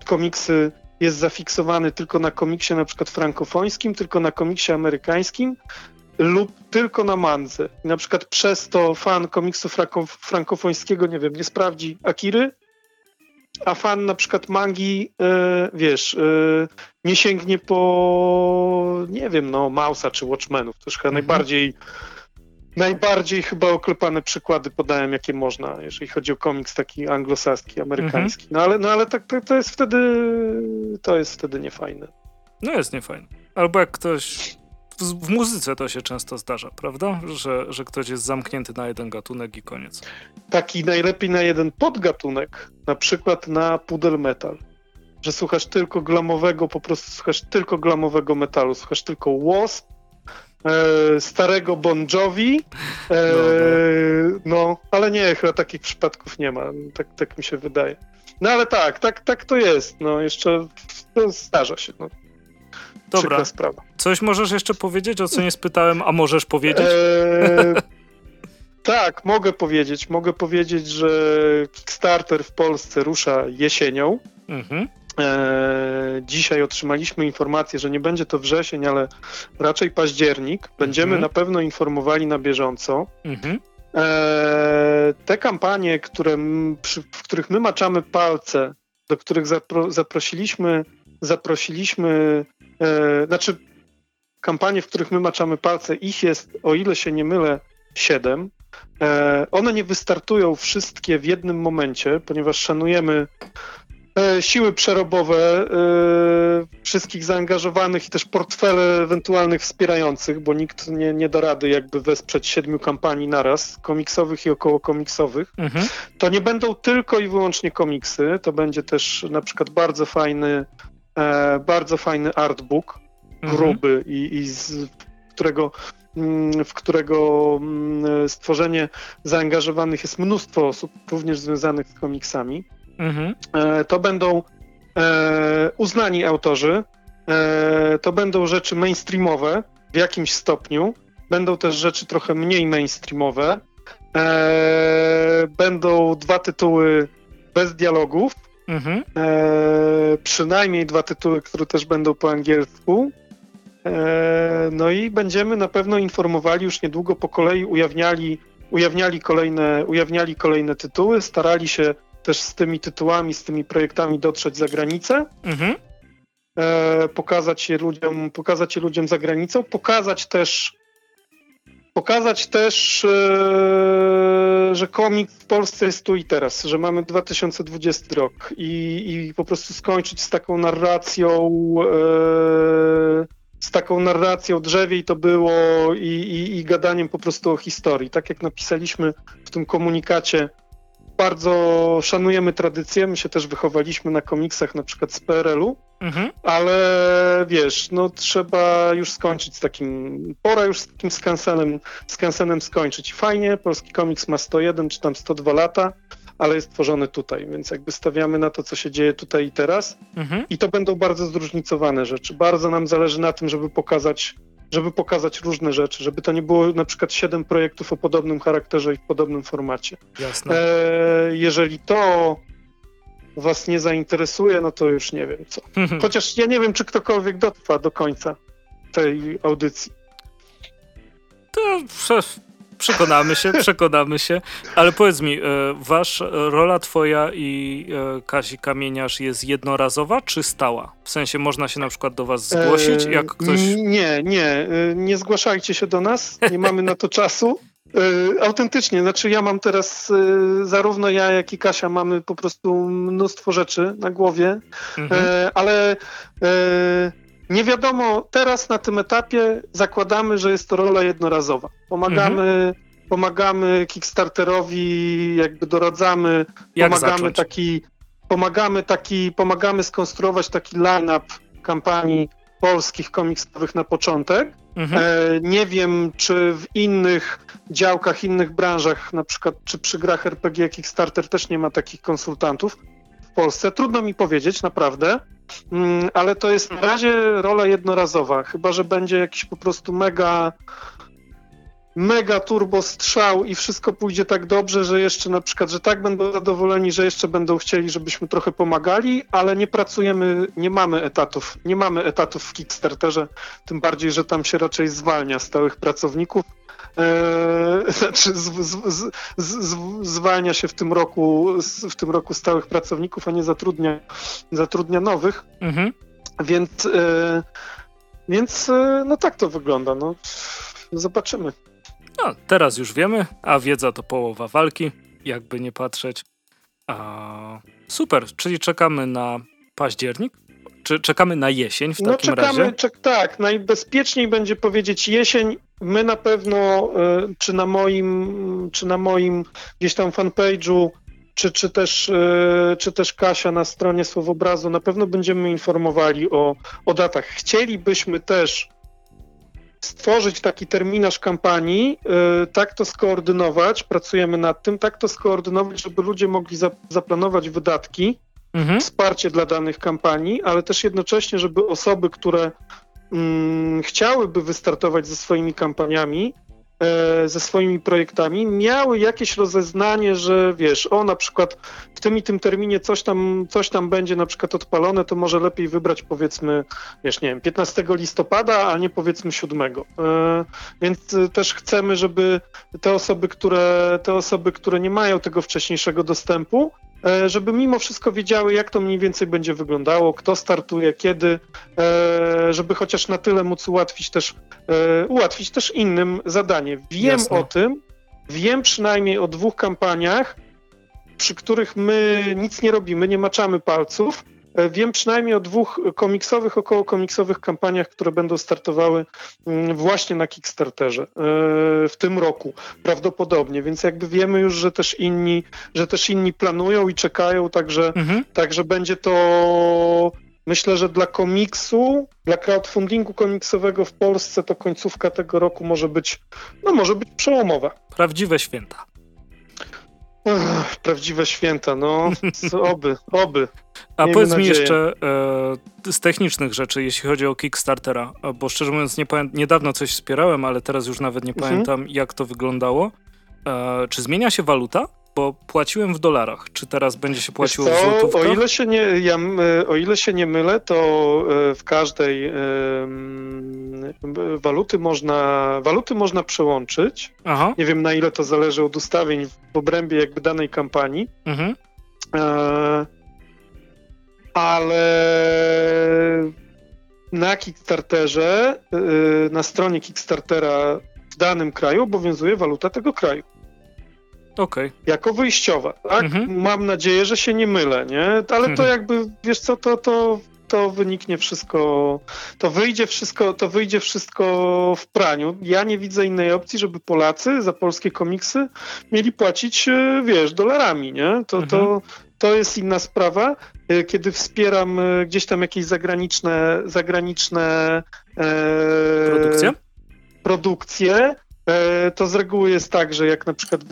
komiksy, jest zafiksowany tylko na komiksie na przykład frankofońskim, tylko na komiksie amerykańskim lub tylko na mandze. Na przykład przez to fan komiksu frankofońskiego, nie wiem, nie sprawdzi Akiry, a fan na przykład mangi, e, wiesz, e, nie sięgnie po, nie wiem, no, Mausa czy Watchmenów. To już chyba mhm. najbardziej, najbardziej chyba oklepane przykłady podałem, jakie można, jeżeli chodzi o komiks taki anglosaski, amerykański. Mhm. No ale, no, ale tak, to, to jest wtedy, to jest wtedy niefajne. No jest niefajne. Albo jak ktoś w, w, muzyce to się często zdarza, prawda? Że, że ktoś jest zamknięty na jeden gatunek i koniec. Taki najlepiej na jeden podgatunek, na przykład na pudel metal. Że słuchasz tylko glamowego, po prostu słuchasz tylko glamowego metalu, słuchasz tylko Wasp, e, starego Bon Jovi, e, no, no. no, ale nie, chyba takich przypadków nie ma, tak, tak mi się wydaje. No ale tak, tak, tak to jest, no jeszcze zdarza się, no. Dobra. sprawa. Coś możesz jeszcze powiedzieć, o co nie spytałem, a możesz powiedzieć? Eee, tak, mogę powiedzieć. Mogę powiedzieć, że Kickstarter w Polsce rusza jesienią. Mhm. Eee, dzisiaj otrzymaliśmy informację, że nie będzie to wrzesień, ale raczej październik. Będziemy mhm. na pewno informowali na bieżąco. Mhm. Eee, te kampanie, które, przy, w których my maczamy palce, do których zapro, zaprosiliśmy, zaprosiliśmy E, znaczy, kampanie, w których my maczamy palce, ich jest, o ile się nie mylę, siedem. E, one nie wystartują wszystkie w jednym momencie, ponieważ szanujemy e, siły przerobowe wszystkich zaangażowanych i też portfele ewentualnych wspierających, bo nikt nie, nie da rady jakby wesprzeć siedmiu kampanii naraz, komiksowych i około komiksowych. Mhm. To nie będą tylko i wyłącznie komiksy, to będzie też na przykład bardzo fajny e, bardzo fajny artbook, mhm. gruby i, i z którego mm, w którego mm, stworzenie zaangażowanych jest mnóstwo osób, również związanych z komiksami. Mhm. E, to będą e, uznani autorzy, e, to będą rzeczy mainstreamowe w jakimś stopniu, będą też rzeczy trochę mniej mainstreamowe, będą dwa tytuły bez dialogów, Mhm. E, przynajmniej dwa tytuły, które też będą po angielsku. E, no i będziemy na pewno informowali już niedługo po kolei, ujawniali, ujawniali, kolejne, ujawniali kolejne tytuły, starali się też z tymi tytułami, z tymi projektami dotrzeć za granicę. Mhm. E, pokazać je ludziom, pokazać je ludziom za granicą, pokazać też pokazać też, e, że komik w Polsce jest tu i teraz, że mamy 2020 rok i, i po prostu skończyć z taką narracją, e, z taką narracją drzewiej to było i, i, i gadaniem po prostu o historii. Tak jak napisaliśmy w tym komunikacie, bardzo szanujemy tradycję, my się też wychowaliśmy na komiksach na przykład z PRL-u, mhm. ale wiesz, no trzeba już skończyć z takim, pora już z takim skansenem, skansenem skończyć. Fajnie, polski komiks ma 101 czy tam 102 lata, ale jest tworzony tutaj, więc jakby stawiamy na to, co się dzieje tutaj i teraz mhm. i to będą bardzo zróżnicowane rzeczy. Bardzo nam zależy na tym, żeby pokazać żeby pokazać różne rzeczy, żeby to nie było na przykład siedem projektów o podobnym charakterze i w podobnym formacie. Jasne. E, jeżeli to was nie zainteresuje, no to już nie wiem co. Chociaż ja nie wiem, czy ktokolwiek dotrwa do końca tej audycji. To Przekonamy się, przekonamy się. Ale powiedz mi, e, wasz rola twoja i e, Kasi Kamieniarz jest jednorazowa czy stała? W sensie można się na przykład do was zgłosić, jak ktoś... Nie, nie, e, nie zgłaszajcie się do nas, nie mamy na to czasu. Autentycznie, znaczy ja mam teraz, zarówno ja, jak i Kasia mamy po prostu mnóstwo rzeczy na głowie, mhm. ale nie wiadomo, teraz na tym etapie zakładamy, że jest to rola jednorazowa. Pomagamy, mhm. pomagamy Kickstarterowi, jakby doradzamy, Jak pomagamy zacząć? taki, pomagamy taki, pomagamy skonstruować taki line-up kampanii polskich komiksowych na początek. Mhm. E, nie wiem, czy w innych działkach, innych branżach, na przykład czy przy grach RPG Kickstarter też nie ma takich konsultantów w Polsce. Trudno mi powiedzieć, naprawdę. Mm, ale to jest na razie rola jednorazowa, chyba że będzie jakiś po prostu mega mega turbo strzał i wszystko pójdzie tak dobrze, że jeszcze na przykład, że tak będą zadowoleni, że jeszcze będą chcieli, żebyśmy trochę pomagali, ale nie pracujemy, nie mamy etatów, nie mamy etatów w Kickstarterze, tym bardziej, że tam się raczej zwalnia stałych pracowników. Eee, znaczy z, z, z, zwalnia się w tym roku w tym roku stałych pracowników, a nie zatrudnia, zatrudnia nowych. Mhm. Więc, e, więc e, no tak to wygląda. No, zobaczymy. No, teraz już wiemy, a wiedza to połowa walki, jakby nie patrzeć. A, super, czyli czekamy na październik. Czy czekamy na jesień w no, takim czekamy, razie? Czek, tak, najbezpieczniej będzie powiedzieć jesień. My na pewno, y, czy na moim, czy na moim gdzieś tam fanpage'u, czy, czy, też, y, czy też Kasia na stronie Słowobrazu, na pewno będziemy informowali o, o datach. Chcielibyśmy też stworzyć taki terminarz kampanii, y, tak to skoordynować, pracujemy nad tym, tak to skoordynować, żeby ludzie mogli zaplanować wydatki, mhm. wsparcie dla danych kampanii, ale też jednocześnie, żeby osoby, które mm, chciałyby wystartować ze swoimi kampaniami, E, ze swoimi projektami, miały jakieś rozeznanie, że wiesz, o na przykład w tym i tym terminie coś tam, coś tam będzie na przykład odpalone, to może lepiej wybrać powiedzmy, wiesz, nie wiem, 15 listopada, a nie powiedzmy 7. E, więc e, też chcemy, żeby te osoby, które, te osoby, które nie mają tego wcześniejszego dostępu, żeby mimo wszystko wiedziały, jak to mniej więcej będzie wyglądało, kto startuje, kiedy, e, żeby chociaż na tyle móc ułatwić też, e, ułatwić też innym zadanie. Wiem Jasne. o tym, wiem przynajmniej o dwóch kampaniach, przy których my nic nie robimy, nie maczamy palców, E, wiem przynajmniej o dwóch komiksowych, około komiksowych kampaniach, które będą startowały mm, właśnie na Kickstarterze e, w tym roku prawdopodobnie, więc jakby wiemy już, że też inni, że też inni planują i czekają, także, mhm. także będzie to Myślę, że dla komiksu, dla crowdfundingu komiksowego w Polsce to końcówka tego roku może być, no może być przełomowa. Prawdziwe święta. Ech, prawdziwe święta, no oby, oby. A Miejmy powiedz nadzieję. mi jeszcze e, z technicznych rzeczy, jeśli chodzi o Kickstartera, bo szczerze mówiąc nie niedawno coś wspierałem, ale teraz już nawet nie mhm. pamiętam jak to wyglądało. E, czy zmienia się waluta? Bo płaciłem w dolarach. Czy teraz będzie się płaciło co, w złotówkach? O ile się nie, ja, e, o ile się nie mylę, to e, w każdej e, waluty można, waluty można przełączyć. Aha. Nie wiem na ile to zależy od ustawień w obrębie jakby danej kampanii. Mhm. E, ale na Kickstarterze, y, na stronie Kickstartera w danym kraju obowiązuje waluta tego kraju. Okay. Jako wyjściowa, tak? Mhm. Mam nadzieję, że się nie mylę, nie? Ale to mhm. jakby, wiesz co, to, to, to wyniknie wszystko, to wyjdzie wszystko, to wyjdzie wszystko w praniu. Ja nie widzę innej opcji, żeby Polacy za polskie komiksy mieli płacić, y, wiesz, dolarami, nie? To, mhm. to, to jest inna sprawa. E, kiedy wspieram e, gdzieś tam jakieś zagraniczne, zagraniczne e, produkcje, produkcje e, to z reguły jest tak, że jak na przykład e,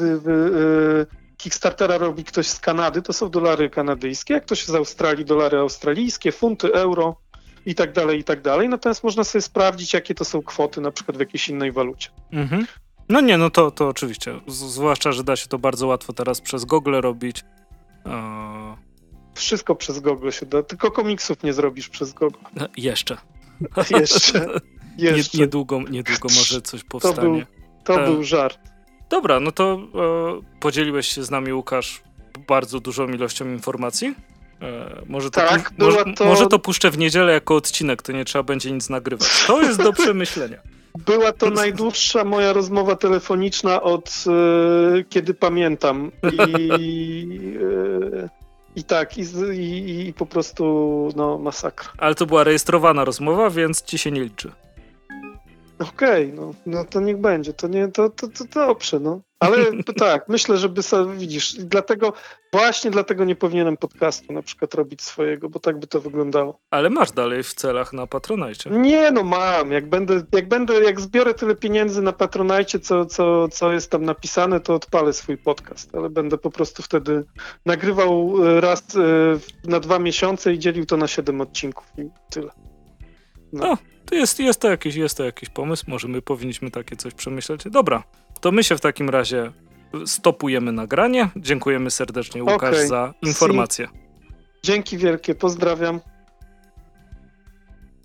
Kickstartera robi ktoś z Kanady, to są dolary kanadyjskie, jak ktoś z Australii, dolary australijskie, funty, euro i tak dalej, i tak dalej. Natomiast można sobie sprawdzić, jakie to są kwoty na przykład w jakiejś innej walucie. Mhm. No nie, no to, to oczywiście. Zwłaszcza, że da się to bardzo łatwo teraz przez Google robić. Wszystko przez Google się da, tylko komiksów nie zrobisz przez Google. No, jeszcze. jeszcze. jeszcze. niedługo, niedługo może coś powstanie. To był, to e, był żart. Dobra, no to e, podzieliłeś się z nami, Łukasz, bardzo dużą ilością informacji. E, może, to tak, może, to... może to puszczę w niedzielę jako odcinek, to nie trzeba będzie nic nagrywać. To jest do przemyślenia. Była to najdłuższa moja rozmowa telefoniczna od e, kiedy pamiętam. I, e, i tak, i, i, i, po prostu no, masakra. Ale to była rejestrowana rozmowa, więc ci się nie liczy. Okej, okay, no, no to niech będzie, to nie, to, to, to dobrze, no. Ale tak, myślę, żeby sobie, widzisz, dlatego, właśnie dlatego nie powinienem podcastu na przykład robić swojego, bo tak by to wyglądało. Ale masz dalej w celach na Patronajcie. Nie, no mam, jak będę, jak będę, jak zbiorę tyle pieniędzy na Patronajcie, co, co, co jest tam napisane, to odpalę swój podcast, ale będę po prostu wtedy nagrywał e, raz e, na dwa miesiące i dzielił to na siedem odcinków i tyle. No. To jest, jest, to jakiś, jest to jakiś pomysł, może my powinniśmy takie coś przemyśleć. Dobra, to my się w takim razie stopujemy nagranie. Dziękujemy serdecznie Łukasz okay. za informację. Dzięki wielkie, pozdrawiam.